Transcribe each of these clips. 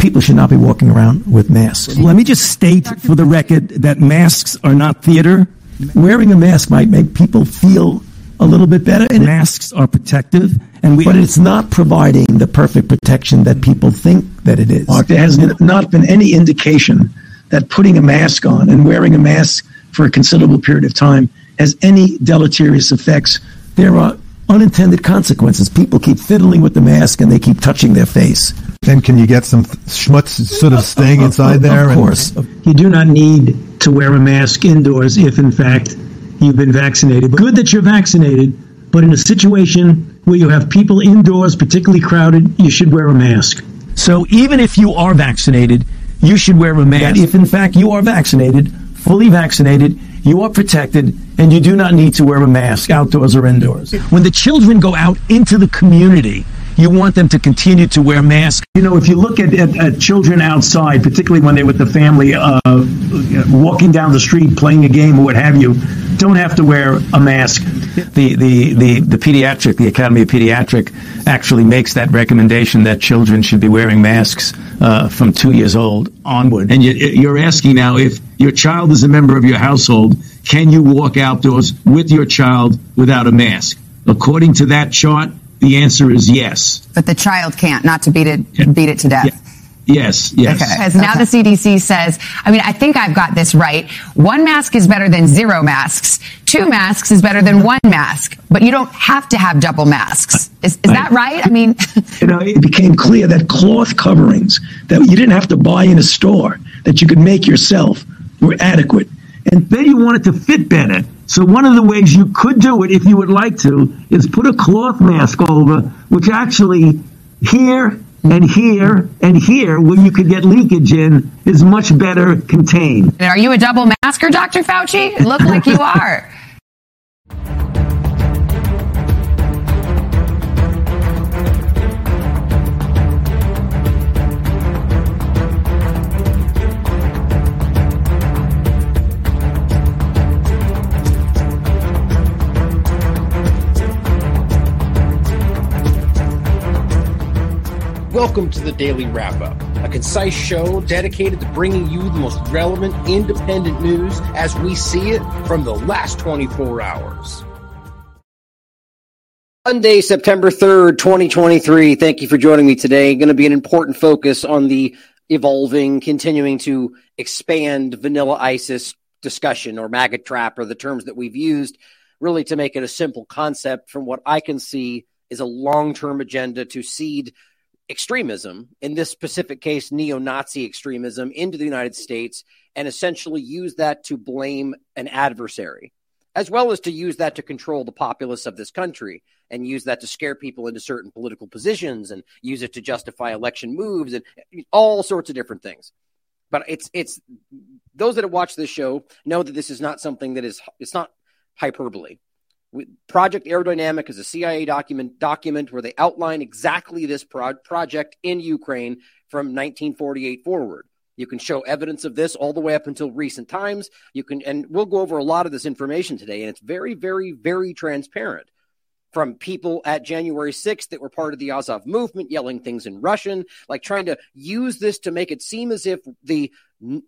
people should not be walking around with masks. Let me just state for the record that masks are not theater. Wearing a mask might make people feel a little bit better. And masks are protective, and we. But it's not providing the perfect protection that people think that it is. Mark, there has not been any indication that putting a mask on and wearing a mask for a considerable period of time has any deleterious effects. There are unintended consequences. People keep fiddling with the mask and they keep touching their face. Then can you get some schmutz sort of staying inside there? Of course. You do not need to wear a mask indoors if, in fact, you've been vaccinated. Good that you're vaccinated, but in a situation where you have people indoors, particularly crowded, you should wear a mask. So even if you are vaccinated, you should wear a mask. if in fact you are vaccinated, fully vaccinated, you are protected, and you do not need to wear a mask outdoors or indoors. When the children go out into the community, you want them to continue to wear masks. You know, if you look at, at, at children outside, particularly when they're with the family, uh, walking down the street, playing a game or what have you, don't have to wear a mask. The, the, the, the pediatric, the Academy of Pediatric actually makes that recommendation that children should be wearing masks uh, from two years old onward. And you're asking now if your child is a member of your household, can you walk outdoors with your child without a mask? According to that chart, the answer is yes. But the child can't, not to beat it, yeah. beat it to death. Yeah. Yes, yes. Okay. Because now okay. the CDC says, I mean, I think I've got this right. One mask is better than zero masks. Two masks is better than one mask. But you don't have to have double masks. Is, is that right? I mean, you know, it became clear that cloth coverings that you didn't have to buy in a store, that you could make yourself, were adequate. And then you wanted to fit better. So one of the ways you could do it, if you would like to, is put a cloth mask over, which actually here and here and here, where you could get leakage in, is much better contained. Are you a double masker, Dr. Fauci? Look like you are. Welcome to the Daily Wrap Up, a concise show dedicated to bringing you the most relevant independent news as we see it from the last 24 hours. Monday, September 3rd, 2023. Thank you for joining me today. Going to be an important focus on the evolving, continuing to expand vanilla ISIS discussion or maggot trap or the terms that we've used, really to make it a simple concept from what I can see is a long term agenda to seed extremism, in this specific case, neo Nazi extremism, into the United States and essentially use that to blame an adversary, as well as to use that to control the populace of this country and use that to scare people into certain political positions and use it to justify election moves and all sorts of different things. But it's it's those that have watched this show know that this is not something that is it's not hyperbole. Project Aerodynamic is a CIA document document where they outline exactly this pro- project in Ukraine from 1948 forward. You can show evidence of this all the way up until recent times. You can, and we'll go over a lot of this information today, and it's very, very, very transparent. From people at January 6th that were part of the Azov movement yelling things in Russian, like trying to use this to make it seem as if the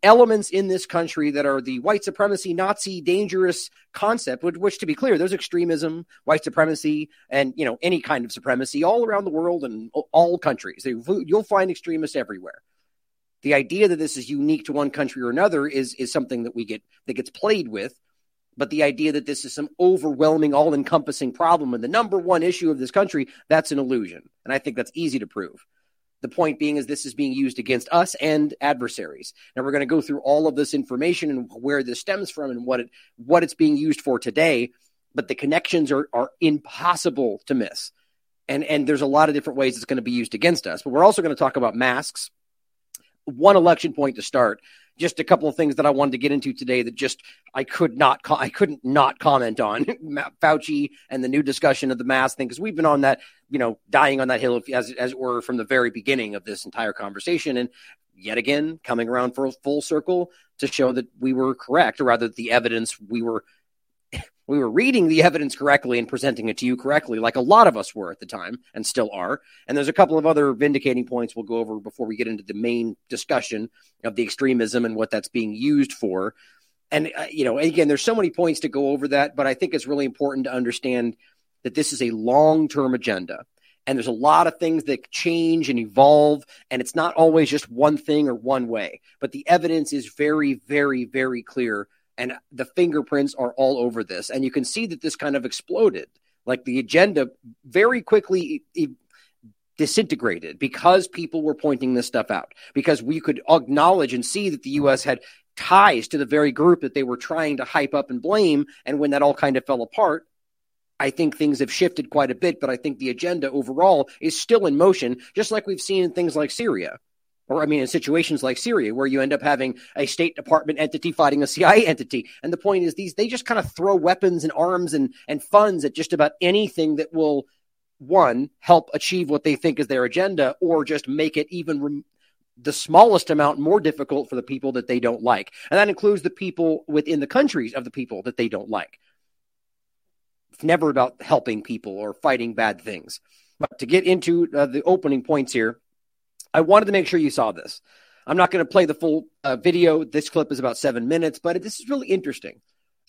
elements in this country that are the white supremacy, Nazi, dangerous concept, which, which, to be clear, there's extremism, white supremacy, and you know any kind of supremacy all around the world and all countries. You'll find extremists everywhere. The idea that this is unique to one country or another is is something that we get that gets played with. But the idea that this is some overwhelming, all encompassing problem and the number one issue of this country, that's an illusion. And I think that's easy to prove. The point being is this is being used against us and adversaries. Now we're going to go through all of this information and where this stems from and what it what it's being used for today, but the connections are are impossible to miss. And and there's a lot of different ways it's going to be used against us. But we're also going to talk about masks. One election point to start just a couple of things that I wanted to get into today that just I could not I couldn't not comment on. Fauci and the new discussion of the mask thing because we've been on that you know dying on that hill as as it were from the very beginning of this entire conversation. And yet again coming around for a full circle to show that we were correct or rather the evidence we were we were reading the evidence correctly and presenting it to you correctly, like a lot of us were at the time and still are. And there's a couple of other vindicating points we'll go over before we get into the main discussion of the extremism and what that's being used for. And, uh, you know, again, there's so many points to go over that, but I think it's really important to understand that this is a long term agenda. And there's a lot of things that change and evolve, and it's not always just one thing or one way. But the evidence is very, very, very clear and the fingerprints are all over this. And you can see that this kind of exploded. Like the agenda very quickly disintegrated because people were pointing this stuff out, because we could acknowledge and see that the U.S. had ties to the very group that they were trying to hype up and blame. And when that all kind of fell apart, I think things have shifted quite a bit, but I think the agenda overall is still in motion, just like we've seen in things like Syria or I mean, in situations like Syria, where you end up having a State Department entity fighting a CIA entity. And the point is, these they just kind of throw weapons and arms and and funds at just about anything that will one help achieve what they think is their agenda, or just make it even. Rem- the smallest amount more difficult for the people that they don't like. And that includes the people within the countries of the people that they don't like. It's never about helping people or fighting bad things. But to get into uh, the opening points here, I wanted to make sure you saw this. I'm not going to play the full uh, video. This clip is about seven minutes, but this is really interesting.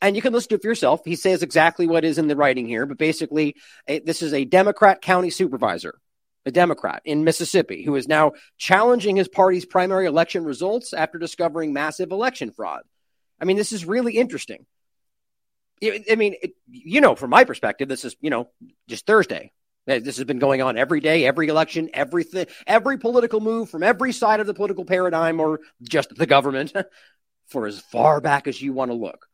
And you can listen to it for yourself. He says exactly what is in the writing here, but basically, this is a Democrat county supervisor, a Democrat in Mississippi, who is now challenging his party's primary election results after discovering massive election fraud. I mean, this is really interesting. I mean, it, you know, from my perspective, this is, you know, just Thursday. This has been going on every day, every election, everything, every political move from every side of the political paradigm or just the government for as far back as you want to look.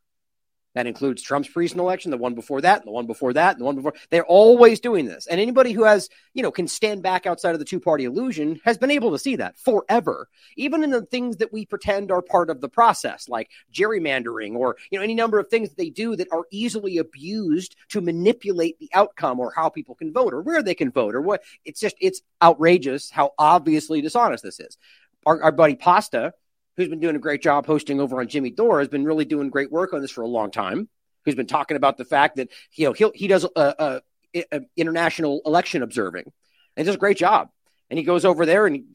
That includes Trump's recent election, the one before that, and the one before that, and the one before. They're always doing this. And anybody who has, you know, can stand back outside of the two party illusion has been able to see that forever. Even in the things that we pretend are part of the process, like gerrymandering or, you know, any number of things that they do that are easily abused to manipulate the outcome or how people can vote or where they can vote or what. It's just, it's outrageous how obviously dishonest this is. Our, our buddy Pasta, who's been doing a great job hosting over on Jimmy Dore, has been really doing great work on this for a long time. Who's been talking about the fact that you know he he does a, a, a international election observing and does a great job. And he goes over there and he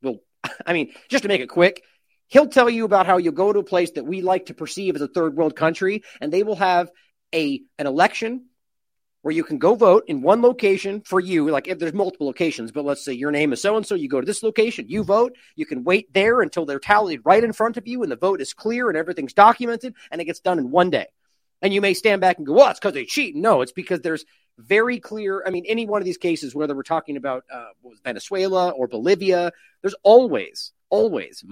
will, I mean, just to make it quick, he'll tell you about how you go to a place that we like to perceive as a third world country, and they will have a an election where you can go vote in one location for you. Like if there's multiple locations, but let's say your name is so and so, you go to this location, you vote, you can wait there until they're tallied right in front of you and the vote is clear and everything's documented and it gets done in one day. And you may stand back and go, well, it's because they cheat. No, it's because there's very clear. I mean, any one of these cases, whether we're talking about uh, Venezuela or Bolivia, there's always, always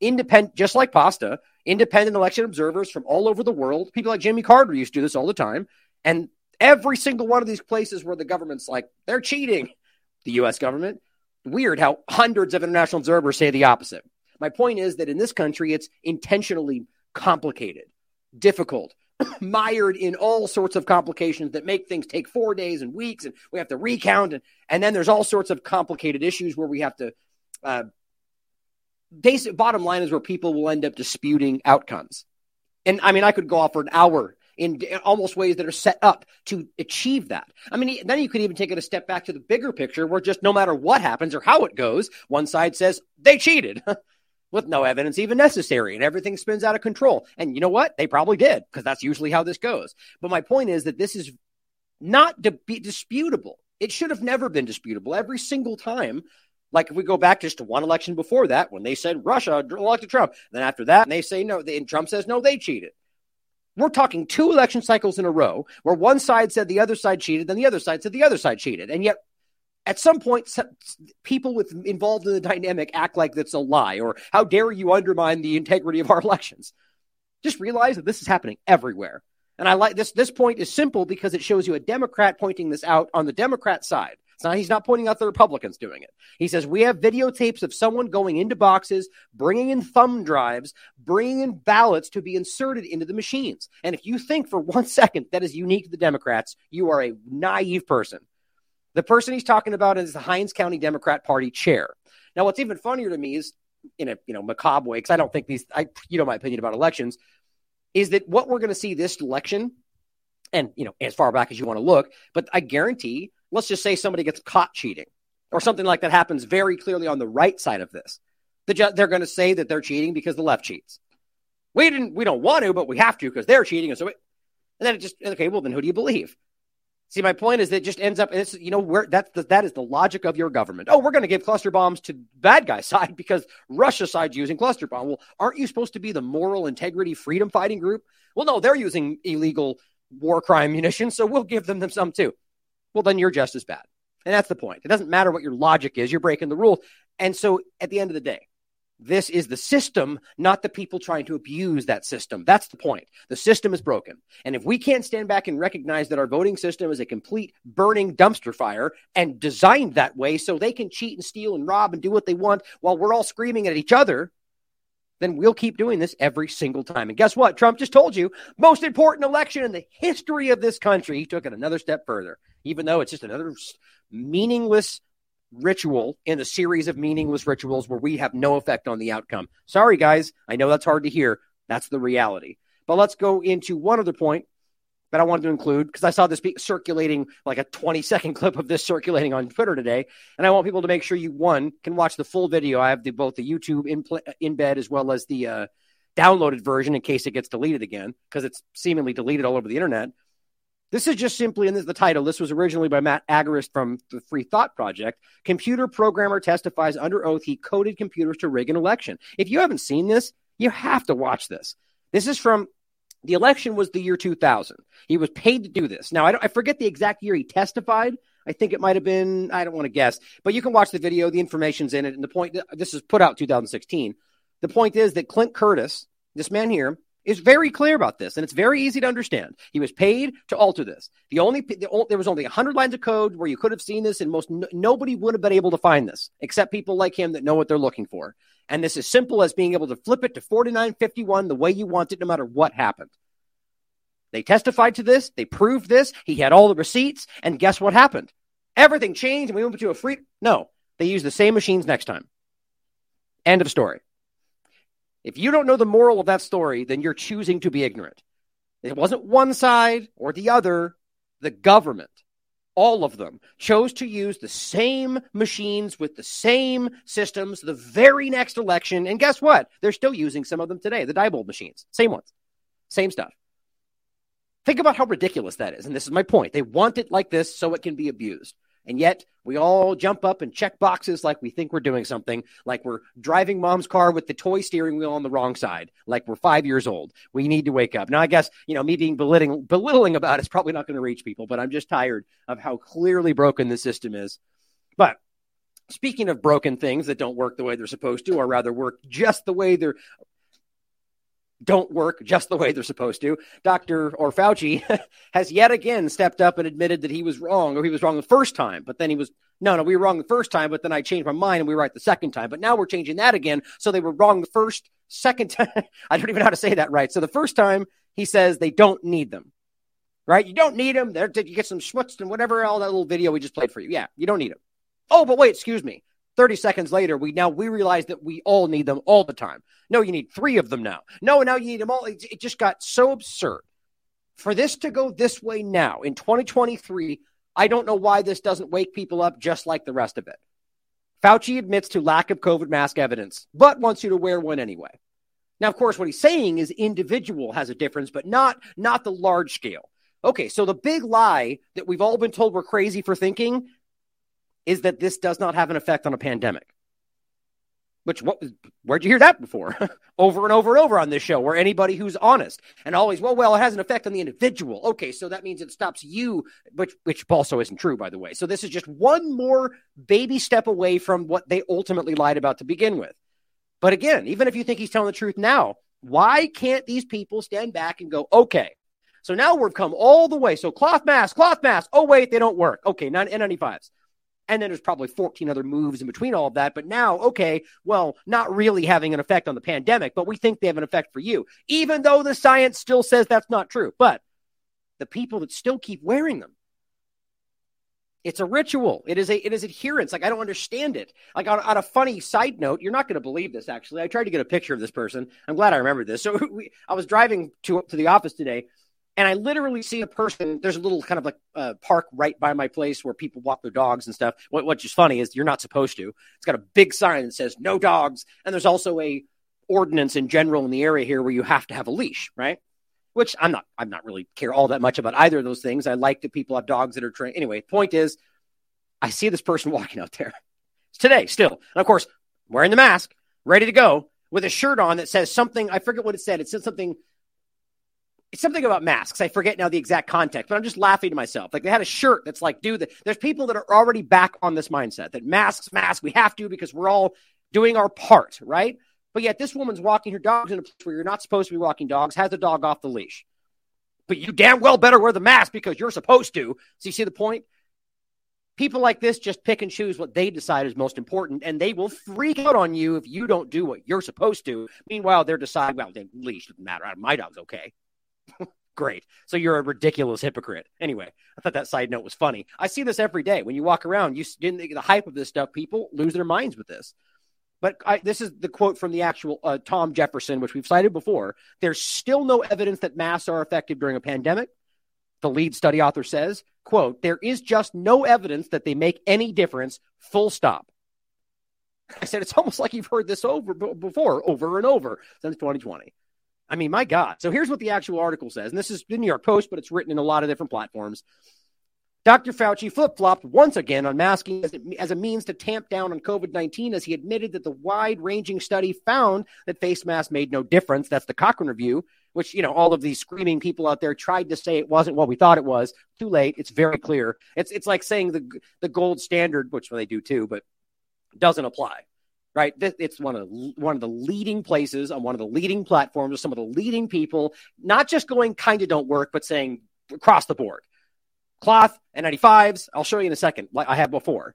independent, just like pasta, independent election observers from all over the world. People like Jimmy Carter used to do this all the time. And Every single one of these places where the government's like, they're cheating, the US government. Weird how hundreds of international observers say the opposite. My point is that in this country, it's intentionally complicated, difficult, mired in all sorts of complications that make things take four days and weeks, and we have to recount. And, and then there's all sorts of complicated issues where we have to. Uh, basic bottom line is where people will end up disputing outcomes. And I mean, I could go off for an hour in almost ways that are set up to achieve that. I mean, then you could even take it a step back to the bigger picture where just no matter what happens or how it goes, one side says they cheated with no evidence even necessary and everything spins out of control. And you know what? They probably did because that's usually how this goes. But my point is that this is not to be disputable. It should have never been disputable every single time like if we go back just to one election before that, when they said Russia elected Trump, then after that, and they say no, and Trump says no, they cheated. We're talking two election cycles in a row where one side said the other side cheated, then the other side said the other side cheated. And yet, at some point, people with involved in the dynamic act like that's a lie, or how dare you undermine the integrity of our elections? Just realize that this is happening everywhere. And I like this. This point is simple because it shows you a Democrat pointing this out on the Democrat side. It's not, he's not pointing out the Republicans doing it. He says, We have videotapes of someone going into boxes, bringing in thumb drives, bringing in ballots to be inserted into the machines. And if you think for one second that is unique to the Democrats, you are a naive person. The person he's talking about is the Hinds County Democrat Party chair. Now, what's even funnier to me is, in a you know macabre way, because I don't think these, I you know my opinion about elections, is that what we're going to see this election and you know, as far back as you want to look. But I guarantee, let's just say somebody gets caught cheating or something like that happens very clearly on the right side of this. They're going to say that they're cheating because the left cheats. We didn't, we don't want to, but we have to because they're cheating. And so, it, and then it just okay. Well, then who do you believe? See, my point is that it just ends up, it's, you know, where that's the, that is the logic of your government. Oh, we're going to give cluster bombs to bad guy side because Russia side's using cluster bomb. Well, aren't you supposed to be the moral integrity freedom fighting group? Well, no, they're using illegal war crime munitions, so we'll give them, them some too. Well, then you're just as bad. And that's the point. It doesn't matter what your logic is, you're breaking the rules. And so at the end of the day, this is the system, not the people trying to abuse that system. That's the point. The system is broken. And if we can't stand back and recognize that our voting system is a complete burning dumpster fire and designed that way so they can cheat and steal and rob and do what they want while we're all screaming at each other, then we'll keep doing this every single time. And guess what? Trump just told you, most important election in the history of this country. He took it another step further, even though it's just another meaningless ritual in a series of meaningless rituals where we have no effect on the outcome. Sorry, guys. I know that's hard to hear. That's the reality. But let's go into one other point that I wanted to include because I saw this be circulating like a 20 second clip of this circulating on Twitter today. And I want people to make sure you, one, can watch the full video. I have the, both the YouTube in, as well as the uh, downloaded version in case it gets deleted again because it's seemingly deleted all over the internet. This is just simply in the title. This was originally by Matt Agorist from the Free Thought Project. Computer programmer testifies under oath he coded computers to rig an election. If you haven't seen this, you have to watch this. This is from the election was the year 2000. He was paid to do this. Now, I, I forget the exact year he testified. I think it might have been, I don't want to guess, but you can watch the video. The information's in it. And the point, this is put out 2016. The point is that Clint Curtis, this man here, is very clear about this, and it's very easy to understand. He was paid to alter this. The only the, there was only 100 lines of code where you could have seen this, and most nobody would have been able to find this except people like him that know what they're looking for. And this is simple as being able to flip it to 4951 the way you want it, no matter what happened. They testified to this. They proved this. He had all the receipts, and guess what happened? Everything changed, and we went to a free. No, they used the same machines next time. End of story. If you don't know the moral of that story, then you're choosing to be ignorant. It wasn't one side or the other. The government, all of them, chose to use the same machines with the same systems the very next election. And guess what? They're still using some of them today, the Diebold machines. Same ones, same stuff. Think about how ridiculous that is. And this is my point. They want it like this so it can be abused. And yet we all jump up and check boxes like we think we're doing something, like we're driving mom's car with the toy steering wheel on the wrong side, like we're five years old. We need to wake up. Now, I guess, you know, me being belittling, belittling about it's probably not going to reach people, but I'm just tired of how clearly broken the system is. But speaking of broken things that don't work the way they're supposed to, or rather work just the way they're don't work just the way they're supposed to. Dr. or Fauci has yet again stepped up and admitted that he was wrong, or he was wrong the first time, but then he was, no, no, we were wrong the first time, but then I changed my mind and we were right the second time. But now we're changing that again. So they were wrong the first, second time. I don't even know how to say that right. So the first time he says they don't need them, right? You don't need them. There, did you get some schmutz and whatever, all that little video we just played for you. Yeah, you don't need them. Oh, but wait, excuse me. 30 seconds later, we now we realize that we all need them all the time. No, you need three of them now. No, now you need them all. It, it just got so absurd. For this to go this way now in 2023, I don't know why this doesn't wake people up just like the rest of it. Fauci admits to lack of COVID mask evidence, but wants you to wear one anyway. Now, of course, what he's saying is individual has a difference, but not not the large scale. Okay, so the big lie that we've all been told we're crazy for thinking is that this does not have an effect on a pandemic. Which what where'd you hear that before? over and over and over on this show, where anybody who's honest and always, well, well, it has an effect on the individual. Okay, so that means it stops you, which which also isn't true, by the way. So this is just one more baby step away from what they ultimately lied about to begin with. But again, even if you think he's telling the truth now, why can't these people stand back and go, okay, so now we've come all the way. So cloth mask, cloth mask. Oh, wait, they don't work. Okay, not N95s. And then there's probably 14 other moves in between all of that. But now, okay, well, not really having an effect on the pandemic, but we think they have an effect for you, even though the science still says that's not true. But the people that still keep wearing them, it's a ritual. It is a it is adherence. Like I don't understand it. Like on, on a funny side note, you're not going to believe this. Actually, I tried to get a picture of this person. I'm glad I remembered this. So we, I was driving to to the office today, and I literally see a person. There's a little kind of like uh, park right by my place where people walk their dogs and stuff. What, what's just funny is you're not supposed to. It's got a big sign that says no dogs, and there's also a ordinance in general in the area here where you have to have a leash, right? Which I'm not. I'm not really care all that much about either of those things. I like that people have dogs that are trained. Anyway, point is, I see this person walking out there it's today still, and of course wearing the mask, ready to go with a shirt on that says something. I forget what it said. It said something it's something about masks. I forget now the exact context, but I'm just laughing to myself. Like they had a shirt that's like, dude, there's people that are already back on this mindset that masks, masks, we have to because we're all doing our part, right? But yet this woman's walking her dogs in a place where you're not supposed to be walking dogs, has the dog off the leash. But you damn well better wear the mask because you're supposed to. So you see the point? People like this just pick and choose what they decide is most important, and they will freak out on you if you don't do what you're supposed to. Meanwhile, they're deciding, well, the leash doesn't matter. My dog's okay. Great. So you're a ridiculous hypocrite. Anyway, I thought that side note was funny. I see this every day. When you walk around, you didn't the hype of this stuff. People lose their minds with this. But I, this is the quote from the actual uh, Tom Jefferson, which we've cited before. There's still no evidence that masks are effective during a pandemic. The lead study author says, quote, there is just no evidence that they make any difference, full stop. I said, it's almost like you've heard this over before, over and over since 2020. I mean, my God. So here's what the actual article says. And this is the New York Post, but it's written in a lot of different platforms. Dr. Fauci flip flopped once again on masking as, as, a means to tamp down on COVID 19 as he admitted that the wide ranging study found that face masks made no difference. That's the Cochrane review, which, you know, all of these screaming people out there tried to say it wasn't what we thought it was. Too late. It's very clear. It's, it's like saying the, the gold standard, which they do too, but doesn't apply right? It's one of the, one of the leading places on one of the leading platforms with some of the leading people, not just going kind of don't work, but saying across the board. Cloth N95s. I'll show you in a second, like I have before.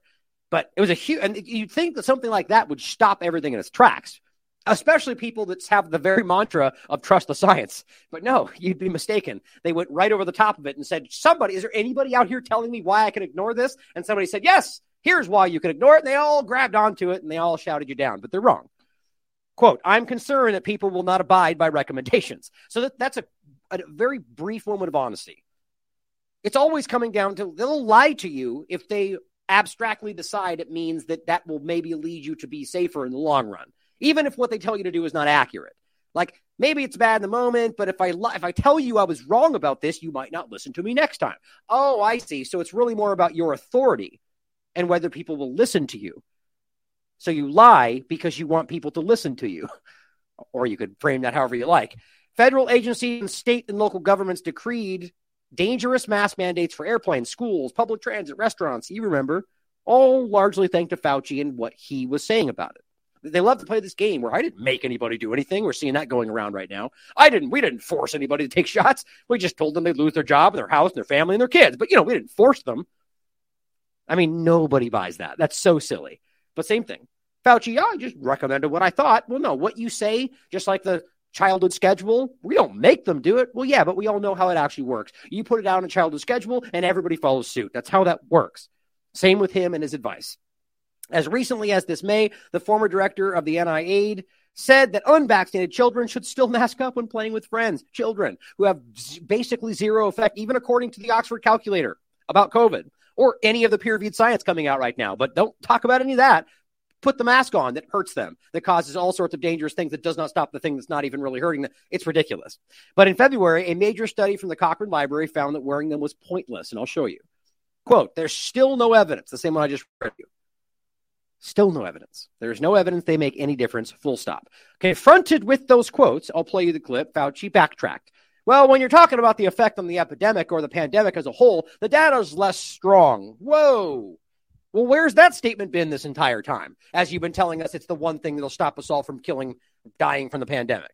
But it was a huge, and you'd think that something like that would stop everything in its tracks, especially people that have the very mantra of trust the science. But no, you'd be mistaken. They went right over the top of it and said, Somebody, is there anybody out here telling me why I can ignore this? And somebody said, Yes, Here's why you can ignore it. And they all grabbed onto it and they all shouted you down, but they're wrong. Quote, I'm concerned that people will not abide by recommendations. So that, that's a, a very brief moment of honesty. It's always coming down to they'll lie to you if they abstractly decide it means that that will maybe lead you to be safer in the long run, even if what they tell you to do is not accurate. Like maybe it's bad in the moment, but if I if I tell you I was wrong about this, you might not listen to me next time. Oh, I see. So it's really more about your authority and whether people will listen to you. So you lie because you want people to listen to you, or you could frame that however you like. Federal agencies and state and local governments decreed dangerous mask mandates for airplanes, schools, public transit, restaurants. You remember, all largely thanks to Fauci and what he was saying about it. They love to play this game where I didn't make anybody do anything. We're seeing that going around right now. I didn't. We didn't force anybody to take shots. We just told them they'd lose their job, their house, their family, and their kids. But you know, we didn't force them. I mean, nobody buys that. That's so silly. But same thing. Fauci, yeah, I just recommended what I thought. Well, no, what you say, just like the childhood schedule, we don't make them do it. Well, yeah, but we all know how it actually works. You put it out on a childhood schedule and everybody follows suit. That's how that works. Same with him and his advice. As recently as this May, the former director of the NIAID said that unvaccinated children should still mask up when playing with friends, children who have basically zero effect, even according to the Oxford calculator about COVID or any of the peer reviewed science coming out right now. But don't talk about any of that. Put the mask on that hurts them, that causes all sorts of dangerous things, that does not stop the thing that's not even really hurting them. It's ridiculous. But in February, a major study from the Cochrane Library found that wearing them was pointless. And I'll show you. Quote, there's still no evidence, the same one I just read you. Still no evidence. There's no evidence they make any difference, full stop. Confronted with those quotes, I'll play you the clip. Fauci backtracked. Well, when you're talking about the effect on the epidemic or the pandemic as a whole, the data is less strong. Whoa. Well, where's that statement been this entire time? As you've been telling us, it's the one thing that'll stop us all from killing, dying from the pandemic.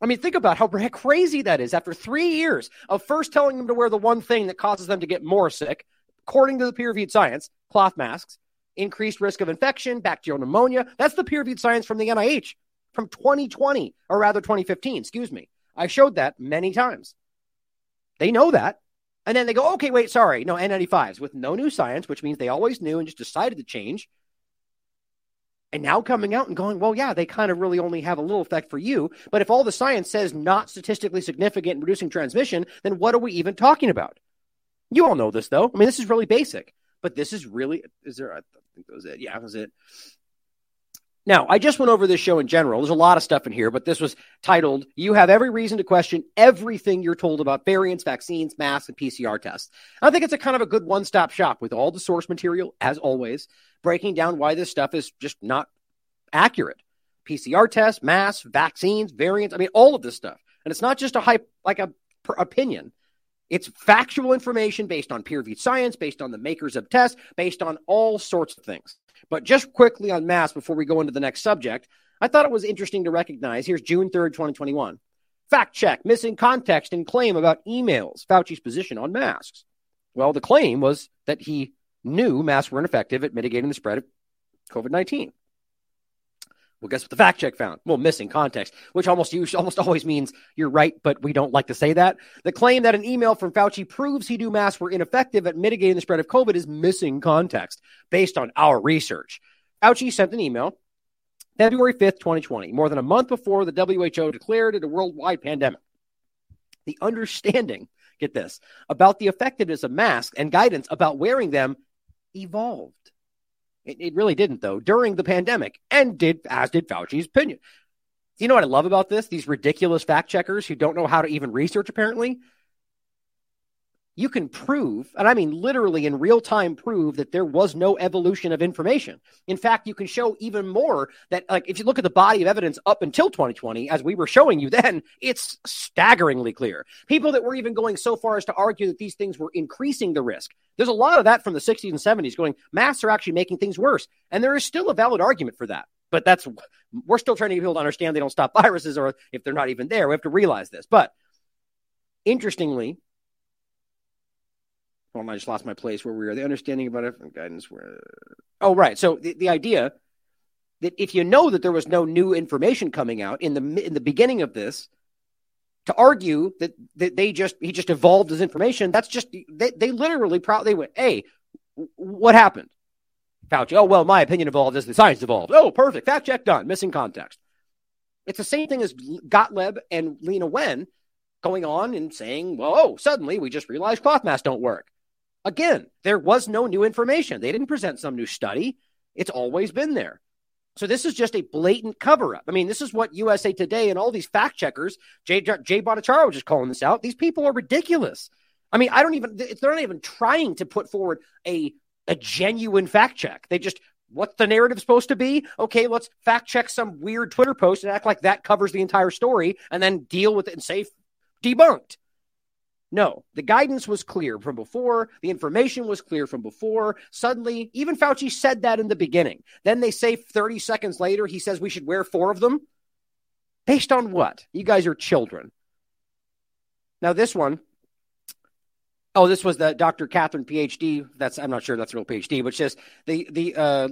I mean, think about how crazy that is. After three years of first telling them to wear the one thing that causes them to get more sick, according to the peer reviewed science, cloth masks, increased risk of infection, bacterial pneumonia. That's the peer reviewed science from the NIH from 2020, or rather 2015, excuse me. I showed that many times. They know that. And then they go, okay, wait, sorry, no, N95s with no new science, which means they always knew and just decided to change. And now coming out and going, well, yeah, they kind of really only have a little effect for you. But if all the science says not statistically significant in reducing transmission, then what are we even talking about? You all know this, though. I mean, this is really basic, but this is really, is there, I think that was it. Yeah, that was it. Now, I just went over this show in general. There's a lot of stuff in here, but this was titled, You Have Every Reason to Question Everything You're Told About Variants, Vaccines, Masks, and PCR Tests. I think it's a kind of a good one stop shop with all the source material, as always, breaking down why this stuff is just not accurate. PCR tests, masks, vaccines, variants. I mean, all of this stuff. And it's not just a hype, like a opinion. It's factual information based on peer reviewed science, based on the makers of tests, based on all sorts of things. But just quickly on masks before we go into the next subject, I thought it was interesting to recognize. Here's June 3rd, 2021. Fact check, missing context and claim about emails, Fauci's position on masks. Well, the claim was that he knew masks were ineffective at mitigating the spread of COVID 19. Well, guess what the fact check found? Well, missing context, which almost usually, almost always means you're right, but we don't like to say that. The claim that an email from Fauci proves he do masks were ineffective at mitigating the spread of COVID is missing context based on our research. Fauci sent an email February 5th, 2020, more than a month before the WHO declared it a worldwide pandemic. The understanding, get this, about the effectiveness of masks and guidance about wearing them evolved. It, it really didn't, though, during the pandemic, and did as did Fauci's opinion. You know what I love about this? These ridiculous fact checkers who don't know how to even research, apparently. You can prove, and I mean literally in real time prove that there was no evolution of information. In fact, you can show even more that, like, if you look at the body of evidence up until 2020, as we were showing you then, it's staggeringly clear. People that were even going so far as to argue that these things were increasing the risk. There's a lot of that from the 60s and 70s going, masks are actually making things worse. And there is still a valid argument for that. But that's, we're still trying to get people to understand they don't stop viruses, or if they're not even there, we have to realize this. But interestingly, Hold on, I just lost my place where we were. The understanding about it, guidance. Where, oh, right. So the, the idea that if you know that there was no new information coming out in the in the beginning of this, to argue that, that they just he just evolved his information, that's just they, they literally probably went, hey, what happened? Fauci, oh well, my opinion evolved as the science evolved. Oh, perfect. Fact check done. Missing context. It's the same thing as Gottlieb and Leana Wen going on and saying, well, oh, suddenly we just realized cloth masks don't work. Again, there was no new information. They didn't present some new study. It's always been there. So this is just a blatant cover up. I mean, this is what USA Today and all these fact checkers, Jay, Jay Bhattacharya was just calling this out. These people are ridiculous. I mean, I don't even, they're not even trying to put forward a, a genuine fact check. They just, what's the narrative supposed to be? Okay, let's fact check some weird Twitter post and act like that covers the entire story and then deal with it and say debunked. No, the guidance was clear from before. The information was clear from before. Suddenly, even Fauci said that in the beginning. Then they say 30 seconds later, he says we should wear four of them. Based on what? You guys are children. Now, this one, oh, this was the Dr. Catherine PhD. That's, I'm not sure that's a real PhD, but just the, the, uh,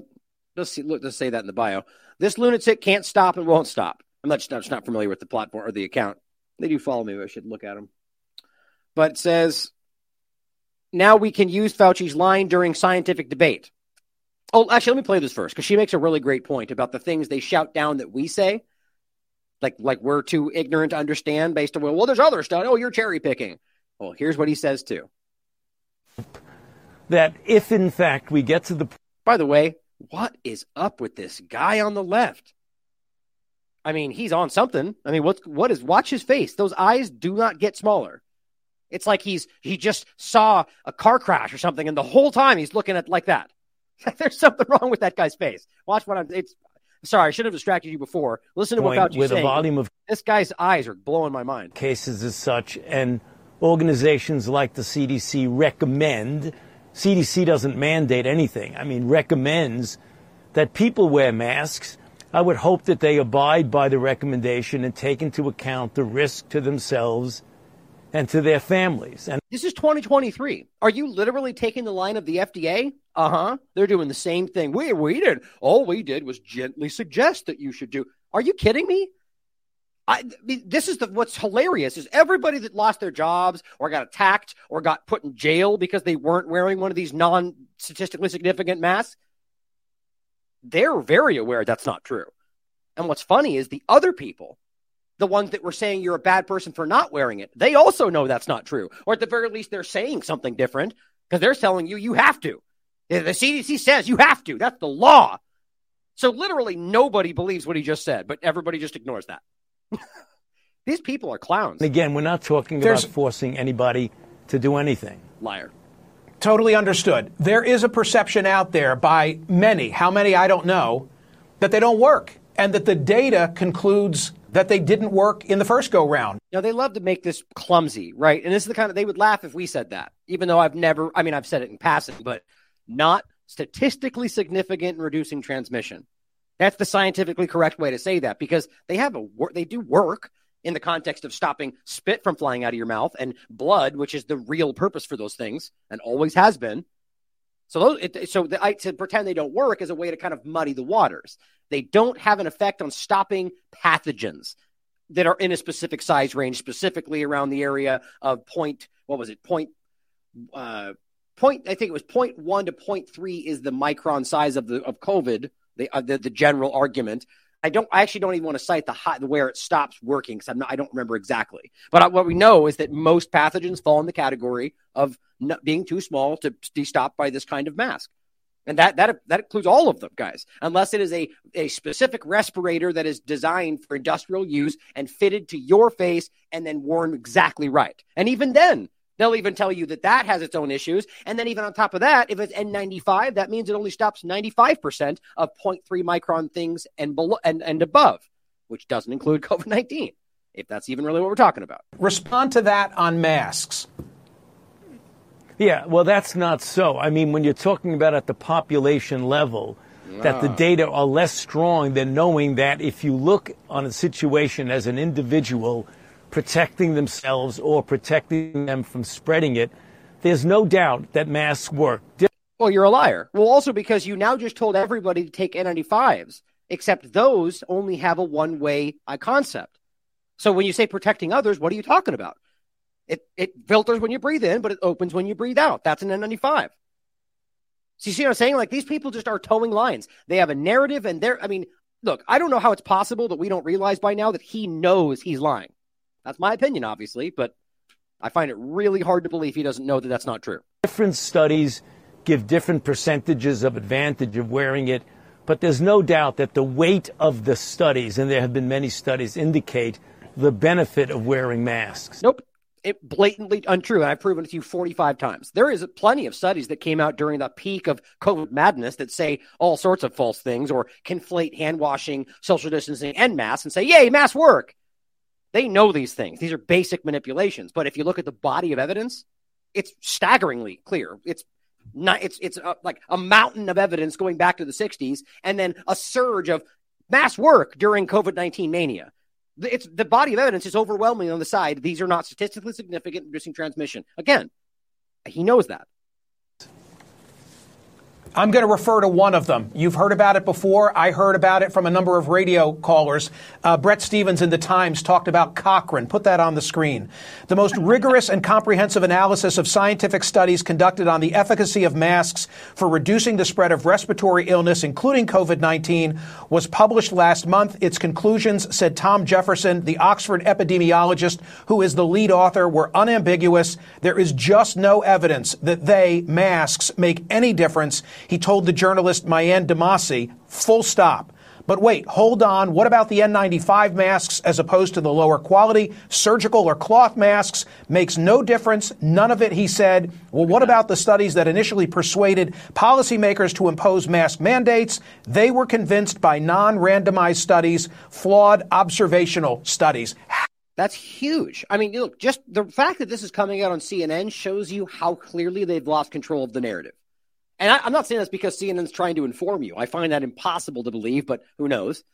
let's see, look, let's say that in the bio. This lunatic can't stop and won't stop. I'm not, just not familiar with the platform or the account. They do follow me. But I should look at them but says now we can use Fauci's line during scientific debate. Oh, actually, let me play this first because she makes a really great point about the things they shout down that we say. Like, like we're too ignorant to understand based on, well, well there's other stuff. Oh, you're cherry picking. Well, here's what he says too. That if in fact we get to the. By the way, what is up with this guy on the left? I mean, he's on something. I mean, what, what is, watch his face. Those eyes do not get smaller. It's like he's he just saw a car crash or something, and the whole time he's looking at like that. There's something wrong with that guy's face. Watch what I'm. It's sorry, I should have distracted you before. Listen to what Fauci's with saying. a volume of this guy's eyes are blowing my mind. Cases as such, and organizations like the CDC recommend. CDC doesn't mandate anything. I mean, recommends that people wear masks. I would hope that they abide by the recommendation and take into account the risk to themselves and to their families. And this is 2023. Are you literally taking the line of the FDA? Uh huh. They're doing the same thing. We we did. All we did was gently suggest that you should do. Are you kidding me? I, this is the what's hilarious is everybody that lost their jobs or got attacked or got put in jail because they weren't wearing one of these non statistically significant masks. they're very aware that's not true. And what's funny is the other people, the ones that were saying you're a bad person for not wearing it, they also know that's not true. Or at the very least, they're saying something different because they're telling you you have to. The CDC says you have to. That's the law. So literally nobody believes what he just said, but everybody just ignores that. These people are clowns. Again, we're not talking There's- about forcing anybody to do anything. Liar. Totally understood. There is a perception out there by many, how many I don't know, that they don't work and that the data concludes that they didn't work in the first go round. You know, they love to make this clumsy, right? And this is the kind of they would laugh if we said that, even though I've never, I mean, I've said it in passing, but not statistically significant in reducing transmission. That's the scientifically correct way to say that because they have a wor- they do work in the context of stopping spit from flying out of your mouth and blood, which is the real purpose for those things and always has been. So those, it, so the, I, to pretend they don't work is a way to kind of muddy the waters. They don't have an effect on stopping pathogens that are in a specific size range, specifically around the area of point. What was it? Point. Uh, point. I think it was point one to point three is the micron size of the of COVID. The uh, the, the general argument. I don't. I actually don't even want to cite the high, where it stops working because I'm not. I don't remember exactly. But I, what we know is that most pathogens fall in the category of being too small to be stopped by this kind of mask. And that that that includes all of them, guys, unless it is a, a specific respirator that is designed for industrial use and fitted to your face and then worn exactly right. And even then, they'll even tell you that that has its own issues. And then even on top of that, if it's N95, that means it only stops 95% of 0.3 micron things and below and, and above, which doesn't include COVID-19, if that's even really what we're talking about. Respond to that on masks. Yeah, well, that's not so. I mean, when you're talking about at the population level, that the data are less strong than knowing that if you look on a situation as an individual protecting themselves or protecting them from spreading it, there's no doubt that masks work. Well, you're a liar. Well, also because you now just told everybody to take N95s, except those only have a one way concept. So when you say protecting others, what are you talking about? It, it filters when you breathe in, but it opens when you breathe out. That's an N95. So you see what I'm saying? Like these people just are towing lines. They have a narrative and they're, I mean, look, I don't know how it's possible that we don't realize by now that he knows he's lying. That's my opinion, obviously, but I find it really hard to believe he doesn't know that that's not true. Different studies give different percentages of advantage of wearing it, but there's no doubt that the weight of the studies, and there have been many studies, indicate the benefit of wearing masks. Nope. It blatantly untrue. And I've proven it to you 45 times. There is plenty of studies that came out during the peak of COVID madness that say all sorts of false things or conflate hand washing, social distancing, and masks and say, yay, masks work. They know these things. These are basic manipulations. But if you look at the body of evidence, it's staggeringly clear. It's not, it's, it's a, like a mountain of evidence going back to the 60s and then a surge of mass work during COVID 19 mania. It's the body of evidence is overwhelming on the side. These are not statistically significant in reducing transmission. Again, he knows that. I'm going to refer to one of them. You've heard about it before. I heard about it from a number of radio callers. Uh, Bret Stephens in the Times talked about Cochrane. Put that on the screen. The most rigorous and comprehensive analysis of scientific studies conducted on the efficacy of masks for reducing the spread of respiratory illness, including COVID-19, was published last month. Its conclusions, said Tom Jefferson, the Oxford epidemiologist who is the lead author, were unambiguous. There is just no evidence that they, masks, make any difference he told the journalist Maryanne Demasi, full stop. But wait, hold on. What about the N95 masks as opposed to the lower quality surgical or cloth masks? Makes no difference. None of it, he said. Well, what about the studies that initially persuaded policymakers to impose mask mandates? They were convinced by non randomized studies, flawed observational studies. That's huge. I mean, look, just the fact that this is coming out on CNN shows you how clearly they've lost control of the narrative. And I, am not saying that's because CNN's trying to inform you. I find that impossible to believe, but who knows?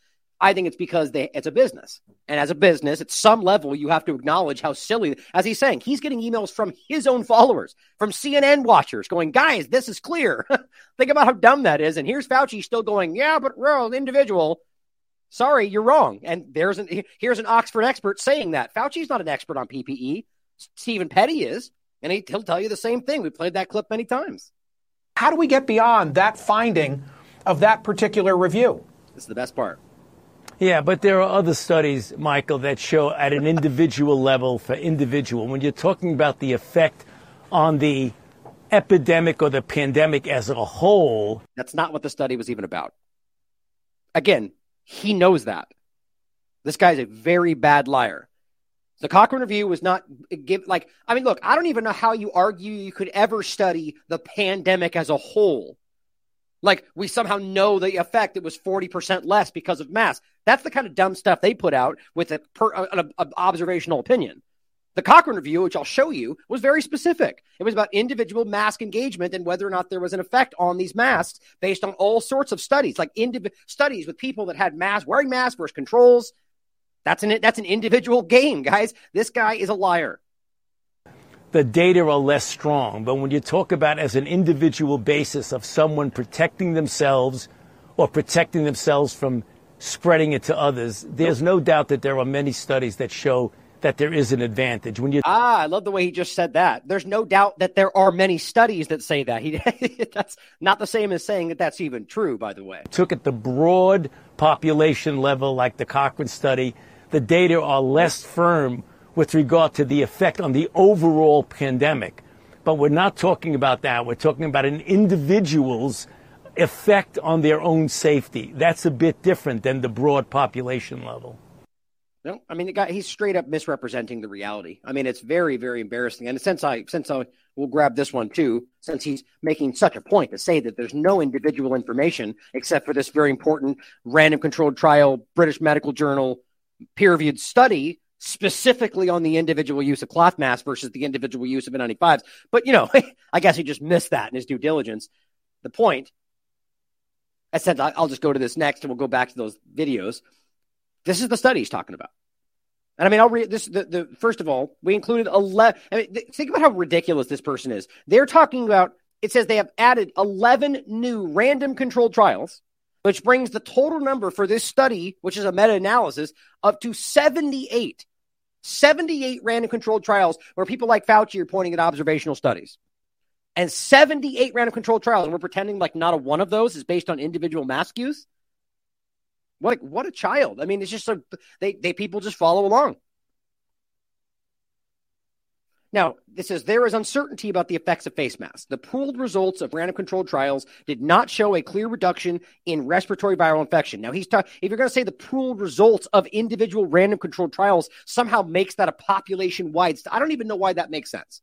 I think it's because they, it's a business. And as a business, at some level, you have to acknowledge how silly, as he's saying, he's getting emails from his own followers, from CNN watchers going, guys, this is clear. think about how dumb that is. And here's Fauci still going, yeah, but real individual. Sorry, you're wrong. And there's an, here's an Oxford expert saying that. Fauci's not an expert on PPE. Stephen Petty is. And he, he'll tell you the same thing. We played that clip many times. How do we get beyond that finding of that particular review. This is the best part. Yeah, but there are other studies, Michael, that show at an individual level for individual, when you're talking about the effect on the epidemic or the pandemic as a whole. That's not what the study was even about. Again, he knows that. This guy's a very bad liar. The Cochrane Review was not give like I mean, look, I don't even know how you argue you could ever study the pandemic as a whole. Like we somehow know the effect it was 40% less because of masks. That's the kind of dumb stuff they put out with a per, an, an observational opinion. The Cochrane Review, which I'll show you, was very specific. It was about individual mask engagement and whether or not there was an effect on these masks based on all sorts of studies, like indiv- studies with people that had masks, wearing masks versus controls. That's an that's an individual game, guys. This guy is a liar the data are less strong. But when you talk about as an individual basis of someone protecting themselves or protecting themselves from spreading it to others, there's no doubt that there are many studies that show that there is an advantage. When you ah, I love the way he just said that. There's no doubt that there are many studies that say that. He that's not the same as saying that that's even true. By the way, took at the broad population level, like the Cochrane study, the data are less firm with regard to the effect on the overall pandemic. But we're not talking about that. We're talking about an individual's effect on their own safety. That's a bit different than the broad population level. No, I mean the guy he's straight up misrepresenting the reality. I mean it's very very embarrassing. And since I since I will grab this one too, since he's making such a point to say that there's no individual information except for this very important random controlled trial British Medical Journal peer reviewed study specifically on the individual use of cloth masks versus the individual use of N95s. But, you know, I guess he just missed that in his due diligence. The point, I said, I'll just go to this next and we'll go back to those videos. This is the study he's talking about. And I mean, I'll read this. The, the first of all, we included 11. I mean, th- think about how ridiculous this person is. They're talking about, it says they have added 11 new random controlled trials which brings the total number for this study, which is a meta analysis, up to 78. 78 random controlled trials where people like Fauci are pointing at observational studies. And 78 random controlled trials, and we're pretending like not a one of those is based on individual mask use. What what a child. I mean, it's just so they, they people just follow along. Now, this says there is uncertainty about the effects of face masks. The pooled results of random controlled trials did not show a clear reduction in respiratory viral infection. Now, he's talking, if you're going to say the pooled results of individual random controlled trials somehow makes that a population wide, st- I don't even know why that makes sense.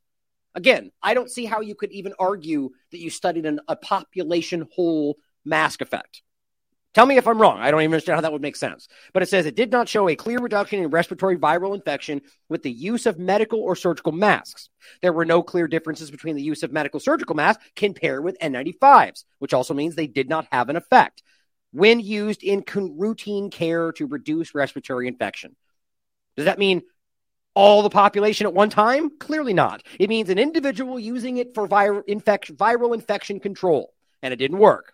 Again, I don't see how you could even argue that you studied an, a population whole mask effect. Tell me if I'm wrong. I don't even understand how that would make sense. But it says it did not show a clear reduction in respiratory viral infection with the use of medical or surgical masks. There were no clear differences between the use of medical surgical masks compared with N95s, which also means they did not have an effect when used in routine care to reduce respiratory infection. Does that mean all the population at one time? Clearly not. It means an individual using it for viral, infect, viral infection control, and it didn't work.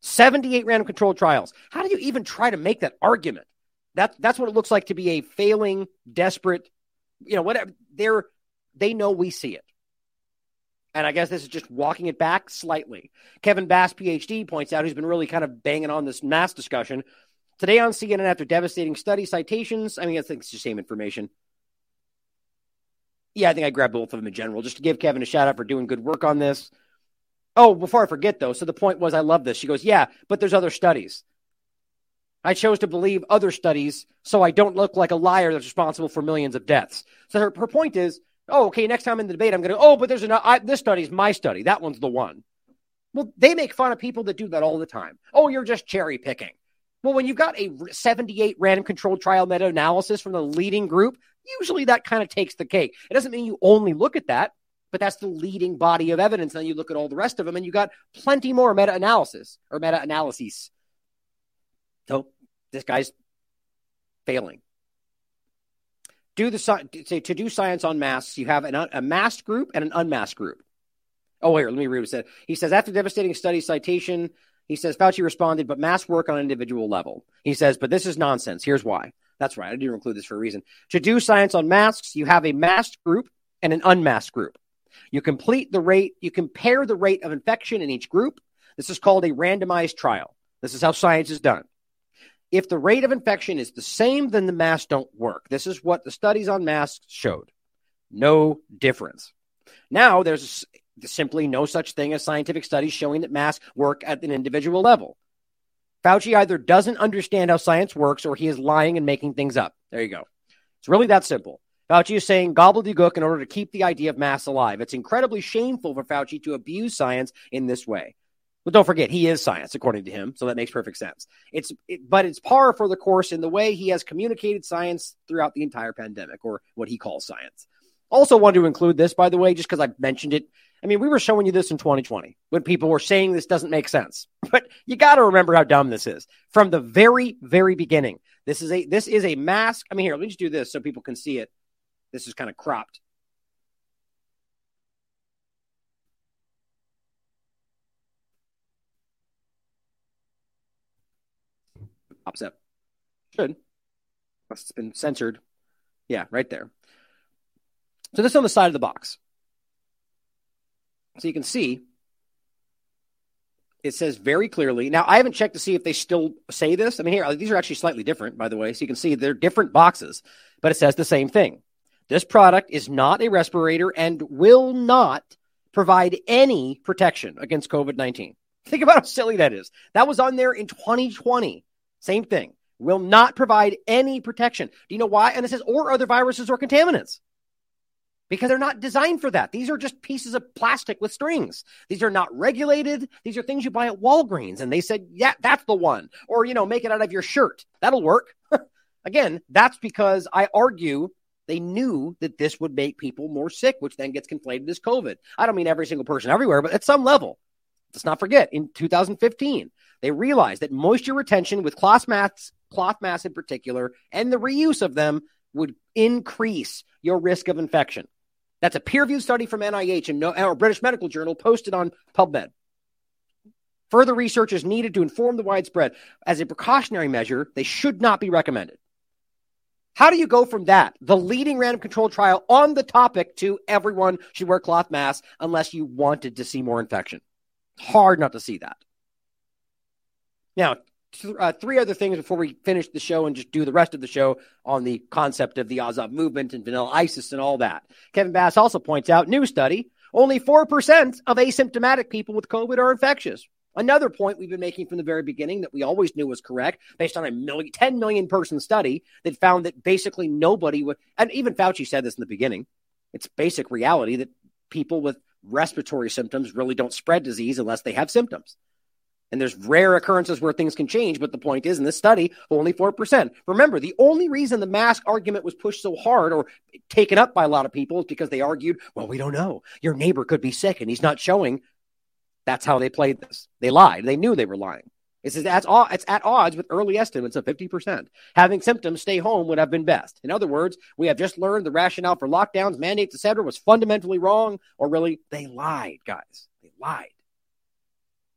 78 random controlled trials. How do you even try to make that argument? That, that's what it looks like to be a failing, desperate, you know, whatever. They're, they know we see it. And I guess this is just walking it back slightly. Kevin Bass, PhD, points out, who's been really kind of banging on this mass discussion. Today on CNN, after devastating study citations, I mean, I think it's the same information. Yeah, I think I grabbed both of them in general, just to give Kevin a shout out for doing good work on this. Oh, before I forget though, so the point was I love this. She goes, Yeah, but there's other studies. I chose to believe other studies so I don't look like a liar that's responsible for millions of deaths. So her, her point is, oh, okay, next time in the debate, I'm going to, oh, but there's another, this study's my study. That one's the one. Well, they make fun of people that do that all the time. Oh, you're just cherry picking. Well, when you've got a 78 random controlled trial meta analysis from the leading group, usually that kind of takes the cake. It doesn't mean you only look at that but that's the leading body of evidence. And then you look at all the rest of them, and you got plenty more meta analysis or meta analyses. So this guy's failing. Do the say to do science on masks, you have an, a masked group and an unmasked group. Oh, here, let me read what it said. He says after devastating study citation, he says Fauci responded, but masks work on an individual level. He says, but this is nonsense. Here's why. That's right. I didn't include this for a reason. To do science on masks, you have a masked group and an unmasked group. You complete the rate, you compare the rate of infection in each group. This is called a randomized trial. This is how science is done. If the rate of infection is the same, then the masks don't work. This is what the studies on masks showed. No difference. Now, there's simply no such thing as scientific studies showing that masks work at an individual level. Fauci either doesn't understand how science works or he is lying and making things up. There you go. It's really that simple. Fauci is saying gobbledygook in order to keep the idea of mass alive. It's incredibly shameful for Fauci to abuse science in this way. But don't forget, he is science, according to him, so that makes perfect sense. It's, it, but it's par for the course in the way he has communicated science throughout the entire pandemic, or what he calls science. Also, wanted to include this, by the way, just because I mentioned it. I mean, we were showing you this in 2020 when people were saying this doesn't make sense. But you got to remember how dumb this is from the very, very beginning. This is a this is a mask. I mean, here, let me just do this so people can see it. This is kind of cropped. Pops up. Should. Must have been censored. Yeah, right there. So this on the side of the box. So you can see it says very clearly. Now I haven't checked to see if they still say this. I mean, here these are actually slightly different, by the way. So you can see they're different boxes, but it says the same thing. This product is not a respirator and will not provide any protection against COVID 19. Think about how silly that is. That was on there in 2020. Same thing. Will not provide any protection. Do you know why? And it says, or other viruses or contaminants because they're not designed for that. These are just pieces of plastic with strings. These are not regulated. These are things you buy at Walgreens. And they said, yeah, that's the one. Or, you know, make it out of your shirt. That'll work. Again, that's because I argue they knew that this would make people more sick, which then gets conflated as COVID. I don't mean every single person everywhere, but at some level. Let's not forget, in 2015, they realized that moisture retention with cloth masks, cloth masks in particular, and the reuse of them would increase your risk of infection. That's a peer-reviewed study from NIH and no, or British Medical Journal posted on PubMed. Further research is needed to inform the widespread. As a precautionary measure, they should not be recommended. How do you go from that, the leading random controlled trial on the topic, to everyone should wear cloth masks unless you wanted to see more infection? Hard not to see that. Now, th- uh, three other things before we finish the show and just do the rest of the show on the concept of the Azov movement and vanilla ISIS and all that. Kevin Bass also points out new study only 4% of asymptomatic people with COVID are infectious. Another point we've been making from the very beginning that we always knew was correct, based on a million, 10 million person study that found that basically nobody would, and even Fauci said this in the beginning, it's basic reality that people with respiratory symptoms really don't spread disease unless they have symptoms. And there's rare occurrences where things can change, but the point is in this study, only 4%. Remember, the only reason the mask argument was pushed so hard or taken up by a lot of people is because they argued, well, we don't know. Your neighbor could be sick and he's not showing. That's how they played this. They lied. They knew they were lying. It says that's all. it's at odds with early estimates of 50%. Having symptoms, stay home would have been best. In other words, we have just learned the rationale for lockdowns, mandates, etc., was fundamentally wrong, or really, they lied, guys. They lied.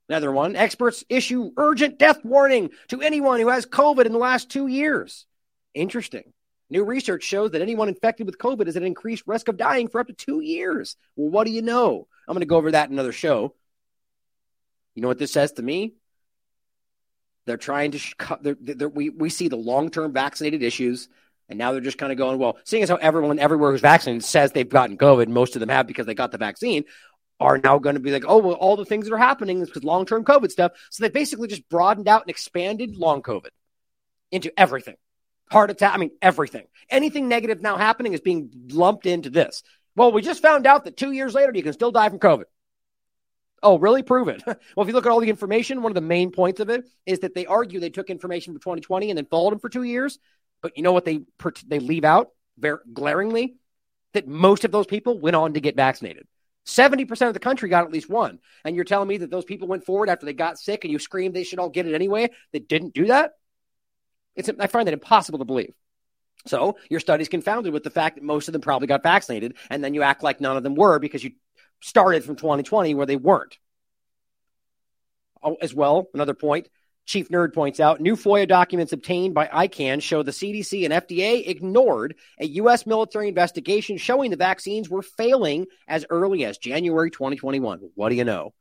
Another one experts issue urgent death warning to anyone who has COVID in the last two years. Interesting. New research shows that anyone infected with COVID is at increased risk of dying for up to two years. Well, what do you know? I'm going to go over that in another show. You know what this says to me? They're trying to, they're, we, we see the long term vaccinated issues, and now they're just kind of going, well, seeing as how everyone everywhere who's vaccinated says they've gotten COVID, most of them have because they got the vaccine, are now going to be like, oh, well, all the things that are happening is because long term COVID stuff. So they basically just broadened out and expanded long COVID into everything. Heart attack, I mean, everything. Anything negative now happening is being lumped into this. Well, we just found out that two years later, you can still die from COVID. Oh, really? Prove it. well, if you look at all the information, one of the main points of it is that they argue they took information from 2020 and then followed them for two years. But you know what they they leave out very glaringly? That most of those people went on to get vaccinated. 70% of the country got at least one. And you're telling me that those people went forward after they got sick and you screamed they should all get it anyway? They didn't do that? It's, I find that impossible to believe. So your study's confounded with the fact that most of them probably got vaccinated, and then you act like none of them were because you started from 2020 where they weren't. Oh, as well, another point Chief Nerd points out new FOIA documents obtained by ICAN show the CDC and FDA ignored a U.S. military investigation showing the vaccines were failing as early as January 2021. What do you know?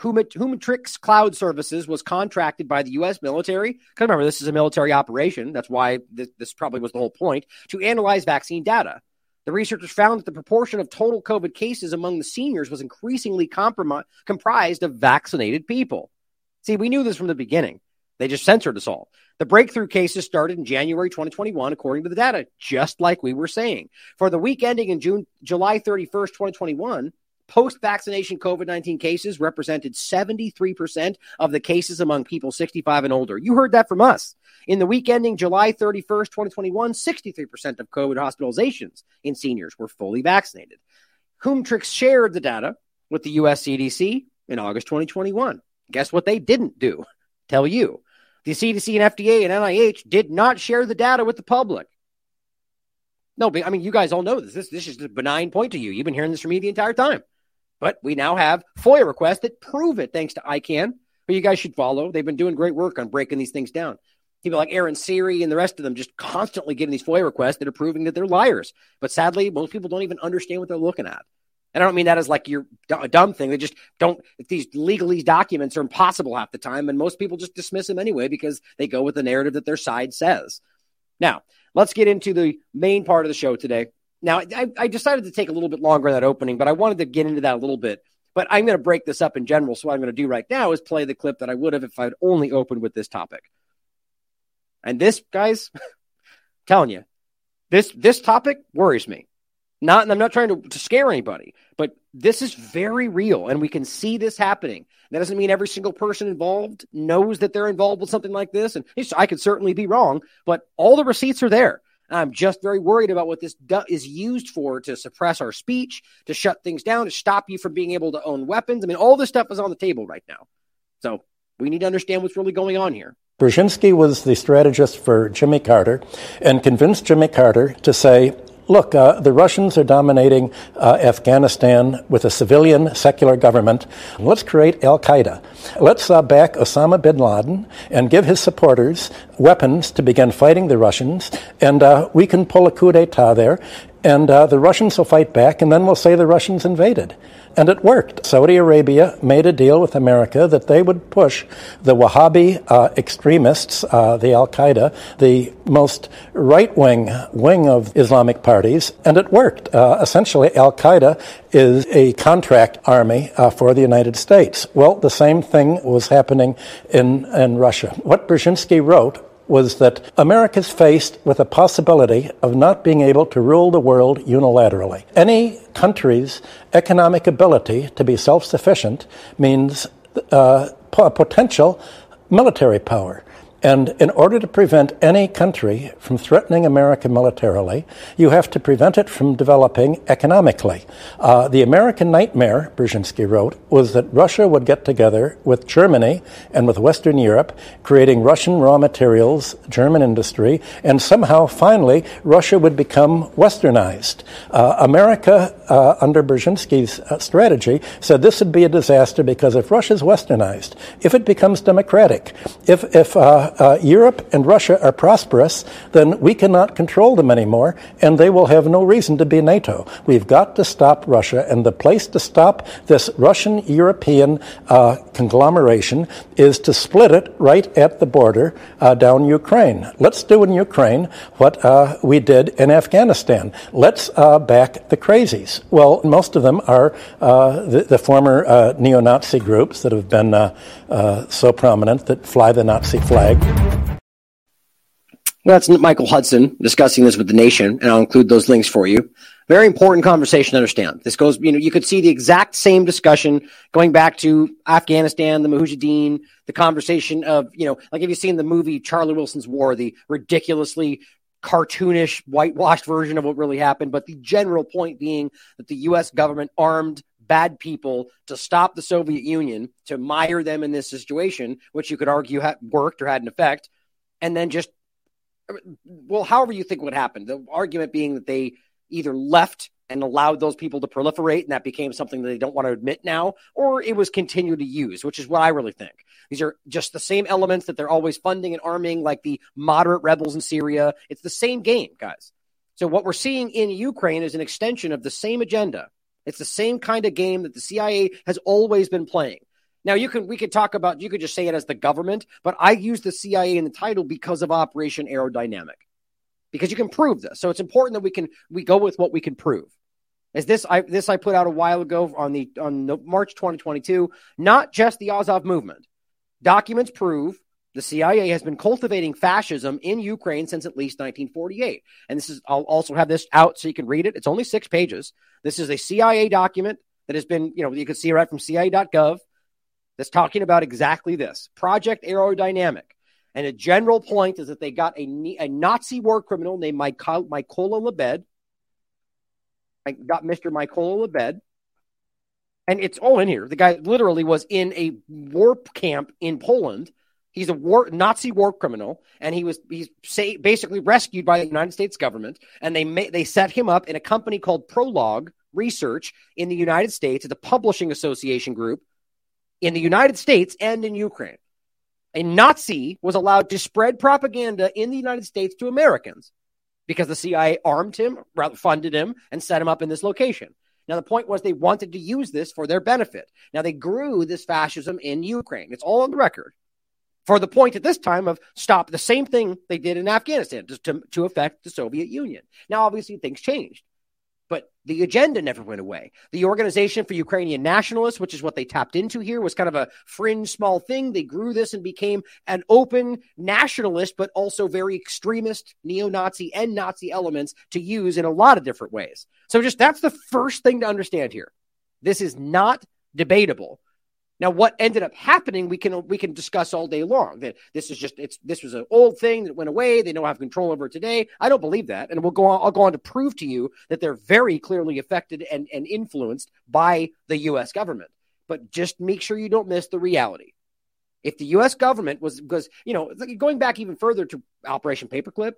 Humetrix Cloud Services was contracted by the U.S. military. Because remember, this is a military operation. That's why this, this probably was the whole point to analyze vaccine data. The researchers found that the proportion of total COVID cases among the seniors was increasingly comprom- comprised of vaccinated people. See, we knew this from the beginning. They just censored us all. The breakthrough cases started in January 2021, according to the data, just like we were saying. For the week ending in June, July 31st, 2021, post vaccination COVID 19 cases represented 73% of the cases among people 65 and older. You heard that from us. In the week ending July 31st, 2021, 63% of COVID hospitalizations in seniors were fully vaccinated. Humetrix shared the data with the US CDC in August 2021. Guess what they didn't do? Tell you. The CDC and FDA and NIH did not share the data with the public. No, I mean, you guys all know this. This, this is a benign point to you. You've been hearing this from me the entire time. But we now have FOIA requests that prove it, thanks to ICAN, who you guys should follow. They've been doing great work on breaking these things down. People like Aaron Siri and the rest of them just constantly getting these FOIA requests that are proving that they're liars. But sadly, most people don't even understand what they're looking at. And I don't mean that as like you're a dumb thing. They just don't, these legalese documents are impossible half the time. And most people just dismiss them anyway because they go with the narrative that their side says. Now, let's get into the main part of the show today. Now, I, I decided to take a little bit longer that opening, but I wanted to get into that a little bit. But I'm going to break this up in general. So, what I'm going to do right now is play the clip that I would have if I'd only opened with this topic. And this, guys, telling you, this this topic worries me. Not, and I'm not trying to, to scare anybody, but this is very real, and we can see this happening. That doesn't mean every single person involved knows that they're involved with something like this, and I could certainly be wrong, but all the receipts are there. I'm just very worried about what this is used for to suppress our speech, to shut things down, to stop you from being able to own weapons. I mean, all this stuff is on the table right now. So we need to understand what's really going on here. Brzezinski was the strategist for Jimmy Carter and convinced Jimmy Carter to say, look, uh, the Russians are dominating uh, Afghanistan with a civilian secular government. Let's create Al Qaeda. Let's uh, back Osama bin Laden and give his supporters weapons to begin fighting the Russians, and uh, we can pull a coup d'etat there, and uh, the Russians will fight back, and then we'll say the Russians invaded. And it worked. Saudi Arabia made a deal with America that they would push the Wahhabi uh, extremists, uh, the Al Qaeda, the most right wing wing of Islamic parties, and it worked. Uh, essentially, Al Qaeda is a contract army uh, for the United States. Well, the same thing was happening in, in Russia. What Brzezinski wrote was that America is faced with a possibility of not being able to rule the world unilaterally. Any country's economic ability to be self sufficient means uh, potential military power. And in order to prevent any country from threatening America militarily, you have to prevent it from developing economically. Uh, the American nightmare, Brzezinski wrote, was that Russia would get together with Germany and with Western Europe, creating Russian raw materials, German industry, and somehow, finally, Russia would become westernized. Uh, America, uh, under Brzezinski's uh, strategy, said this would be a disaster because if Russia's westernized, if it becomes democratic, if, if uh, Europe and Russia are prosperous, then we cannot control them anymore, and they will have no reason to be NATO. We've got to stop Russia, and the place to stop this Russian European uh, conglomeration is to split it right at the border uh, down Ukraine. Let's do in Ukraine what uh, we did in Afghanistan. Let's uh, back the crazies. Well, most of them are uh, the, the, former neo Nazi groups that have been Uh, so prominent that fly the Nazi flag. Well, That's Michael Hudson discussing this with the nation, and I'll include those links for you. Very important conversation to understand. This goes, you know, you could see the exact same discussion going back to Afghanistan, the Mujahideen, the conversation of, you know, like if you've seen the movie Charlie Wilson's War, the ridiculously cartoonish, whitewashed version of what really happened, but the general point being that the U.S. government armed bad people to stop the Soviet Union, to mire them in this situation, which you could argue had worked or had an effect, and then just well, however you think would happen. The argument being that they either left and allowed those people to proliferate, and that became something that they don't want to admit now, or it was continued to use, which is what I really think. These are just the same elements that they're always funding and arming, like the moderate rebels in Syria. It's the same game, guys. So what we're seeing in Ukraine is an extension of the same agenda. It's the same kind of game that the CIA has always been playing. Now you can we could talk about you could just say it as the government, but I use the CIA in the title because of Operation Aerodynamic. Because you can prove this. So it's important that we can we go with what we can prove. As this I this I put out a while ago on the on the March 2022, not just the Azov movement. Documents prove the CIA has been cultivating fascism in Ukraine since at least 1948. And this is, I'll also have this out so you can read it. It's only six pages. This is a CIA document that has been, you know, you can see right from CIA.gov that's talking about exactly this Project Aerodynamic. And a general point is that they got a, a Nazi war criminal named Mykola Lebed. I got Mr. Mykola Lebed. And it's all in here. The guy literally was in a war camp in Poland He's a war Nazi war criminal, and he was he's say, basically rescued by the United States government. And they they set him up in a company called Prologue Research in the United States. It's a publishing association group in the United States and in Ukraine. A Nazi was allowed to spread propaganda in the United States to Americans because the CIA armed him, funded him, and set him up in this location. Now, the point was they wanted to use this for their benefit. Now, they grew this fascism in Ukraine. It's all on the record for the point at this time of stop the same thing they did in Afghanistan to, to affect the Soviet Union. Now, obviously, things changed, but the agenda never went away. The Organization for Ukrainian Nationalists, which is what they tapped into here, was kind of a fringe small thing. They grew this and became an open nationalist, but also very extremist neo Nazi and Nazi elements to use in a lot of different ways. So, just that's the first thing to understand here. This is not debatable now, what ended up happening, we can we can discuss all day long. That this is just it's this was an old thing that went away. They don't have control over it today. I don't believe that, and we'll go on. I'll go on to prove to you that they're very clearly affected and and influenced by the U.S. government. But just make sure you don't miss the reality. If the U.S. government was because you know going back even further to Operation Paperclip,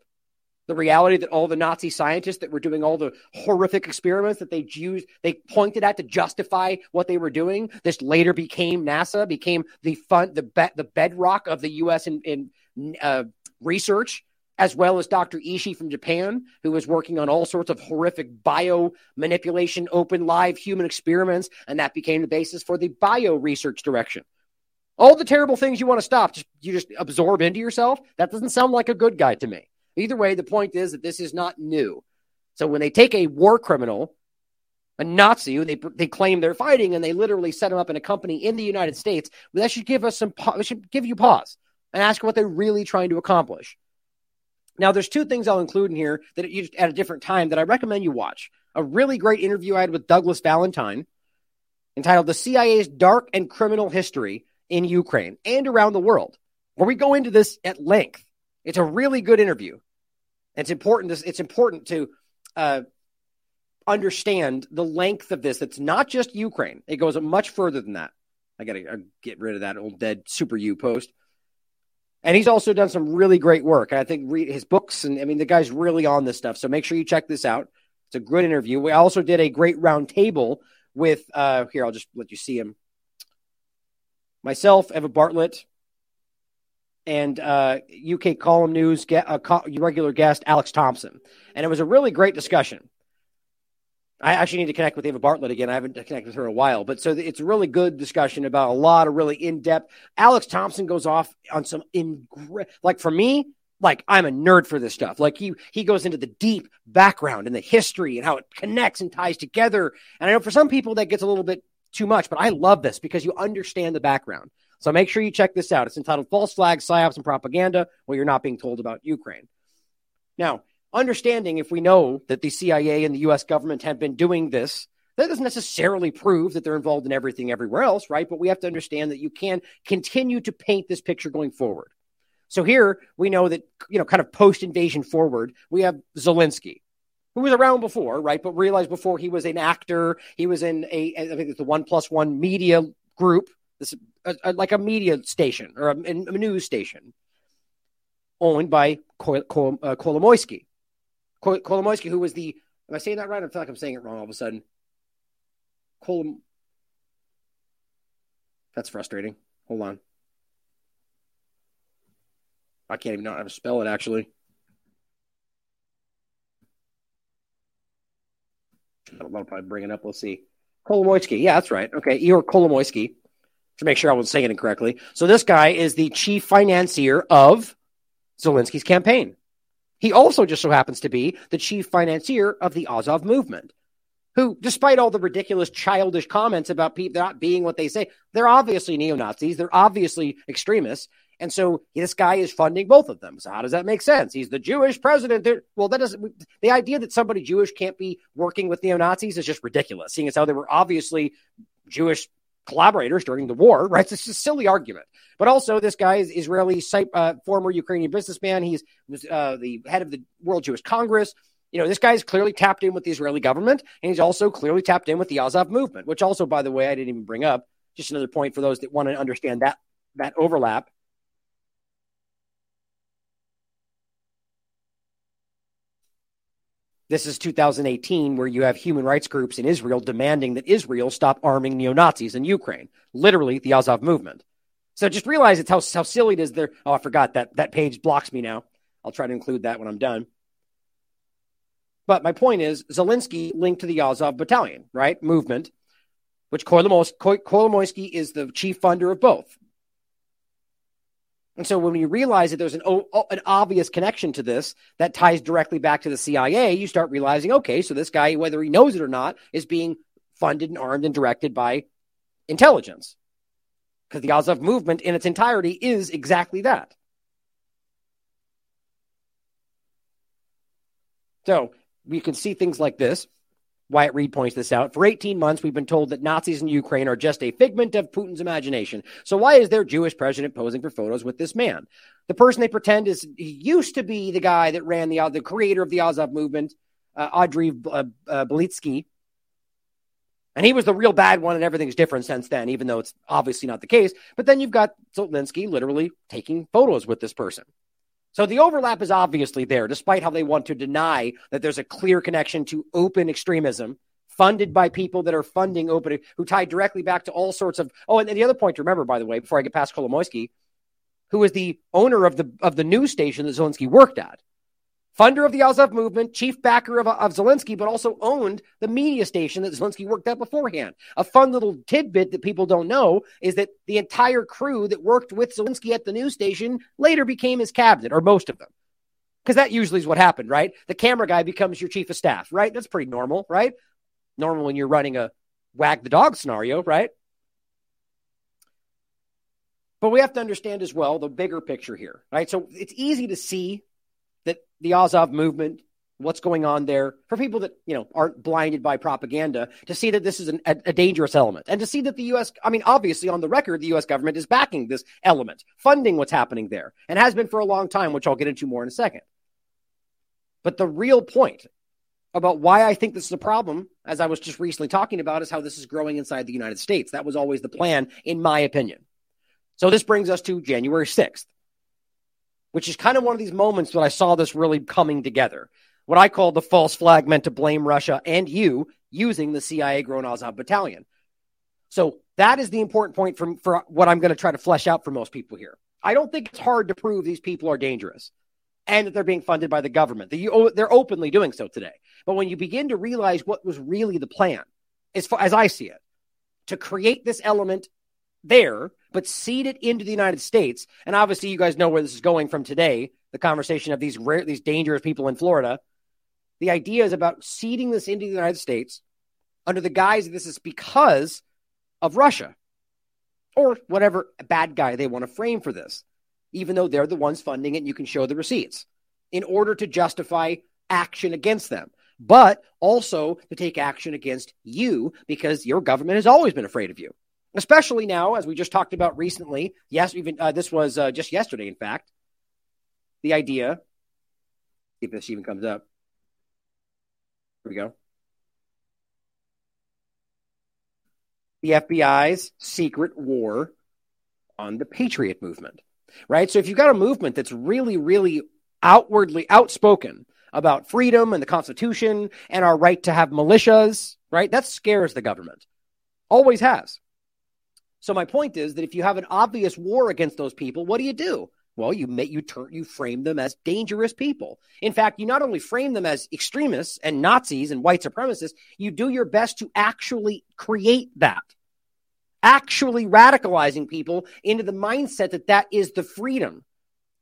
the reality that all the Nazi scientists that were doing all the horrific experiments that they used, they pointed at to justify what they were doing. This later became NASA, became the fun, the be, the bedrock of the U.S. in, in uh, research, as well as Dr. Ishii from Japan, who was working on all sorts of horrific bio manipulation, open live human experiments, and that became the basis for the bio research direction. All the terrible things you want to stop, just, you just absorb into yourself. That doesn't sound like a good guy to me. Either way, the point is that this is not new. So when they take a war criminal, a Nazi who they they claim they're fighting, and they literally set him up in a company in the United States, that should give us some. Should give you pause and ask what they're really trying to accomplish. Now, there's two things I'll include in here that you at a different time that I recommend you watch. A really great interview I had with Douglas Valentine, entitled "The CIA's Dark and Criminal History in Ukraine and Around the World," where we go into this at length. It's a really good interview. It's important. To, it's important to uh, understand the length of this. It's not just Ukraine. It goes much further than that. I got to uh, get rid of that old dead Super U post. And he's also done some really great work. I think read his books, and I mean, the guy's really on this stuff. So make sure you check this out. It's a good interview. We also did a great roundtable with, uh, here, I'll just let you see him. Myself, Eva Bartlett, and uh, UK Column News get, uh, co- regular guest Alex Thompson, and it was a really great discussion. I actually need to connect with Ava Bartlett again. I haven't connected with her in a while, but so it's a really good discussion about a lot of really in depth. Alex Thompson goes off on some in like for me, like I'm a nerd for this stuff. Like he he goes into the deep background and the history and how it connects and ties together. And I know for some people that gets a little bit too much, but I love this because you understand the background. So make sure you check this out. It's entitled False Flags, Psyops, and Propaganda, What You're Not Being Told About Ukraine. Now, understanding if we know that the CIA and the US government have been doing this, that doesn't necessarily prove that they're involved in everything everywhere else, right? But we have to understand that you can continue to paint this picture going forward. So here we know that, you know, kind of post invasion forward, we have Zelensky, who was around before, right? But realized before he was an actor, he was in a, I think it's the one plus one media group, this a, a, like a media station or a, a, news station owned by Kol, Kol, uh, Kolomoisky. Kol, Kolomoisky, who was the, am I saying that right? I feel like I'm saying it wrong all of a sudden. Kolom, that's frustrating. Hold on. I can't even know how to spell it actually. I'll probably bring it up. We'll see. Kolomoisky. Yeah, that's right. Okay. Igor Kolomoisky to make sure I was saying it incorrectly. So this guy is the chief financier of Zelensky's campaign. He also just so happens to be the chief financier of the Azov movement, who, despite all the ridiculous, childish comments about people not being what they say, they're obviously neo Nazis. They're obviously extremists. And so this guy is funding both of them. So how does that make sense? He's the Jewish president. Well, that doesn't. The idea that somebody Jewish can't be working with neo Nazis is just ridiculous, seeing as how they were obviously Jewish collaborators during the war, right? It's a silly argument. But also, this guy is Israeli, uh, former Ukrainian businessman. He's was uh, the head of the World Jewish Congress. You know, this guy's clearly tapped in with the Israeli government, and he's also clearly tapped in with the Azov movement, which also, by the way, I didn't even bring up. Just another point for those that want to understand that that overlap. This is 2018, where you have human rights groups in Israel demanding that Israel stop arming neo Nazis in Ukraine, literally the Azov movement. So just realize it's how, how silly it is there. Oh, I forgot that that page blocks me now. I'll try to include that when I'm done. But my point is Zelensky linked to the Azov battalion, right? Movement, which Kolomoisky is the chief funder of both. And so when you realize that there's an, an obvious connection to this that ties directly back to the CIA, you start realizing, okay, so this guy, whether he knows it or not, is being funded and armed and directed by intelligence. Because the Azov movement in its entirety is exactly that. So we can see things like this. Wyatt Reed points this out. For 18 months, we've been told that Nazis in Ukraine are just a figment of Putin's imagination. So why is their Jewish president posing for photos with this man? The person they pretend is he used to be the guy that ran the the creator of the Azov movement, uh, Audrey uh, uh, Belitsky. And he was the real bad one, and everything's different since then, even though it's obviously not the case. But then you've got Zelensky literally taking photos with this person. So the overlap is obviously there, despite how they want to deny that there's a clear connection to open extremism funded by people that are funding open, who tie directly back to all sorts of. Oh, and the other point to remember, by the way, before I get past Kolomoisky, who is the owner of the of the news station that Zelensky worked at funder of the Azov movement, chief backer of, of Zelensky, but also owned the media station that Zelensky worked at beforehand. A fun little tidbit that people don't know is that the entire crew that worked with Zelensky at the news station later became his cabinet, or most of them. Because that usually is what happened, right? The camera guy becomes your chief of staff, right? That's pretty normal, right? Normal when you're running a wag the dog scenario, right? But we have to understand as well the bigger picture here, right? So it's easy to see the Azov movement, what's going on there, for people that you know aren't blinded by propaganda, to see that this is an, a, a dangerous element, and to see that the U.S. I mean, obviously on the record, the U.S. government is backing this element, funding what's happening there, and has been for a long time, which I'll get into more in a second. But the real point about why I think this is a problem, as I was just recently talking about, is how this is growing inside the United States. That was always the plan, in my opinion. So this brings us to January 6th which is kind of one of these moments that I saw this really coming together. What I call the false flag meant to blame Russia and you using the CIA grown Azov battalion. So that is the important point for, for what I'm going to try to flesh out for most people here. I don't think it's hard to prove these people are dangerous and that they're being funded by the government. Oh, they're openly doing so today. But when you begin to realize what was really the plan, as far as I see it, to create this element there, but seed it into the United States. And obviously, you guys know where this is going from today. The conversation of these rare, these dangerous people in Florida. The idea is about seeding this into the United States under the guise that this is because of Russia or whatever bad guy they want to frame for this, even though they're the ones funding it and you can show the receipts in order to justify action against them, but also to take action against you because your government has always been afraid of you especially now, as we just talked about recently. Yes, even uh, this was uh, just yesterday, in fact. The idea, if this even comes up. Here we go. The FBI's secret war on the Patriot movement, right? So if you've got a movement that's really, really outwardly outspoken about freedom and the Constitution and our right to have militias, right? That scares the government. Always has. So my point is that if you have an obvious war against those people, what do you do? Well, you make you turn you frame them as dangerous people. In fact, you not only frame them as extremists and Nazis and white supremacists, you do your best to actually create that actually radicalizing people into the mindset that that is the freedom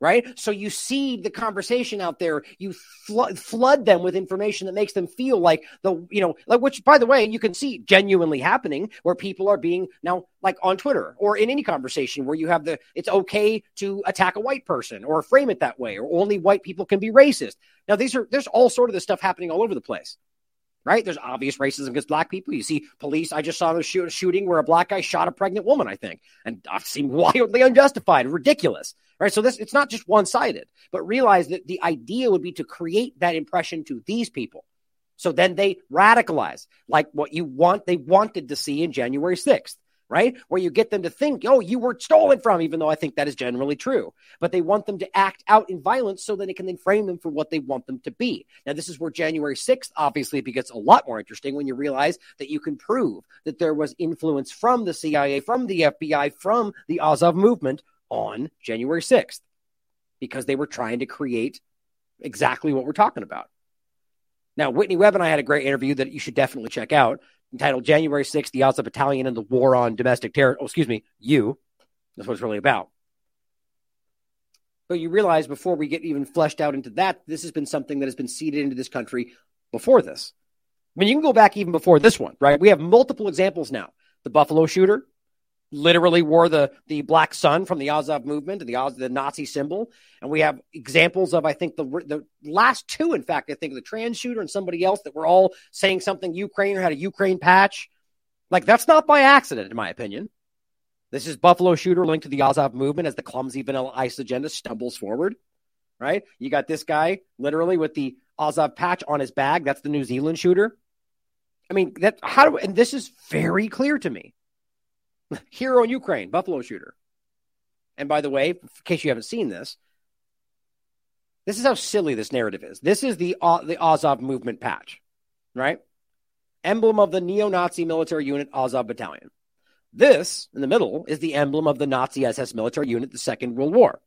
right? So you seed the conversation out there. You fl- flood them with information that makes them feel like the, you know, like which, by the way, you can see genuinely happening where people are being now like on Twitter or in any conversation where you have the, it's okay to attack a white person or frame it that way, or only white people can be racist. Now these are, there's all sort of this stuff happening all over the place right? There's obvious racism against black people. You see police. I just saw the shoot, shooting where a black guy shot a pregnant woman, I think, and seemed wildly unjustified, ridiculous, right? So this it's not just one sided, but realize that the idea would be to create that impression to these people. So then they radicalize like what you want, they wanted to see in January 6th right? Where you get them to think, oh, you were stolen from, even though I think that is generally true. But they want them to act out in violence so that it can then frame them for what they want them to be. Now, this is where January 6th obviously gets a lot more interesting when you realize that you can prove that there was influence from the CIA, from the FBI, from the Azov movement on January 6th because they were trying to create exactly what we're talking about. Now, Whitney Webb and I had a great interview that you should definitely check out entitled January 6th, the Azov Battalion and the War on Domestic Terror. Oh, excuse me, you. That's what it's really about. But you realize before we get even fleshed out into that, this has been something that has been seeded into this country before this. I mean, you can go back even before this one, right? We have multiple examples now. The Buffalo shooter, literally wore the the black sun from the Azov movement, and the Oz, the Nazi symbol, and we have examples of I think the the last two, in fact, I think the trans shooter and somebody else that were all saying something Ukraine or had a Ukraine patch. Like that's not by accident, in my opinion. This is Buffalo shooter linked to the Azov movement as the clumsy vanilla ISIS agenda stumbles forward. Right? You got this guy literally with the Azov patch on his bag. That's the New Zealand shooter. I mean, that how do and this is very clear to me Hero in Ukraine, Buffalo shooter. And by the way, in case you haven't seen this, this is how silly this narrative is. This is the uh, the Azov movement patch, right? Emblem of the neo-Nazi military unit Azov Battalion. This in the middle is the emblem of the Nazi SS military unit, the Second World War.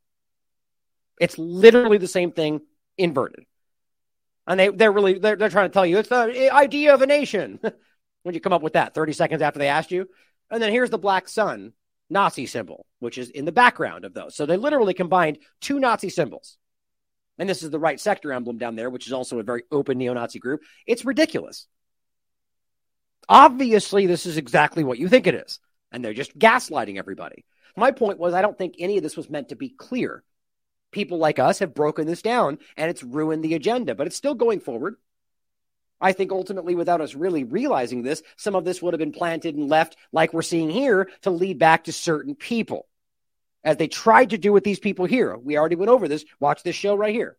It's literally the same thing inverted, and they they're really they're, they're trying to tell you it's the idea of a nation. when you come up with that, thirty seconds after they asked you, and then here's the black sun Nazi symbol, which is in the background of those. So they literally combined two Nazi symbols. And this is the right sector emblem down there, which is also a very open neo Nazi group. It's ridiculous. Obviously, this is exactly what you think it is. And they're just gaslighting everybody. My point was, I don't think any of this was meant to be clear. People like us have broken this down and it's ruined the agenda, but it's still going forward. I think ultimately, without us really realizing this, some of this would have been planted and left, like we're seeing here, to lead back to certain people. As they tried to do with these people here. We already went over this. Watch this show right here.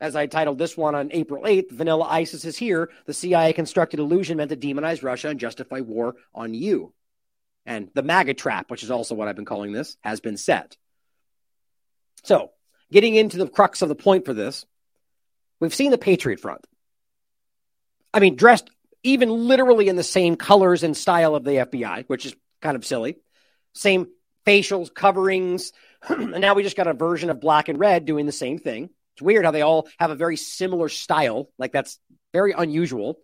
As I titled this one on April 8th, Vanilla ISIS is here. The CIA constructed illusion meant to demonize Russia and justify war on you. And the MAGA trap, which is also what I've been calling this, has been set. So, getting into the crux of the point for this, We've seen the Patriot Front. I mean, dressed even literally in the same colors and style of the FBI, which is kind of silly. Same facials, coverings. and now we just got a version of black and red doing the same thing. It's weird how they all have a very similar style. Like that's very unusual,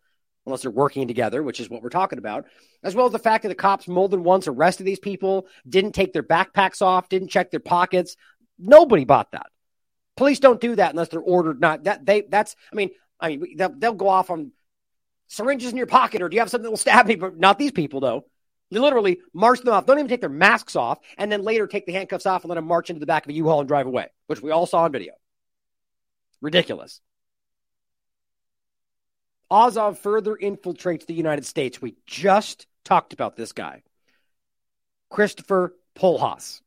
unless they're working together, which is what we're talking about. As well as the fact that the cops more than once arrested these people, didn't take their backpacks off, didn't check their pockets. Nobody bought that. Police don't do that unless they're ordered not. That they that's I mean I mean they'll, they'll go off on syringes in your pocket or do you have something that will stab me? But not these people though. They literally march them off, don't even take their masks off, and then later take the handcuffs off and let them march into the back of a U-Haul and drive away, which we all saw on video. Ridiculous. Azov further infiltrates the United States. We just talked about this guy, Christopher Pohlhaus.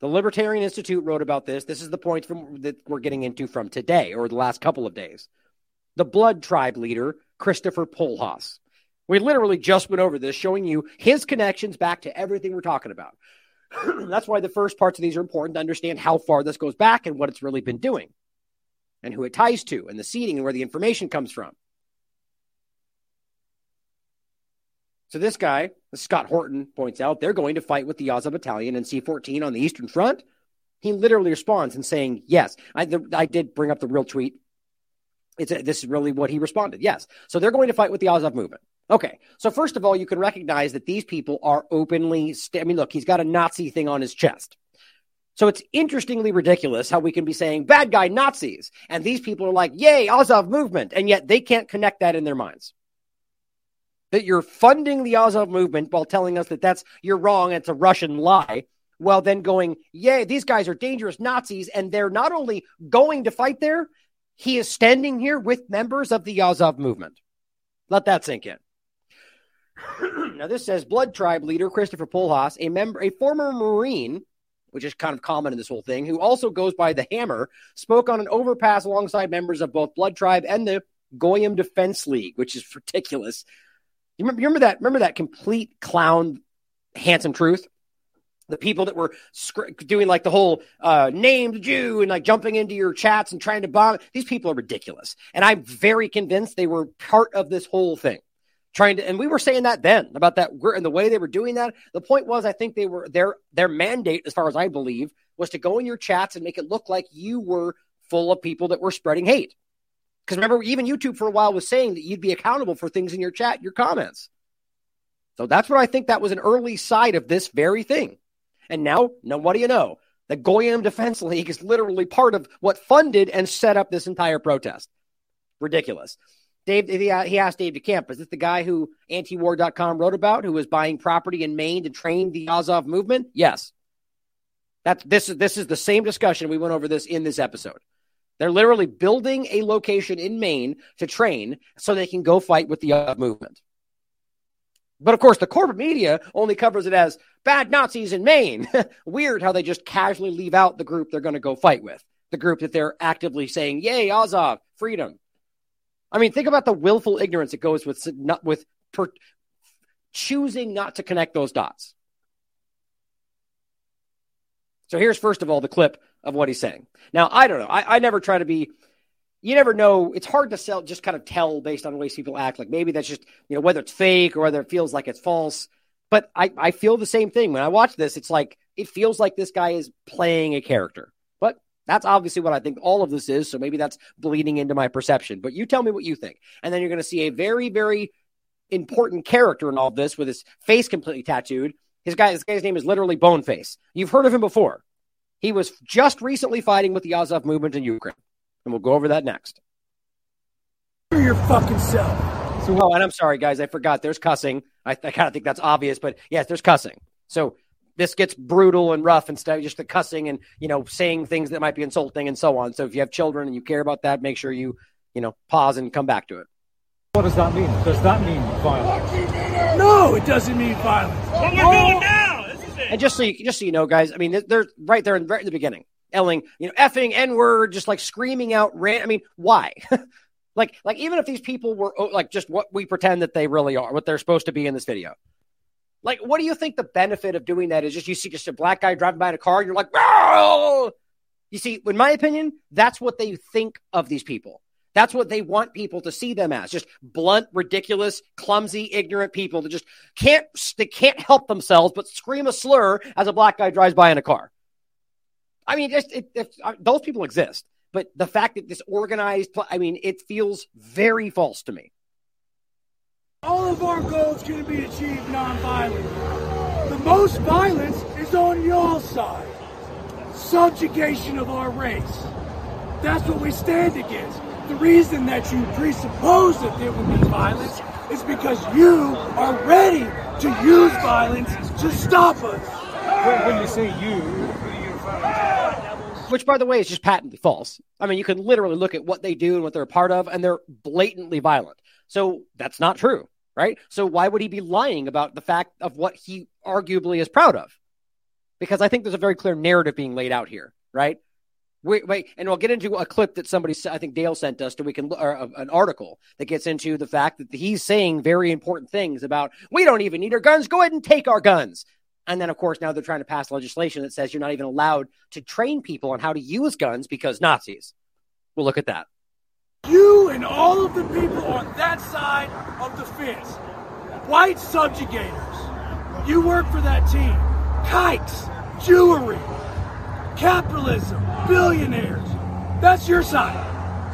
The Libertarian Institute wrote about this. This is the point from, that we're getting into from today or the last couple of days. The Blood Tribe leader, Christopher Pohlhaus. We literally just went over this, showing you his connections back to everything we're talking about. That's why the first parts of these are important to understand how far this goes back and what it's really been doing, and who it ties to, and the seeding and where the information comes from. So this guy, Scott Horton, points out they're going to fight with the Azov Battalion and C-14 on the Eastern Front. He literally responds and saying, "Yes, I, the, I did bring up the real tweet. It's a, this is really what he responded. Yes, so they're going to fight with the Azov movement. Okay. So first of all, you can recognize that these people are openly, st- I mean, look, he's got a Nazi thing on his chest. So it's interestingly ridiculous how we can be saying bad guy Nazis. And these people are like, yay, Azov movement. And yet they can't connect that in their minds. That you're funding the Azov movement while telling us that that's, you're wrong. It's a Russian lie. Well, then going, yay, these guys are dangerous Nazis. And they're not only going to fight there, he is standing here with members of the Azov movement. Let that sink in. now this says Blood Tribe leader Christopher Pohlhaus, a member, a former Marine which is kind of common in this whole thing, who also goes by the Hammer, spoke on an overpass alongside members of both Blood Tribe and the Goyim Defense League, which is ridiculous. You remember, you remember that? Remember that complete clown, handsome truth? The people that were doing like the whole uh, named Jew and like jumping into your chats and trying to bomb. These people are ridiculous, and I'm very convinced they were part of this whole thing trying to and we were saying that then about that and the way they were doing that the point was i think they were their their mandate as far as i believe was to go in your chats and make it look like you were full of people that were spreading hate because remember even youtube for a while was saying that you'd be accountable for things in your chat your comments so that's what i think that was an early side of this very thing and now now what do you know the Goyim defense league is literally part of what funded and set up this entire protest ridiculous Dave, he asked Dave DeCamp, is this the guy who antiwar.com wrote about, who was buying property in Maine to train the Azov movement? Yes. That's this is this is the same discussion. We went over this in this episode. They're literally building a location in Maine to train so they can go fight with the movement. But of course, the corporate media only covers it as bad Nazis in Maine. Weird how they just casually leave out the group they're going to go fight with, the group that they're actively saying, "Yay, Azov, freedom." I mean, think about the willful ignorance that goes with with per, choosing not to connect those dots. So here's first of all the clip of what he's saying. Now I don't know. I, I never try to be. You never know. It's hard to sell. Just kind of tell based on the way people act. Like maybe that's just you know whether it's fake or whether it feels like it's false. But I I feel the same thing when I watch this. It's like it feels like this guy is playing a character. But that's obviously what I think all of this is. So maybe that's bleeding into my perception. But you tell me what you think. And then you're going to see a very, very important character in all this with his face completely tattooed. His guy, this guy's name is literally Boneface. You've heard of him before. He was just recently fighting with the Azov movement in Ukraine. And we'll go over that next. Your fucking self. Oh, and I'm sorry, guys. I forgot. There's cussing. I, I kind of think that's obvious, but yes, there's cussing. So this gets brutal and rough instead of just the cussing and you know saying things that might be insulting and so on. So if you have children and you care about that, make sure you you know pause and come back to it. What does that mean? Does that mean violence? No, it doesn't mean violence. What we're oh. doing now. And just so you just so you know, guys, I mean they're right there in, right in the beginning, yelling, you know, effing n word, just like screaming out. Ran- I mean, why? like like even if these people were oh, like just what we pretend that they really are, what they're supposed to be in this video like, what do you think the benefit of doing that is? Just you see just a black guy driving by in a car, and you're like, oh! you see, in my opinion, that's what they think of these people. That's what they want people to see them as. Just blunt, ridiculous, clumsy, ignorant people that just can't they can't help themselves but scream a slur as a black guy drives by in a car. I mean, just it, it, uh, those people exist, but the fact that this organized, I mean, it feels very false to me. All of our goals can be achieved non-violent. The most violence is on your side. Subjugation of our race. That's what we stand against. The reason that you presuppose that there will be violence is because you are ready to use violence to stop us. When you say you, which by the way is just patently false. I mean, you can literally look at what they do and what they're a part of, and they're blatantly violent. So that's not true, right? So why would he be lying about the fact of what he arguably is proud of? Because I think there's a very clear narrative being laid out here, right? Wait, wait, and we'll get into a clip that somebody, I think Dale sent us, to we can, or uh, an article that gets into the fact that he's saying very important things about we don't even need our guns. Go ahead and take our guns. And then, of course, now they're trying to pass legislation that says you're not even allowed to train people on how to use guns because Nazis. We'll look at that. You and all of the people on that side of the fence, white subjugators, you work for that team. Kikes, Jewry, capitalism, billionaires. That's your side.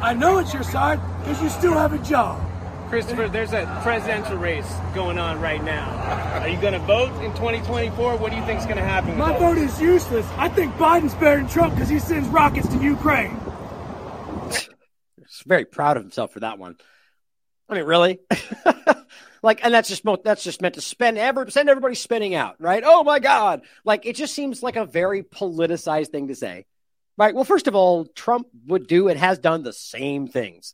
I know it's your side because you still have a job. Christopher, there's a presidential race going on right now. Are you going to vote in 2024? What do you think is going to happen? My vote is useless. I think Biden's better than Trump because he sends rockets to Ukraine. He's very proud of himself for that one. I mean, really? like, and that's just that's just meant to spend ever send everybody spinning out, right? Oh my God! Like, it just seems like a very politicized thing to say, right? Well, first of all, Trump would do and has done the same things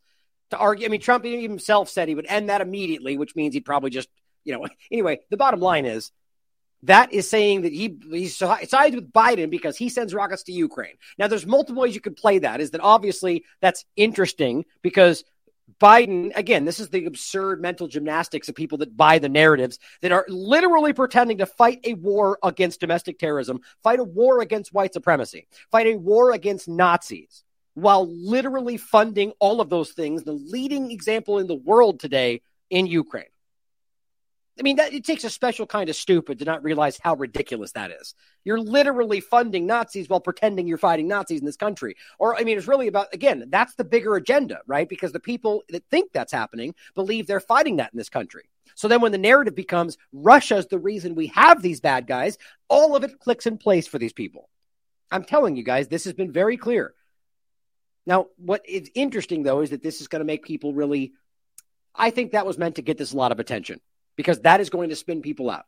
to argue. I mean, Trump himself said he would end that immediately, which means he'd probably just, you know. Anyway, the bottom line is that is saying that he he sides with Biden because he sends rockets to Ukraine. Now, there's multiple ways you could play that. Is that obviously that's interesting because Biden, again, this is the absurd mental gymnastics of people that buy the narratives that are literally pretending to fight a war against domestic terrorism, fight a war against white supremacy, fight a war against Nazis, while literally funding all of those things, the leading example in the world today in Ukraine. I mean, that, it takes a special kind of stupid to not realize how ridiculous that is. You're literally funding Nazis while pretending you're fighting Nazis in this country. Or, I mean, it's really about, again, that's the bigger agenda, right? Because the people that think that's happening believe they're fighting that in this country. So then when the narrative becomes Russia's the reason we have these bad guys, all of it clicks in place for these people. I'm telling you guys, this has been very clear. Now, what is interesting, though, is that this is going to make people really. I think that was meant to get this a lot of attention because that is going to spin people out.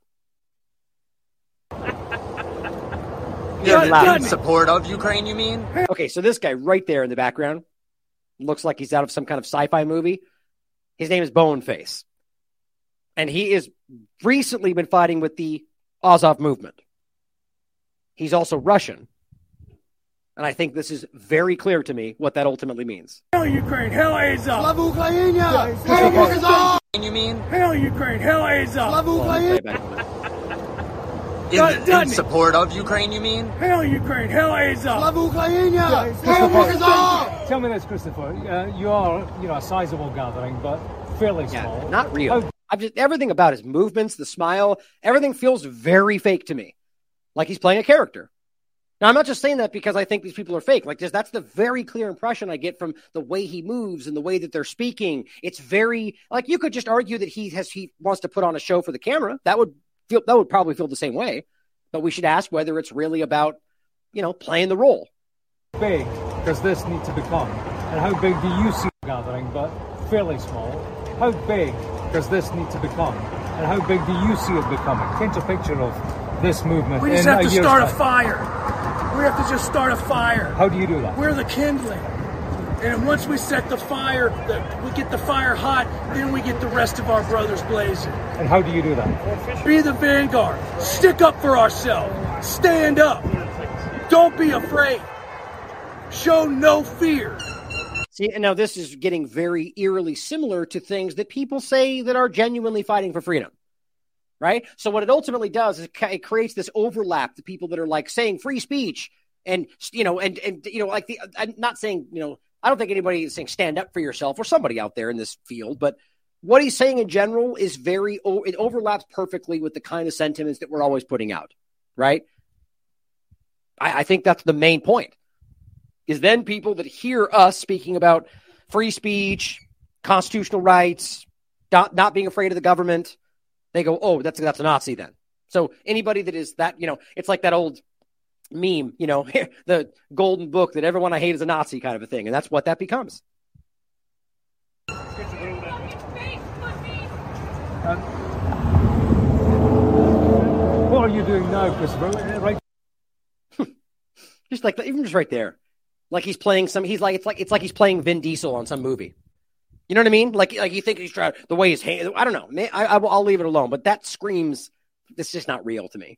You're not in support of Ukraine, you mean? Okay, so this guy right there in the background looks like he's out of some kind of sci-fi movie. His name is Boneface. And he is recently been fighting with the Azov movement. He's also Russian. And I think this is very clear to me what that ultimately means. Hell Ukraine, hell Azov. Slava Ukraina! Hell Azov! You mean? Hell Ukraine, hell Azov. Slava Ukraina! In, in support of Ukraine, you mean? Hell Ukraine, hell Azov. Slava Ukraina! Hell Azov! Tell me this, Christopher. Uh, you are, you know, a sizable gathering, but fairly small. Yeah, not real. How- I'm just everything about his movements, the smile, everything feels very fake to me. Like he's playing a character. Now, I'm not just saying that because I think these people are fake. Like, that's the very clear impression I get from the way he moves and the way that they're speaking. It's very like you could just argue that he has he wants to put on a show for the camera. That would feel that would probably feel the same way. But we should ask whether it's really about you know playing the role. Big does this need to become, and how big do you see the gathering? But fairly small. How big does this need to become, and how big do you see it becoming? Paint a picture of this movement. We just have to start time. a fire. We have to just start a fire. How do you do that? We're the kindling. And once we set the fire, the, we get the fire hot, then we get the rest of our brothers blazing. And how do you do that? Be the vanguard. Stick up for ourselves. Stand up. Don't be afraid. Show no fear. See, and now this is getting very eerily similar to things that people say that are genuinely fighting for freedom. Right? So what it ultimately does is it creates this overlap. to people that are like saying free speech and you know and and you know like the uh, I'm not saying you know I don't think anybody is saying stand up for yourself or somebody out there in this field, but what he's saying in general is very it overlaps perfectly with the kind of sentiments that we're always putting out. Right? I, I think that's the main point is then people that hear us speaking about free speech, constitutional rights, not, not being afraid of the government, they go, oh, that's that's a Nazi then. So anybody that is that, you know, it's like that old meme, you know, the golden book that everyone I hate is a Nazi kind of a thing, and that's what that becomes. Um, what are you doing now, Christopher? Right. just like even just right there like he's playing some. He's like it's like it's like he's playing Vin Diesel on some movie. You know what I mean? Like like you think he's trying the way his hand. I don't know. I, I I'll leave it alone. But that screams. This is just not real to me.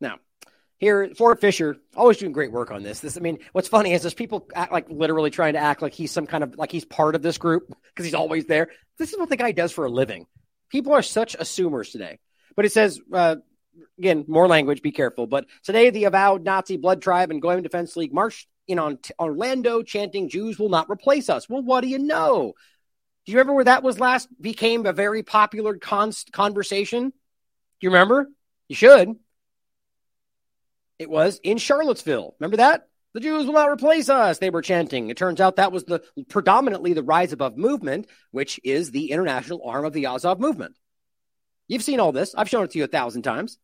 Now, here, Ford Fischer always doing great work on this. This, I mean, what's funny is there's people act like literally trying to act like he's some kind of like he's part of this group because he's always there. This is what the guy does for a living. People are such assumers today. But it says uh, again, more language, be careful. But today, the avowed Nazi blood tribe and Goyim Defense League marched in Orlando chanting, Jews will not replace us. Well, what do you know? Do you remember where that was last became a very popular con- conversation? Do you remember? You should. It was in Charlottesville. Remember that? The Jews will not replace us, they were chanting. It turns out that was the predominantly the Rise Above movement, which is the international arm of the Azov movement. You've seen all this. I've shown it to you a thousand times.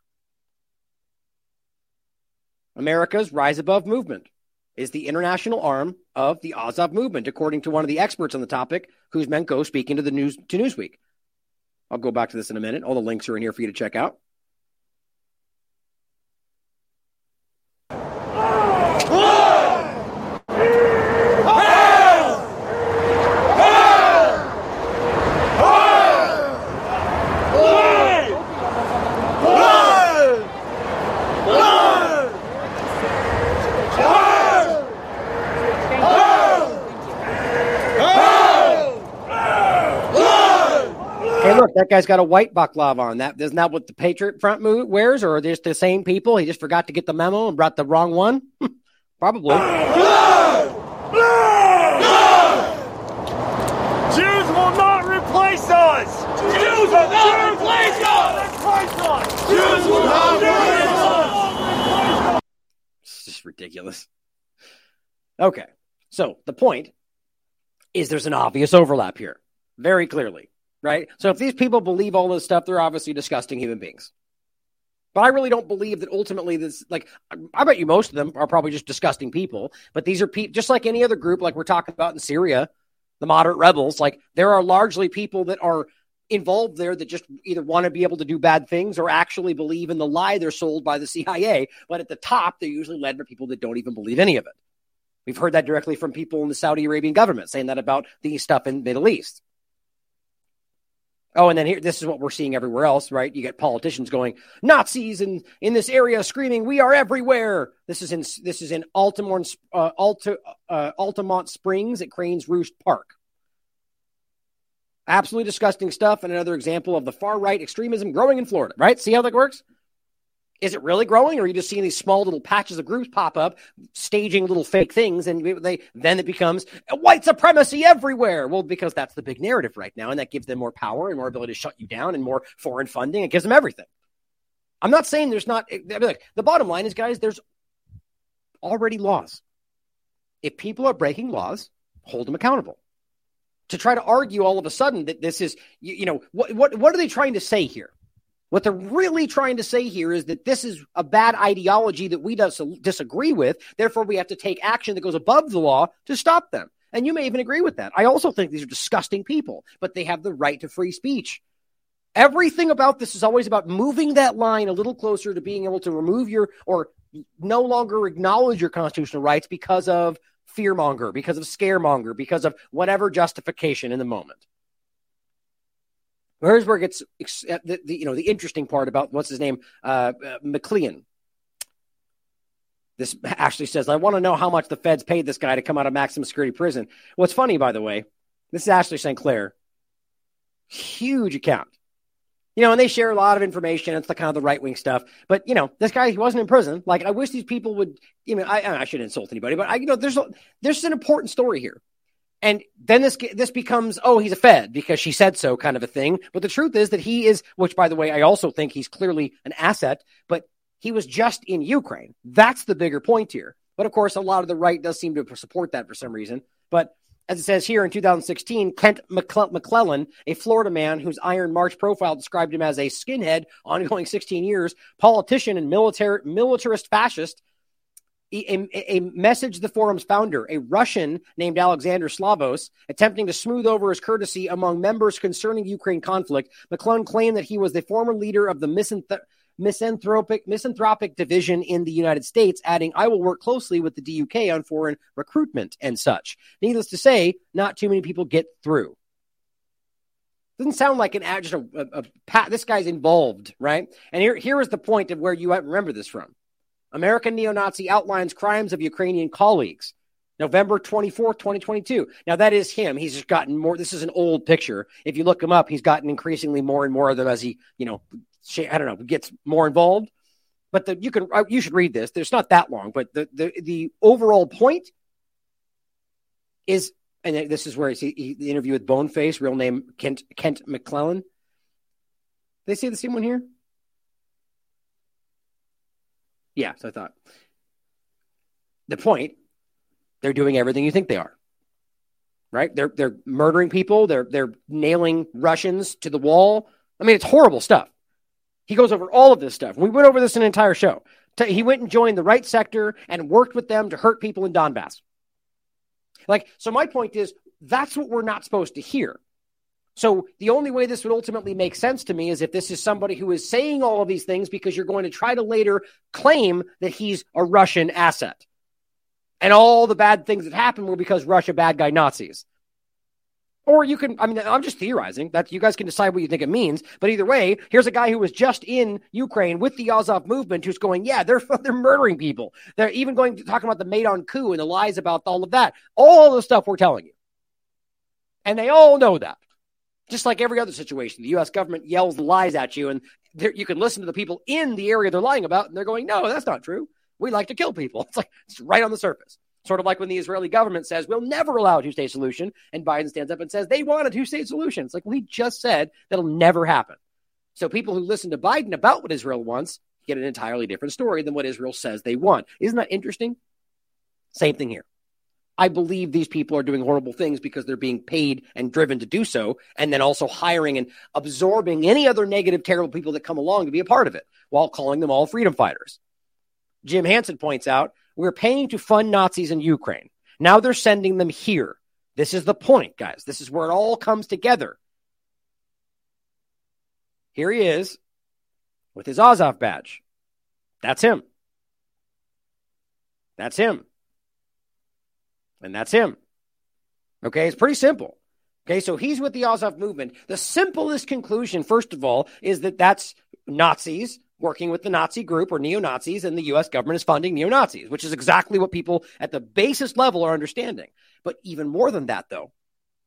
America's Rise Above movement is the international arm of the Azov movement, according to one of the experts on the topic, Kuzmenko, speaking to the news to Newsweek. I'll go back to this in a minute. All the links are in here for you to check out. That guy's got a white baklava on. That isn't that what the Patriot Front wears, or are they just the same people? He just forgot to get the memo and brought the wrong one. Probably. Jews will not replace us. Jews will not replace us. Jews will not replace us. It's just ridiculous. Okay, so the point is there's an obvious overlap here, very clearly right? So if these people believe all this stuff, they're obviously disgusting human beings. But I really don't believe that ultimately this, like, I bet you most of them are probably just disgusting people. But these are people, just like any other group, like we're talking about in Syria, the moderate rebels, like, there are largely people that are involved there that just either want to be able to do bad things or actually believe in the lie they're sold by the CIA. But at the top, they're usually led by people that don't even believe any of it. We've heard that directly from people in the Saudi Arabian government saying that about the stuff in the Middle East. Oh, and then here, this is what we're seeing everywhere else, right? You get politicians going Nazis in in this area screaming, "We are everywhere." This is in this is in Altamonte, uh, uh, Altamonte Springs at Cranes Roost Park. Absolutely disgusting stuff, and another example of the far right extremism growing in Florida. Right? See how that works? Is it really growing, or are you just seeing these small little patches of groups pop up, staging little fake things, and they then it becomes white supremacy everywhere? Well, because that's the big narrative right now, and that gives them more power and more ability to shut you down and more foreign funding. It gives them everything. I'm not saying there's not. I mean, Like, the bottom line is, guys, there's already laws. If people are breaking laws, hold them accountable. To try to argue all of a sudden that this is, you, you know, what what what are they trying to say here? What they're really trying to say here is that this is a bad ideology that we dis- disagree with. Therefore, we have to take action that goes above the law to stop them. And you may even agree with that. I also think these are disgusting people, but they have the right to free speech. Everything about this is always about moving that line a little closer to being able to remove your or no longer acknowledge your constitutional rights because of fearmonger, because of scaremonger, because of whatever justification in the moment. It gets uh, the, the, you know the interesting part about what's his name uh, uh, McClean. This Ashley says, I want to know how much the feds paid this guy to come out of maximum security prison. What's funny, by the way, this is Ashley St. Clair. Huge account. You know, and they share a lot of information. It's the kind of the right wing stuff. But you know, this guy he wasn't in prison. Like I wish these people would. You know, I, I shouldn't insult anybody, but I, you know, there's a, there's an important story here. And then this this becomes oh he's a Fed because she said so kind of a thing. But the truth is that he is, which by the way I also think he's clearly an asset. But he was just in Ukraine. That's the bigger point here. But of course, a lot of the right does seem to support that for some reason. But as it says here in 2016, Kent McLellan, a Florida man whose Iron March profile described him as a skinhead, ongoing 16 years, politician and military militarist fascist, a, a, message the forum's founder, a Russian named Alexander Slavros, attempting to smooth over his courtesy among members concerning Ukraine conflict. McLellan claimed that he was the former leader of the misanth- misanthropic misanthropic division in the United States, adding, "I will work closely with the DUK on foreign recruitment and such." Needless to say, not too many people get through. Doesn't sound like an just a, a, a this guy's involved, right? And here here is the point of where you remember this from. American neo Nazi outlines crimes of Ukrainian colleagues. November 24th, 2022. Now, that is him. He's just gotten more. This is an old picture. If you look him up, he's gotten increasingly more and more of them as he, you know, I don't know, gets more involved. But the, you can, uh, you should read this. There's not that long, but the, the, the overall point is, and this is where he, he, the interview with Boneface, real name Kent, Kent McLellan. They see the same one here? Yeah, so I thought. the point, they're doing everything you think they are. Right? They're they're murdering people, they're they're nailing Russians to the wall. I mean, it's horrible stuff. He goes over all of this stuff. We went over this an entire show. He went and joined the right sector and worked with them to hurt people in Donbass. Like, so my point is that's what we're not supposed to hear. So the only way this would ultimately make sense to me is if this is somebody who is saying all of these things because you're going to try to later claim that he's a Russian asset. And all the bad things that happened were because Russia bad guy Nazis. Or you can, I mean, I'm just theorizing that you guys can decide what you think it means. But either way, here's a guy who was just in Ukraine with the Azov movement who's going, yeah, they're, they're murdering people. They're even going to talking about the Maidan coup and the lies about all of that. All the stuff we're telling you. And they all know that. Just like every other situation, the U.S. government yells lies at you, and you can listen to the people in the area they're lying about, and they're going, no, that's not true. We like to kill people. It's like, it's right on the surface. Sort of like when the Israeli government says, we'll never allow a two state solution. And Biden stands up and says, they want a two state solution. It's like, we just said that'll never happen. So people who listen to Biden about what Israel wants get an entirely different story than what Israel says they want. Isn't that interesting? Same thing here. I believe these people are doing horrible things because they're being paid and driven to do so, and then also hiring and absorbing any other negative, terrible people that come along to be a part of it while calling them all freedom fighters. Jim Hansen points out we're paying to fund Nazis in Ukraine. Now they're sending them here. This is the point, guys. This is where it all comes together. Here he is with his Azov badge. That's him. That's him. And that's him. Okay, it's pretty simple. Okay, so he's with the Azov movement. The simplest conclusion, first of all, is that that's Nazis working with the Nazi group or neo Nazis, and the US government is funding neo Nazis, which is exactly what people at the basis level are understanding. But even more than that, though,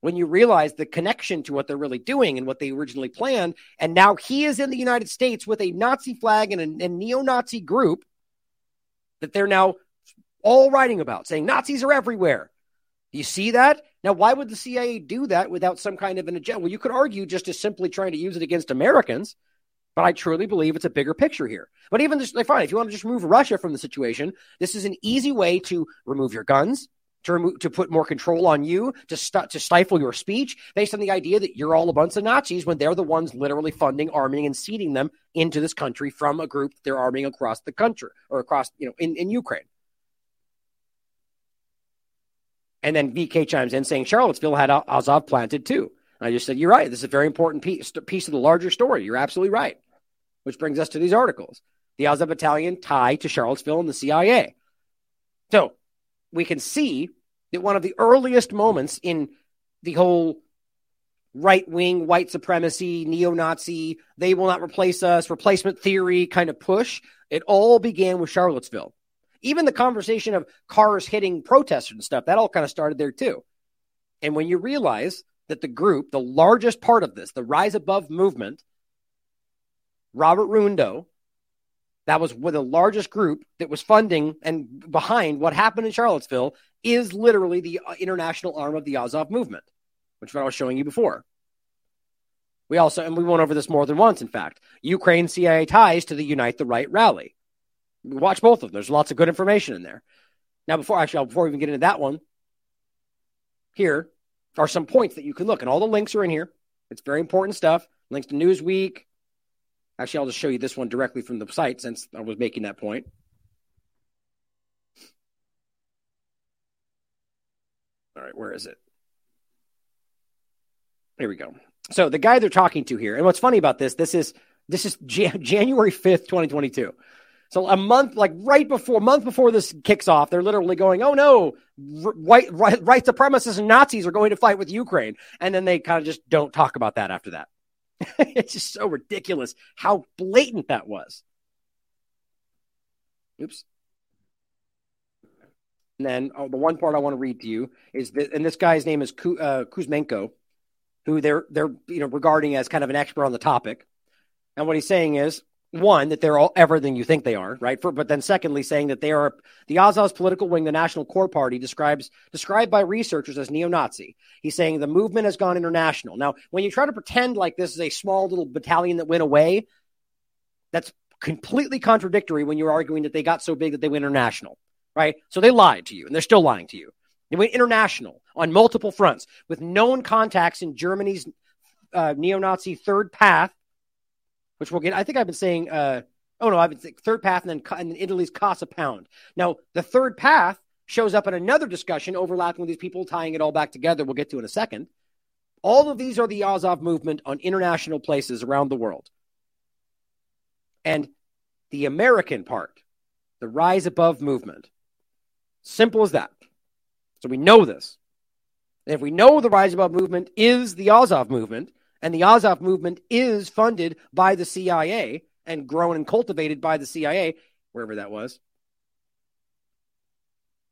when you realize the connection to what they're really doing and what they originally planned, and now he is in the United States with a Nazi flag and a, a neo Nazi group that they're now all writing about, saying Nazis are everywhere. You see that? Now, why would the CIA do that without some kind of an agenda? Well, you could argue just as simply trying to use it against Americans but I truly believe it's a bigger picture here. But even this, like, fine, if you want to just remove Russia from the situation, this is an easy way to remove your guns, to remove, to put more control on you, to st- to stifle your speech, based on the idea that you're all a bunch of Nazis when they're the ones literally funding, arming, and seeding them into this country from a group they're arming across the country or across, you know, in, in Ukraine. And then VK chimes in saying Charlottesville had Azov planted too. I just said, you're right. This is a very important piece, piece of the larger story. You're absolutely right which brings us to these articles. The Azov Battalion tie to Charlottesville and the CIA. So we can see that one of the earliest moments in the whole right wing, white supremacy, neo Nazi, they will not replace us, replacement theory kind of push, it all began with Charlottesville. Even the conversation of cars hitting protesters and stuff, that all kind of started there too. And when you realize that the group, the largest part of this, the Rise Above movement, Robert Rundo, that was the largest group that was funding and behind what happened in Charlottesville, is literally the uh, international arm of the Azov movement, which I was showing you before. We also, and we went over this more than once, in fact, Ukraine CIA ties to the Unite the Right rally. Watch both of them. There's lots of good information in there. Now, before actually, before we even get into that one, here are some points that you can look, and all the links are in here. It's very important stuff. Links to Newsweek, Actually, I'll just show you this one directly from the site since I was making that point. All right, where is it? Here we go. So the guy they're talking to here, and what's funny about this, this is this is Jan- January fifth, twenty twenty two. So a month, like right before, month before this kicks off, they're literally going, "Oh no, white right, right supremacists and Nazis are going to fight with Ukraine," and then they kind of just don't talk about that after that. it's just so ridiculous how blatant that was. Oops. And then oh, the one part I want to read to you is that, and this guy's name is uh, Kuzmenko, who they're they're you know regarding as kind of an expert on the topic. And what he's saying is one that they're all everything you think they are, right? For, but then secondly, saying that they are the Azov's political wing, the National Corps Party, describes described by researchers as neo-Nazi. He's saying the movement has gone international. Now, when you try to pretend like this is a small little battalion that went away, that's completely contradictory when you're arguing that they got so big that they went international. right? So they lied to you, and they're still lying to you. They went international on multiple fronts with known contacts in Germany's uh, neo-Nazi third path, which we'll get. I think I've been saying. Uh, oh no, I've been saying third path, and then and Italy's Casa Pound. Now the third path shows up in another discussion overlapping with these people, tying it all back together. We'll get to in a second. All of these are the Azov movement on international places around the world. And the American part, the rise above movement, simple as that. So we know this. And if we know the rise above movement is the Azov movement, and the Azov movement is funded by the CIA and grown and cultivated by the CIA, wherever that was,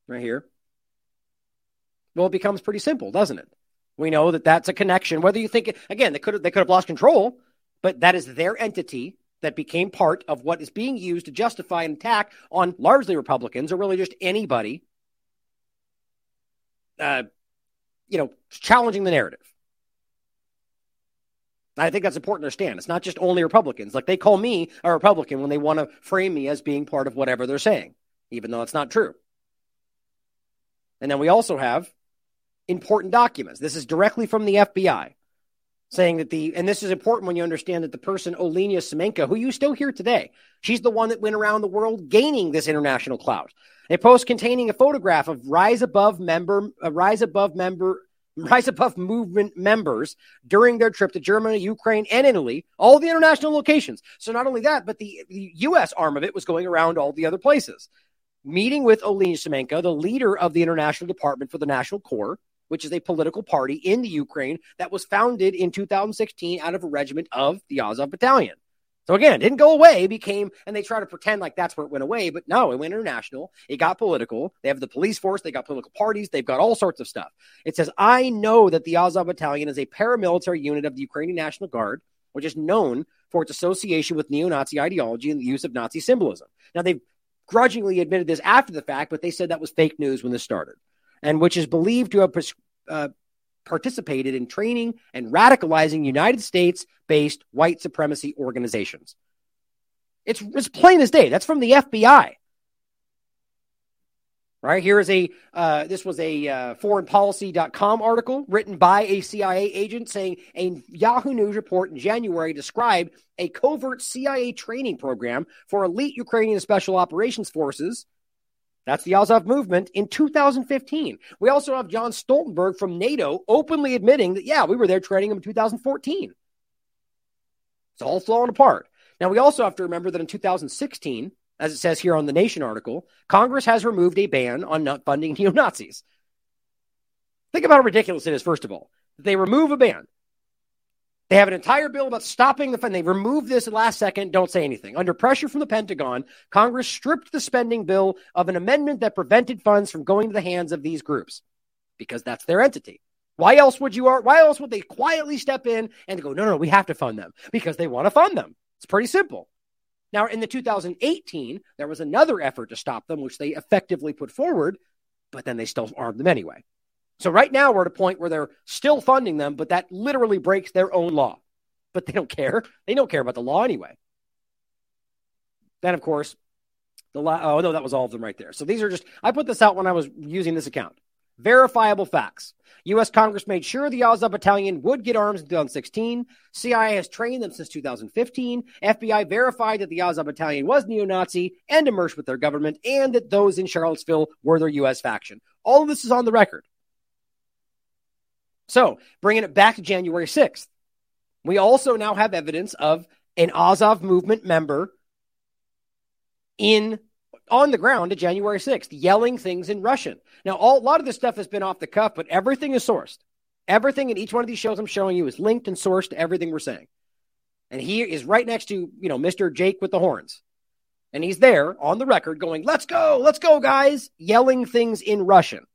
right here. Well, it becomes pretty simple, doesn't it? We know that that's a connection. Whether you think again, they could have, they could have lost control, but that is their entity that became part of what is being used to justify an attack on largely Republicans or really just anybody, uh, you know, challenging the narrative. I think that's important to understand. It's not just only Republicans. Like they call me a Republican when they want to frame me as being part of whatever they're saying, even though it's not true. And then we also have important documents. This is directly from the FBI saying that the, and this is important when you understand that the person, Olena Semenyaka, who you still hear today, she's the one that went around the world gaining this international clout. A post containing a photograph of Rise Above member, uh, Rise Above member, Rise Above movement members during their trip to Germany, Ukraine, and Italy, all the international locations. So not only that, but the, the U.S. arm of it was going around all the other places. Meeting with Olena Semenyaka, the leader of the International Department for the National Corps, which is a political party in the Ukraine that was founded in 2016 out of a regiment of the Azov Battalion. So again, didn't go away, became, and they try to pretend like that's where it went away, but no, it went international. It got political. They have the police force, they got political parties, they've got all sorts of stuff. It says, I know that the Azov Battalion is a paramilitary unit of the Ukrainian National Guard, which is known for its association with neo Nazi ideology and the use of Nazi symbolism. Now, they've grudgingly admitted this after the fact, but they said that was fake news when this started and which is believed to have uh, participated in training and radicalizing United States based white supremacy organizations. It's, it's plain as day. That's from the FBI. Right here is a uh, this was a uh, foreignpolicy.com article written by a CIA agent saying a Yahoo News report in January described a covert CIA training program for elite Ukrainian special operations forces that's the Azov movement in 2015. We also have John Stoltenberg from NATO openly admitting that, yeah, we were there training him in 2014. It's all falling apart. Now, we also have to remember that in 2016, as it says here on the Nation article, Congress has removed a ban on not funding neo Nazis. Think about how ridiculous it is, first of all. They remove a ban. They have an entire bill about stopping the fund. They removed this last second, don't say anything. Under pressure from the Pentagon, Congress stripped the spending bill of an amendment that prevented funds from going to the hands of these groups because that's their entity. Why else would you why else would they quietly step in and go, no, no, no, we have to fund them because they want to fund them. It's pretty simple. Now, in the 2018, there was another effort to stop them, which they effectively put forward, but then they still armed them anyway. So right now we're at a point where they're still funding them, but that literally breaks their own law. But they don't care. They don't care about the law anyway. Then, of course, the law. Oh no, that was all of them right there. So these are just. I put this out when I was using this account. Verifiable facts. U.S. Congress made sure the Azov Battalion would get arms in 2016. CIA has trained them since 2015. FBI verified that the Azov Battalion was neo Nazi and immersed with their government, and that those in Charlottesville were their U.S. faction. All of this is on the record. So, bringing it back to January 6th, we also now have evidence of an Azov movement member in on the ground at January 6th, yelling things in Russian. Now, all, a lot of this stuff has been off the cuff, but everything is sourced. Everything in each one of these shows I'm showing you is linked and sourced to everything we're saying. And he is right next to, you know, Mr. Jake with the horns. And he's there on the record going, let's go, let's go, guys, yelling things in Russian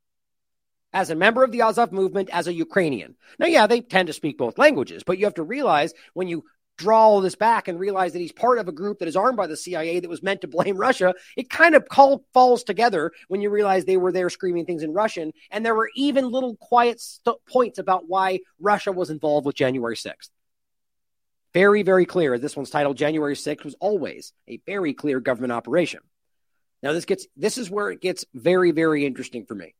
as a member of the Azov movement, as a Ukrainian. Now, yeah, they tend to speak both languages, but you have to realize when you draw all this back and realize that he's part of a group that is armed by the CIA that was meant to blame Russia, it kind of call, falls together when you realize they were there screaming things in Russian. And there were even little quiet st- points about why Russia was involved with January 6th. Very, very clear. This one's titled January 6th was always a very clear government operation. Now this gets this is where it gets very very interesting for me.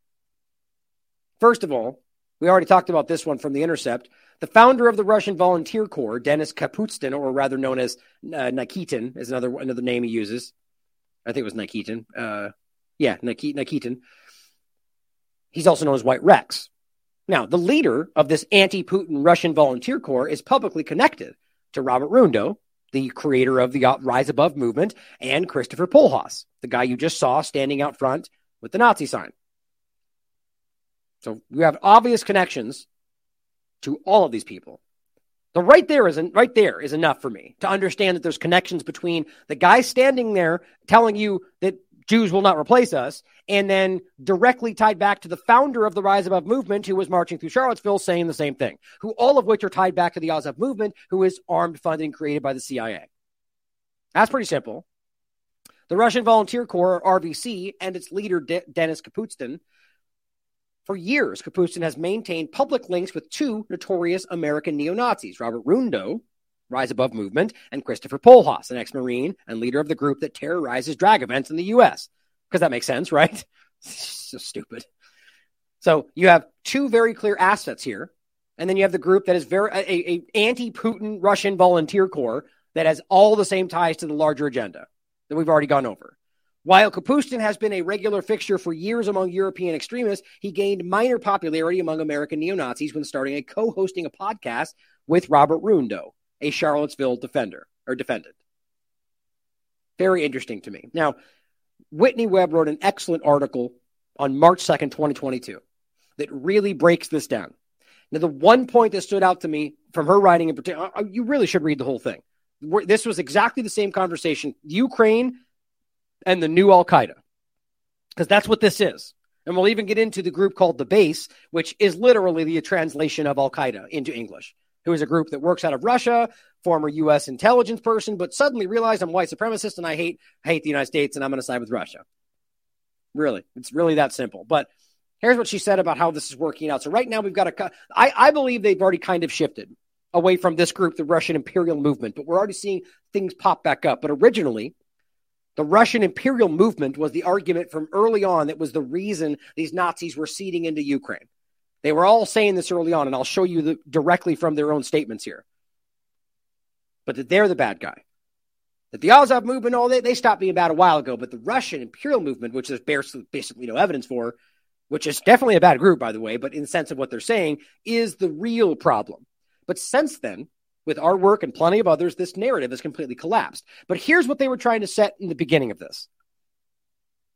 First of all, we already talked about this one from the Intercept. The founder of the Russian Volunteer Corps, Denis Kapustin, or rather known as uh, Nikitin, is another another name he uses. I think it was Nikitin. Uh, yeah, Nikitin. He's also known as White Rex. Now, the leader of this anti-Putin Russian Volunteer Corps is publicly connected to Robert Rundo, the creator of the Rise Above movement, and Christopher Pohlhaus, the guy you just saw standing out front with the Nazi sign. So you have obvious connections to all of these people. So right there isn't right there is enough for me to understand that there's connections between the guy standing there telling you that Jews will not replace us, and then directly tied back to the founder of the Rise Above movement, who was marching through Charlottesville, saying the same thing. Who all of which are tied back to the Azov movement, who is armed, funded, and created by the CIA. That's pretty simple. The Russian Volunteer Corps, RVC, and its leader De- Denis Kapustin for years, Kapustin has maintained public links with two notorious American neo Nazis, Robert Rundo, Rise Above Movement, and Christopher Pohlhaus, an ex Marine and leader of the group that terrorizes drag events in the U.S. Because that makes sense, right? so stupid. So you have two very clear assets here. And then you have the group that is very a, a anti-Putin Russian volunteer corps that has all the same ties to the larger agenda that we've already gone over. While Kapustin has been a regular fixture for years among European extremists, he gained minor popularity among American neo Nazis when starting a co hosting a podcast with Robert Rundo, a Charlottesville defender or defendant. Very interesting to me. Now, Whitney Webb wrote an excellent article on March 2nd, 2022, that really breaks this down. Now, the one point that stood out to me from her writing in particular, uh, you really should read the whole thing. This was exactly the same conversation. Ukraine and the new Al Qaeda. Because that's what this is. And we'll even get into the group called the Base, which is literally the translation of Al Qaeda into English, who is a group that works out of Russia, former U.S. intelligence person, but suddenly realized I'm white supremacist and I hate I hate the United States and I'm going to side with Russia. Really, it's really that simple. But here's what she said about how this is working out. So right now we've got a. I, I believe they've already kind of shifted away from this group, the Russian imperial movement, but we're already seeing things pop back up. But originally, the Russian imperial movement was the argument from early on that was the reason these Nazis were seeding into Ukraine. They were all saying this early on, and I'll show you the, directly from their own statements here. But that they're the bad guy. That the Azov movement, oh, they, they stopped being bad a while ago, but the Russian imperial movement, which there's basically no evidence for, which is definitely a bad group, by the way, but in the sense of what they're saying, is the real problem. But since then, with our work and plenty of others, this narrative has completely collapsed. But here's what they were trying to set in the beginning of this.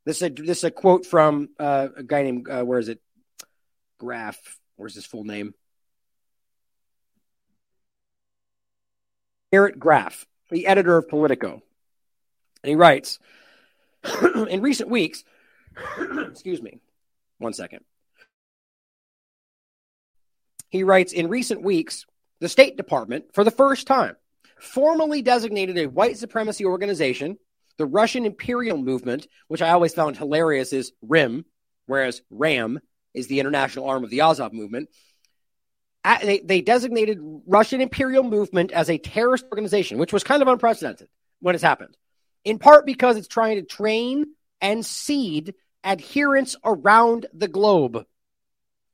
This is a, this is a quote from uh, a guy named, uh, where is it? Graff. Where's his full name? Eric Graff, the editor of Politico. And he writes In recent weeks, excuse me, one second. He writes In recent weeks, the State Department, for the first time, formally designated a white supremacy organization, the Russian Imperial Movement, which I always found hilarious is RIM, whereas RAM is the international arm of the Azov movement. They, they designated Russian Imperial Movement as a terrorist organization, which was kind of unprecedented when it's happened, in part because it's trying to train and seed adherents around the globe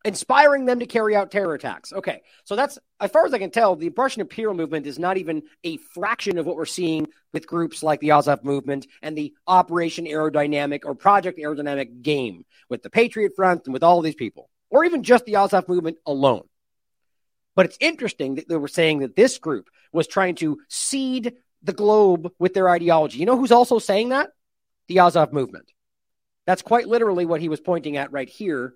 inspiring them to carry out terror attacks. Okay, so that's as far as I can tell, the Russian imperial movement is not even a fraction of what we're seeing with groups like the Azov movement and the Operation Aerodynamic or Project Aerodynamic game with the Patriot Front and with all these people, or even just the Azov movement alone. But it's interesting that they were saying that this group was trying to seed the globe with their ideology. You know who's also saying that? The Azov movement. That's quite literally what he was pointing at right here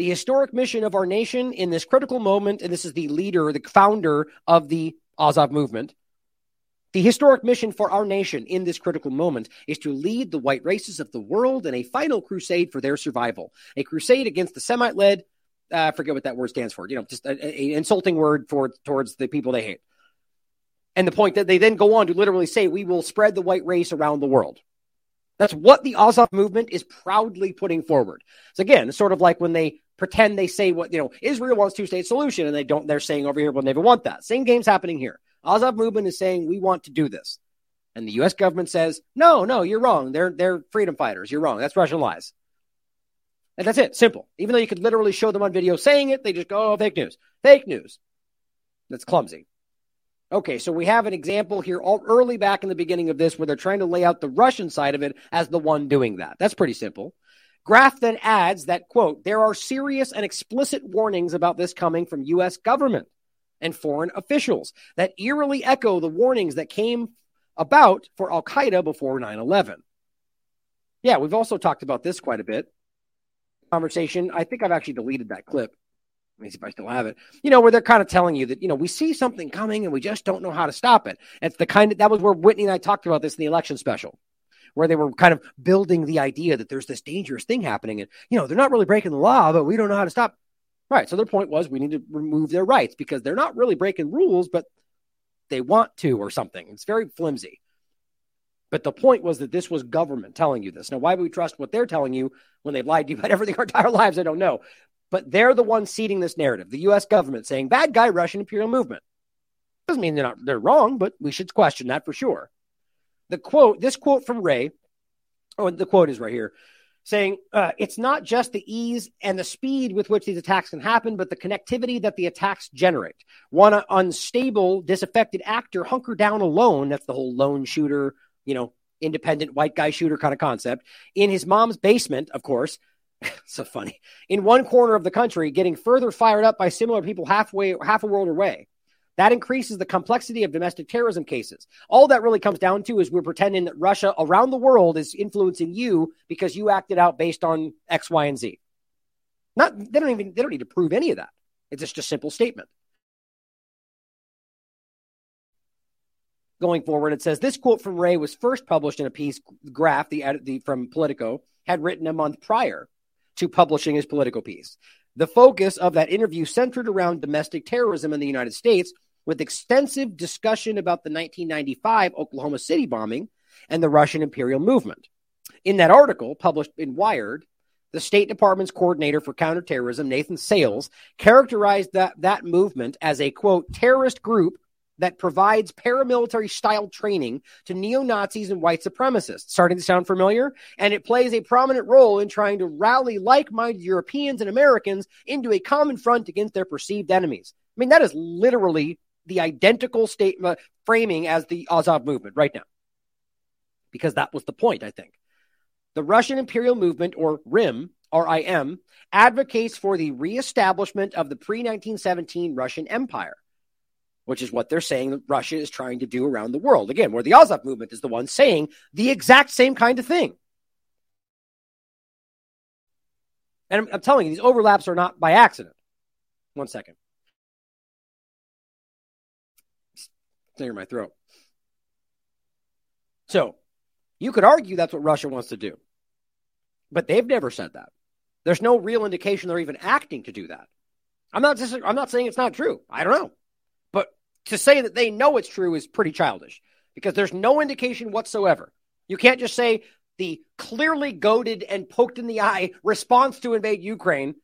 the historic mission of our nation in this critical moment, and this is the leader, the founder of the Azov movement. The historic mission for our nation in this critical moment is to lead the white races of the world in a final crusade for their survival, a crusade against the Semite led, uh, forget what that word stands for, you know, just an insulting word for towards the people they hate. And the point that they then go on to literally say, we will spread the white race around the world. That's what the Azov movement is proudly putting forward. So again, it's sort of like when they pretend they say what, you know, Israel wants two state solution and they don't, they're saying over here, we'll never want that. Same game's happening here. Azov movement is saying we want to do this. And the US government says, no, no, you're wrong. They're, they're freedom fighters. You're wrong. That's Russian lies. And that's it. Simple. Even though you could literally show them on video saying it, they just go, oh, fake news. Fake news. That's clumsy. Okay, so we have an example here all early back in the beginning of this where they're trying to lay out the Russian side of it as the one doing that. That's pretty simple. Graff then adds that, quote, there are serious and explicit warnings about this coming from U.S. government and foreign officials that eerily echo the warnings that came about for Al Qaeda before 9 11. Yeah, we've also talked about this quite a bit. Conversation. I think I've actually deleted that clip. Let me see if I still have it. You know, where they're kind of telling you that, you know, we see something coming and we just don't know how to stop it. It's the kind of that was where Whitney and I talked about this in the election special, where they were kind of building the idea that there's this dangerous thing happening. And, you know, they're not really breaking the law, but we don't know how to stop. Right. So their point was we need to remove their rights because they're not really breaking rules, but they want to or something. It's very flimsy. But the point was that this was government telling you this. Now, why would we trust what they're telling you when they've lied to you about everything our entire lives? I don't know. But they're the ones seeding this narrative. The U.S. government saying bad guy Russian imperial movement doesn't mean they're not they're wrong, but we should question that for sure. The quote, this quote from Ray, oh, the quote is right here, saying uh, it's not just the ease and the speed with which these attacks can happen, but the connectivity that the attacks generate. One unstable, disaffected actor hunker down alone. That's the whole lone shooter, you know, independent white guy shooter kind of concept in his mom's basement, of course, so funny. In one corner of the country, getting further fired up by similar people halfway, half a world away. That increases the complexity of domestic terrorism cases. All that really comes down to is we're pretending that Russia around the world is influencing you because you acted out based on X, Y, and Z. Not they don't even they don't need to prove any of that. It's just a simple statement. Going forward, it says this quote from Ray was first published in a piece Graff, the, the from Politico, had written a month prior to publishing his political piece. The focus of that interview centered around domestic terrorism in the United States, with extensive discussion about the 1995 Oklahoma City bombing and the Russian imperial movement. In that article, published in Wired, the State Department's coordinator for counterterrorism, Nathan Sales, characterized that, that movement as a quote, terrorist group that provides paramilitary style training to neo Nazis and white supremacists. Starting to sound familiar? And it plays a prominent role in trying to rally like minded Europeans and Americans into a common front against their perceived enemies. I mean, that is literally the identical statement uh, framing as the Azov movement right now. Because that was the point, I think. The Russian imperial movement, or RIM, RIM, advocates for the reestablishment of the pre 1917 Russian Empire which is what they're saying that Russia is trying to do around the world. Again, where the Azov movement is the one saying the exact same kind of thing. And I'm, I'm telling you, these overlaps are not by accident. One second. Clear my throat. So, you could argue that's what Russia wants to do. But they've never said that. There's no real indication they're even acting to do that. I'm not I'm not saying it's not true. I don't know but to say that they know it's true is pretty childish because there's no indication whatsoever. You can't just say the clearly goaded and poked in the eye response to invade Ukraine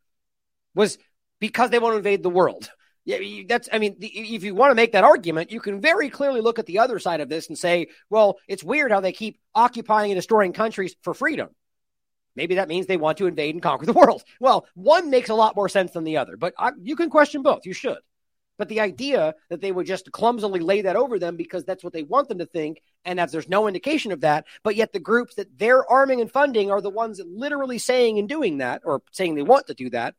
was because they want to invade the world. Yeah, that's. I mean, if you want to make that argument, you can very clearly look at the other side of this and say, "Well, it's weird how they keep occupying and destroying countries for freedom." Maybe that means they want to invade and conquer the world. Well, one makes a lot more sense than the other, but I, you can question both. You should. But the idea that they would just clumsily lay that over them because that's what they want them to think, and that there's no indication of that, but yet the groups that they're arming and funding are the ones literally saying and doing that, or saying they want to do that,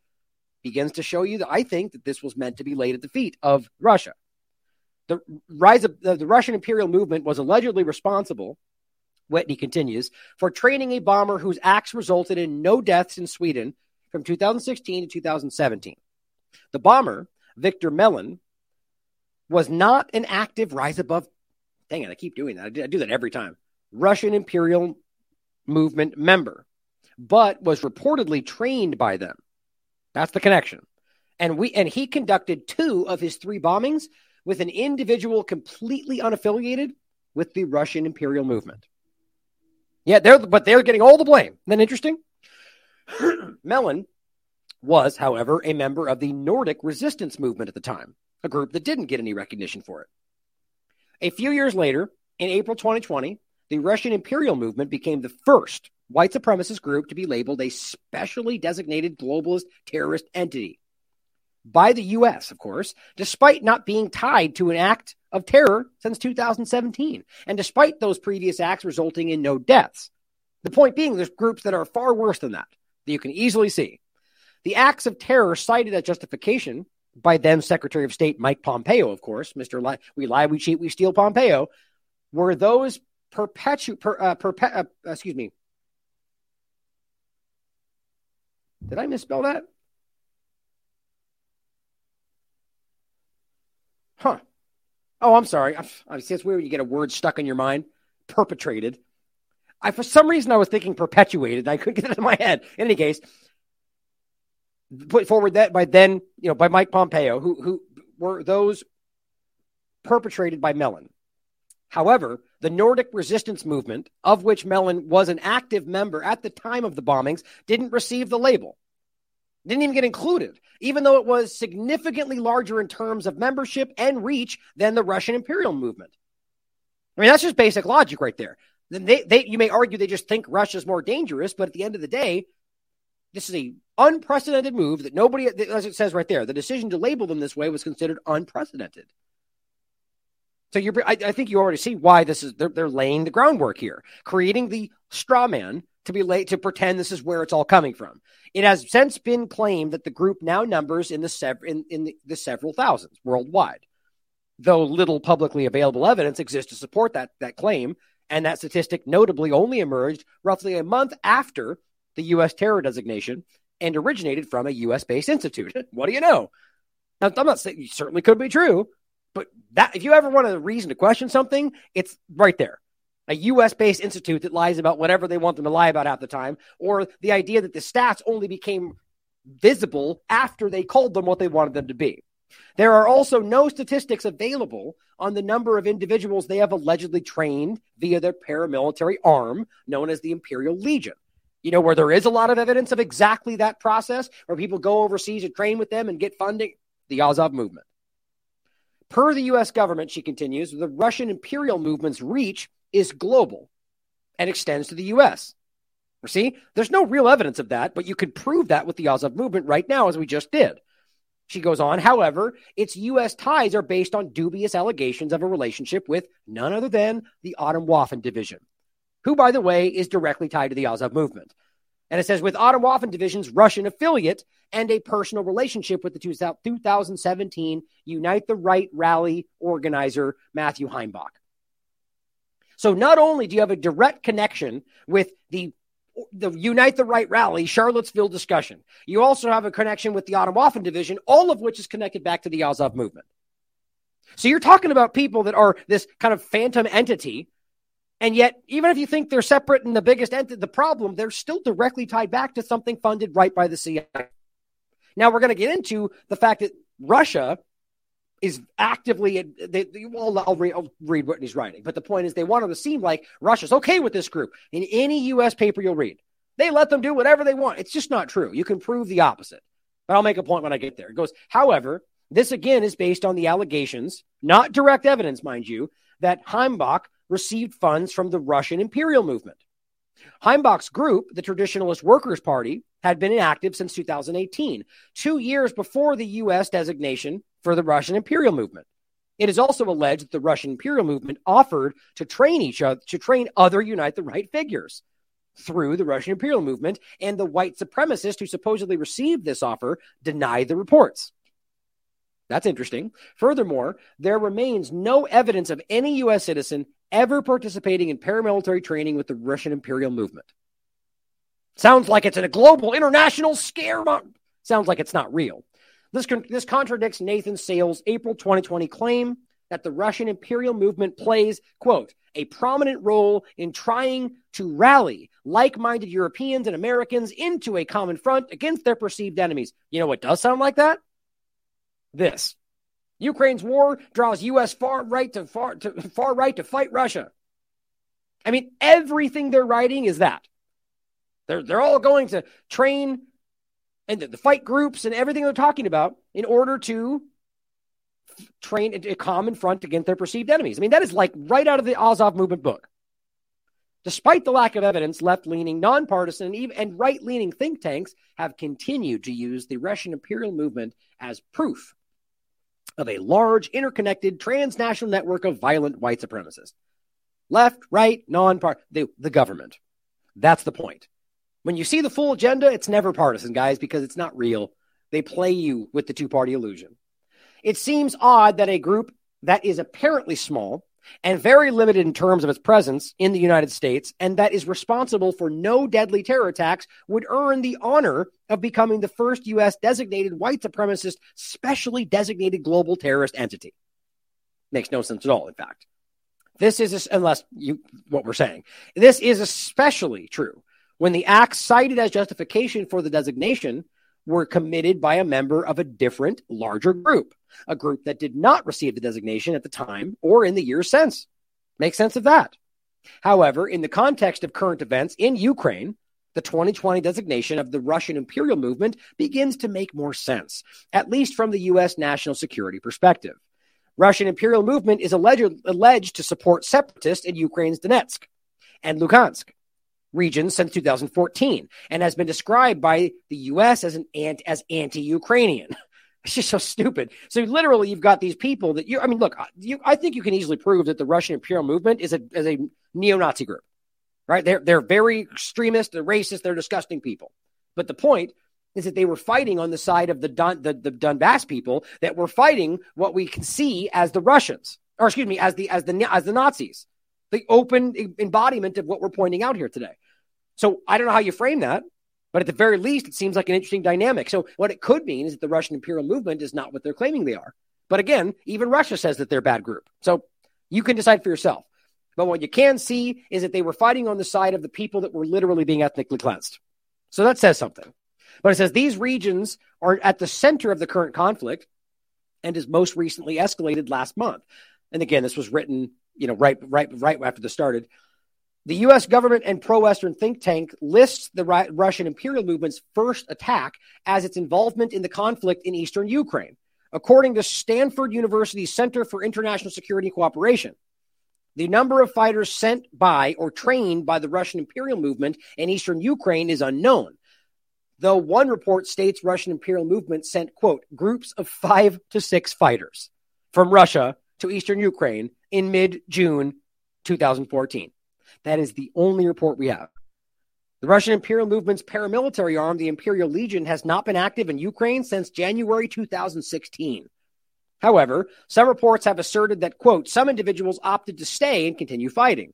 begins to show you that I think that this was meant to be laid at the feet of Russia. The rise of the, the Russian imperial movement was allegedly responsible, Whitney continues, for training a bomber whose acts resulted in no deaths in Sweden from 2016 to 2017. The bomber Victor Melin, was not an active rise above. Dang it, I keep doing that. I do, that every time. Russian Imperial Movement member, but was reportedly trained by them. That's the connection. And we and he conducted two of his three bombings with an individual completely unaffiliated with the Russian Imperial Movement. Yeah, they're but they're getting all the blame. Isn't that interesting? Melin was, however, a member of the Nordic resistance movement at the time, a group that didn't get any recognition for it. A few years later, In April 2020, the Russian imperial movement became the first white supremacist group to be labeled a specially designated globalist terrorist entity by the U.S., of course, despite not being tied to an act of terror since 2017, and despite those previous acts resulting in no deaths. The point being, there's groups that are far worse than that, that you can easily see. The acts of terror cited as justification by then Secretary of State Mike Pompeo, of course, Mr. Li- we lie, we cheat, we steal Pompeo, were those perpetu- per, uh, perpe- uh, excuse me. Did I misspell that? Huh. Oh, I'm sorry. I, I see it's weird when you get a word stuck in your mind. Perpetrated. I for some reason I was thinking perpetuated, and I couldn't get it in my head. In any case, put forward that by then, you know, by Mike Pompeo, who who were those perpetrated by Melin. However, the Nordic resistance movement, of which Melin was an active member at the time of the bombings, didn't receive the label. Didn't even get included, even though it was significantly larger in terms of membership and reach than the Russian imperial movement. I mean, that's just basic logic right there. Then they, they, you may argue they just think Russia's more dangerous, but at the end of the day, this is a unprecedented move that nobody, as it says right there, the decision to label them this way was considered unprecedented. So you're, I, I think you already see why this is. They're, they're laying the groundwork here, creating the straw man to be late to pretend this is where it's all coming from. It has since been claimed that the group now numbers in the sev- in, in the, the several thousands worldwide, though little publicly available evidence exists to support that that claim. And that statistic notably only emerged roughly a month after the U.S. terror designation and originated from a U.S. based institute. what do you know? Now, I'm not saying it certainly could be true, but that if you ever want a reason to question something, it's right there. A US based institute that lies about whatever they want them to lie about half the time, or the idea that the stats only became visible after they called them what they wanted them to be. There are also no statistics available on the number of individuals they have allegedly trained via their paramilitary arm known as the Imperial Legion. You know, where there is a lot of evidence of exactly that process, where people go overseas and train with them and get funding, the Azov movement. Per the US government, she continues, the Russian imperial movement's reach is global and extends to the US. See, there's no real evidence of that, but you could prove that with the Azov movement right now, as we just did. She goes on, however, its U.S. ties are based on dubious allegations of a relationship with none other than the Autumn Atomwaffen Division, who, by the way, is directly tied to the Azov movement. And it says with Atomwaffen Division's Russian affiliate and a personal relationship with the 2017 Unite the Right rally organizer, Matthew Heimbach. So not only do you have a direct connection with the the Unite the Right rally, Charlottesville discussion, you also have a connection with the Atomwaffen Division, all of which is connected back to the Azov movement. So you're talking about people that are this kind of phantom entity and yet, even if you think they're separate and the biggest entity, the problem, they're still directly tied back to something funded right by the CIA. Now, we're going to get into the fact that Russia is actively, they, they, well, I'll, read, I'll read what he's writing, but the point is they want it to seem like Russia's okay with this group. In any U.S. paper you'll read, they let them do whatever they want. It's just not true. You can prove the opposite. But I'll make a point when I get there. It goes, however, this again is based on the allegations, not direct evidence, mind you, that Heimbach received funds from the Russian imperial movement. Heimbach's group, the Traditionalist Workers' Party, had been inactive since 2018, two years before the U.S. designation for the Russian imperial movement. It is also alleged that the Russian imperial movement offered to train each other to train other Unite the Right figures through the Russian imperial movement, and the white supremacists who supposedly received this offer denied the reports. That's interesting. Furthermore, there remains no evidence of any U.S. citizen ever participating in paramilitary training with the Russian imperial movement. Sounds like it's in a global international scare. Sounds like it's not real. This, con- this contradicts Nathan Sales' April 2020 claim that the Russian imperial movement plays, quote, a prominent role in trying to rally like minded Europeans and Americans into a common front against their perceived enemies. You know what does sound like that? This. Ukraine's war draws U.S. far right to far to far right to fight Russia. I mean, everything they're writing is that. They're they're all going to train and the, the fight groups and everything they're talking about in order to train a common front against their perceived enemies. I mean, that is like right out of the Azov movement book. Despite the lack of evidence, left leaning, nonpartisan, even and right leaning think tanks have continued to use the Russian imperial movement as proof of a large, interconnected, transnational network of violent white supremacists. Left, right, non part, the, the government. That's the point. When you see the full agenda, it's never partisan, guys, because it's not real. They play you with the two party illusion. It seems odd that a group that is apparently small and very limited in terms of its presence in the United States and that is responsible for no deadly terror attacks would earn the honor of becoming the first U.S. designated white supremacist, specially designated global terrorist entity. Makes no sense at all, in fact. This is, unless you, what we're saying, this is especially true when the acts cited as justification for the designation were committed by a member of a different, larger group, a group that did not receive the designation at the time or in the years since. Make sense of that. However, in the context of current events in Ukraine, the 2020 designation of the Russian imperial movement begins to make more sense, at least from the U.S. national security perspective. Russian imperial movement is alleged, alleged to support separatists in Ukraine's Donetsk and Luhansk, regions since 2014 and has been described by the US as an ant as anti-Ukrainian. It's just so stupid. So literally, you've got these people that you. I mean, look, uh, you, I think you can easily prove that the Russian imperial movement is a is a neo-Nazi group, right? They're they're very extremist, they're racist, they're disgusting people. But the point is that they were fighting on the side of the Don, the, the Donbass people that were fighting what we can see as the Russians, or excuse me, as the as the as the Nazis, the open embodiment of what we're pointing out here today. So I don't know how you frame that, but at the very least, it seems like an interesting dynamic. So what it could mean is that the Russian imperial movement is not what they're claiming they are. But again, even Russia says that they're a bad group. So you can decide for yourself. But what you can see is that they were fighting on the side of the people that were literally being ethnically cleansed. So that says something. But it says these regions are at the center of the current conflict and is most recently escalated last month. And again, this was written, you know, right, right, right after this started. The U.S. government and pro Western think tank lists the Russian imperial movement's first attack as its involvement in the conflict in eastern Ukraine, according to Stanford University's Center for International Security and Cooperation. The number of fighters sent by or trained by the Russian imperial movement in eastern Ukraine is unknown, though one report states Russian imperial movement sent, quote, groups of five to six fighters from Russia to eastern Ukraine in mid June 2014. That is the only report we have. The Russian imperial movement's paramilitary arm, the Imperial Legion, has not been active in Ukraine since January 2016. However, some reports have asserted that, quote, some individuals opted to stay and continue fighting.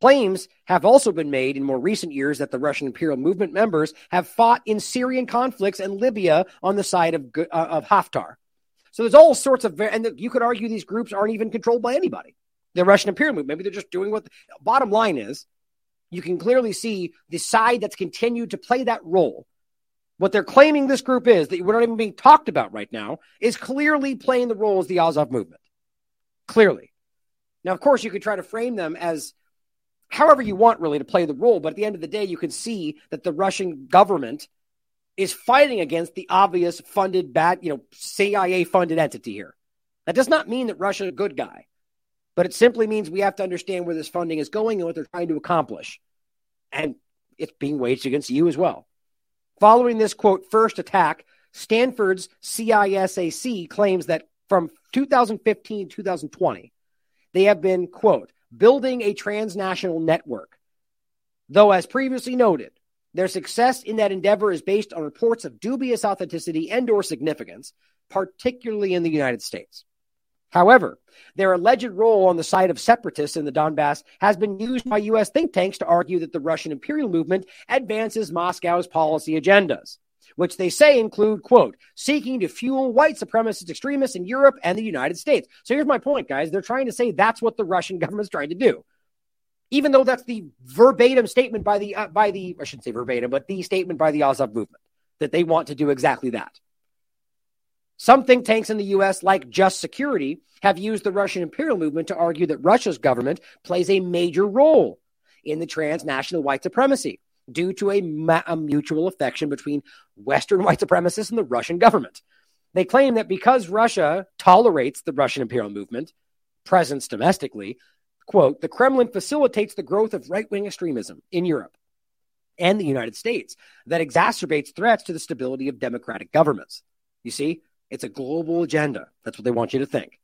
Claims have also been made in more recent years that the Russian imperial movement members have fought in Syrian conflicts and Libya on the side of, uh, of Haftar. So there's all sorts of, and you could argue these groups aren't even controlled by anybody the Russian imperial movement. Maybe they're just doing what. The, bottom line is, you can clearly see the side that's continued to play that role. What they're claiming this group is that we're not even being talked about right now is clearly playing the role as the Azov movement. Clearly. Now, of course, you could try to frame them as however you want, really, to play the role. But at the end of the day, you can see that the Russian government is fighting against the obvious funded bad, you know, CIA funded entity here. That does not mean that Russia is a good guy but it simply means we have to understand where this funding is going and what they're trying to accomplish. And it's being waged against you as well. Following this quote, first attack, Stanford's CISAC claims that from 2015 to 2020, they have been, quote, building a transnational network. Though, as previously noted, their success in that endeavor is based on reports of dubious authenticity and or significance, particularly in the United States. However, their alleged role on the side of separatists in the Donbass has been used by U.S. think tanks to argue that the Russian imperial movement advances Moscow's policy agendas, which they say include, quote, seeking to fuel white supremacist extremists in Europe and the United States. So here's my point, guys. They're trying to say that's what the Russian government's trying to do. Even though that's the verbatim statement by the, uh, by the, I shouldn't say verbatim, but the statement by the Azov movement that they want to do exactly that. Some think tanks in the US, like Just Security, have used the Russian imperial movement to argue that Russia's government plays a major role in the transnational white supremacy due to a, ma- a mutual affection between Western white supremacists and the Russian government. They claim that because Russia tolerates the Russian imperial movement, presence domestically, quote, the Kremlin facilitates the growth of right wing extremism in Europe and the United States that exacerbates threats to the stability of democratic governments. You see, it's a global agenda. That's what they want you to think.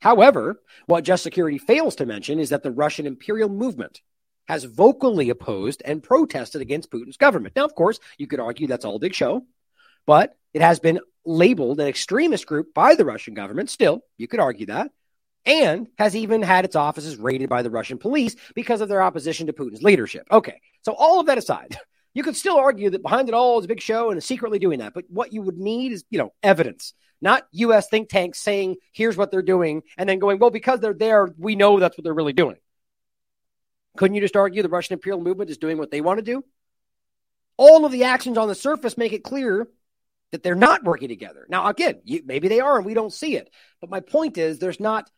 However, what Just Security fails to mention is that the Russian imperial movement has vocally opposed and protested against Putin's government. Now, of course, you could argue that's all a big show, but it has been labeled an extremist group by the Russian government. Still, you could argue that. And has even had its offices raided by the Russian police because of their opposition to Putin's leadership. Okay, so all of that aside, you could still argue that behind it all is a big show and secretly doing that. But what you would need is, you know, evidence, not U.S. think tanks saying, here's what they're doing, and then going, well, because they're there, we know that's what they're really doing. Couldn't you just argue the Russian imperial movement is doing what they want to do? All of the actions on the surface make it clear that they're not working together. Now, again, you, maybe they are and we don't see it. But my point is, there's not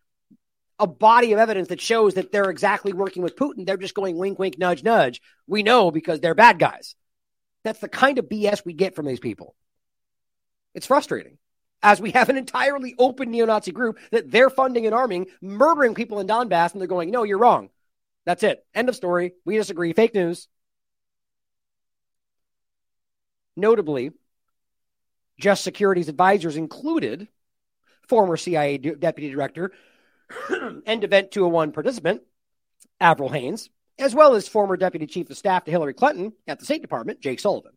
a body of evidence that shows that they're exactly working with Putin. They're just going wink, wink, nudge, nudge. We know because they're bad guys. That's the kind of BS we get from these people. It's frustrating as we have an entirely open neo Nazi group that they're funding and arming, murdering people in Donbass, and they're going, no, you're wrong. That's it. End of story. We disagree. Fake news. Notably, Just Security's advisors included former CIA deputy director and Event 201 participant Avril Haines, as well as former deputy chief of staff to Hillary Clinton at the State Department, Jake Sullivan.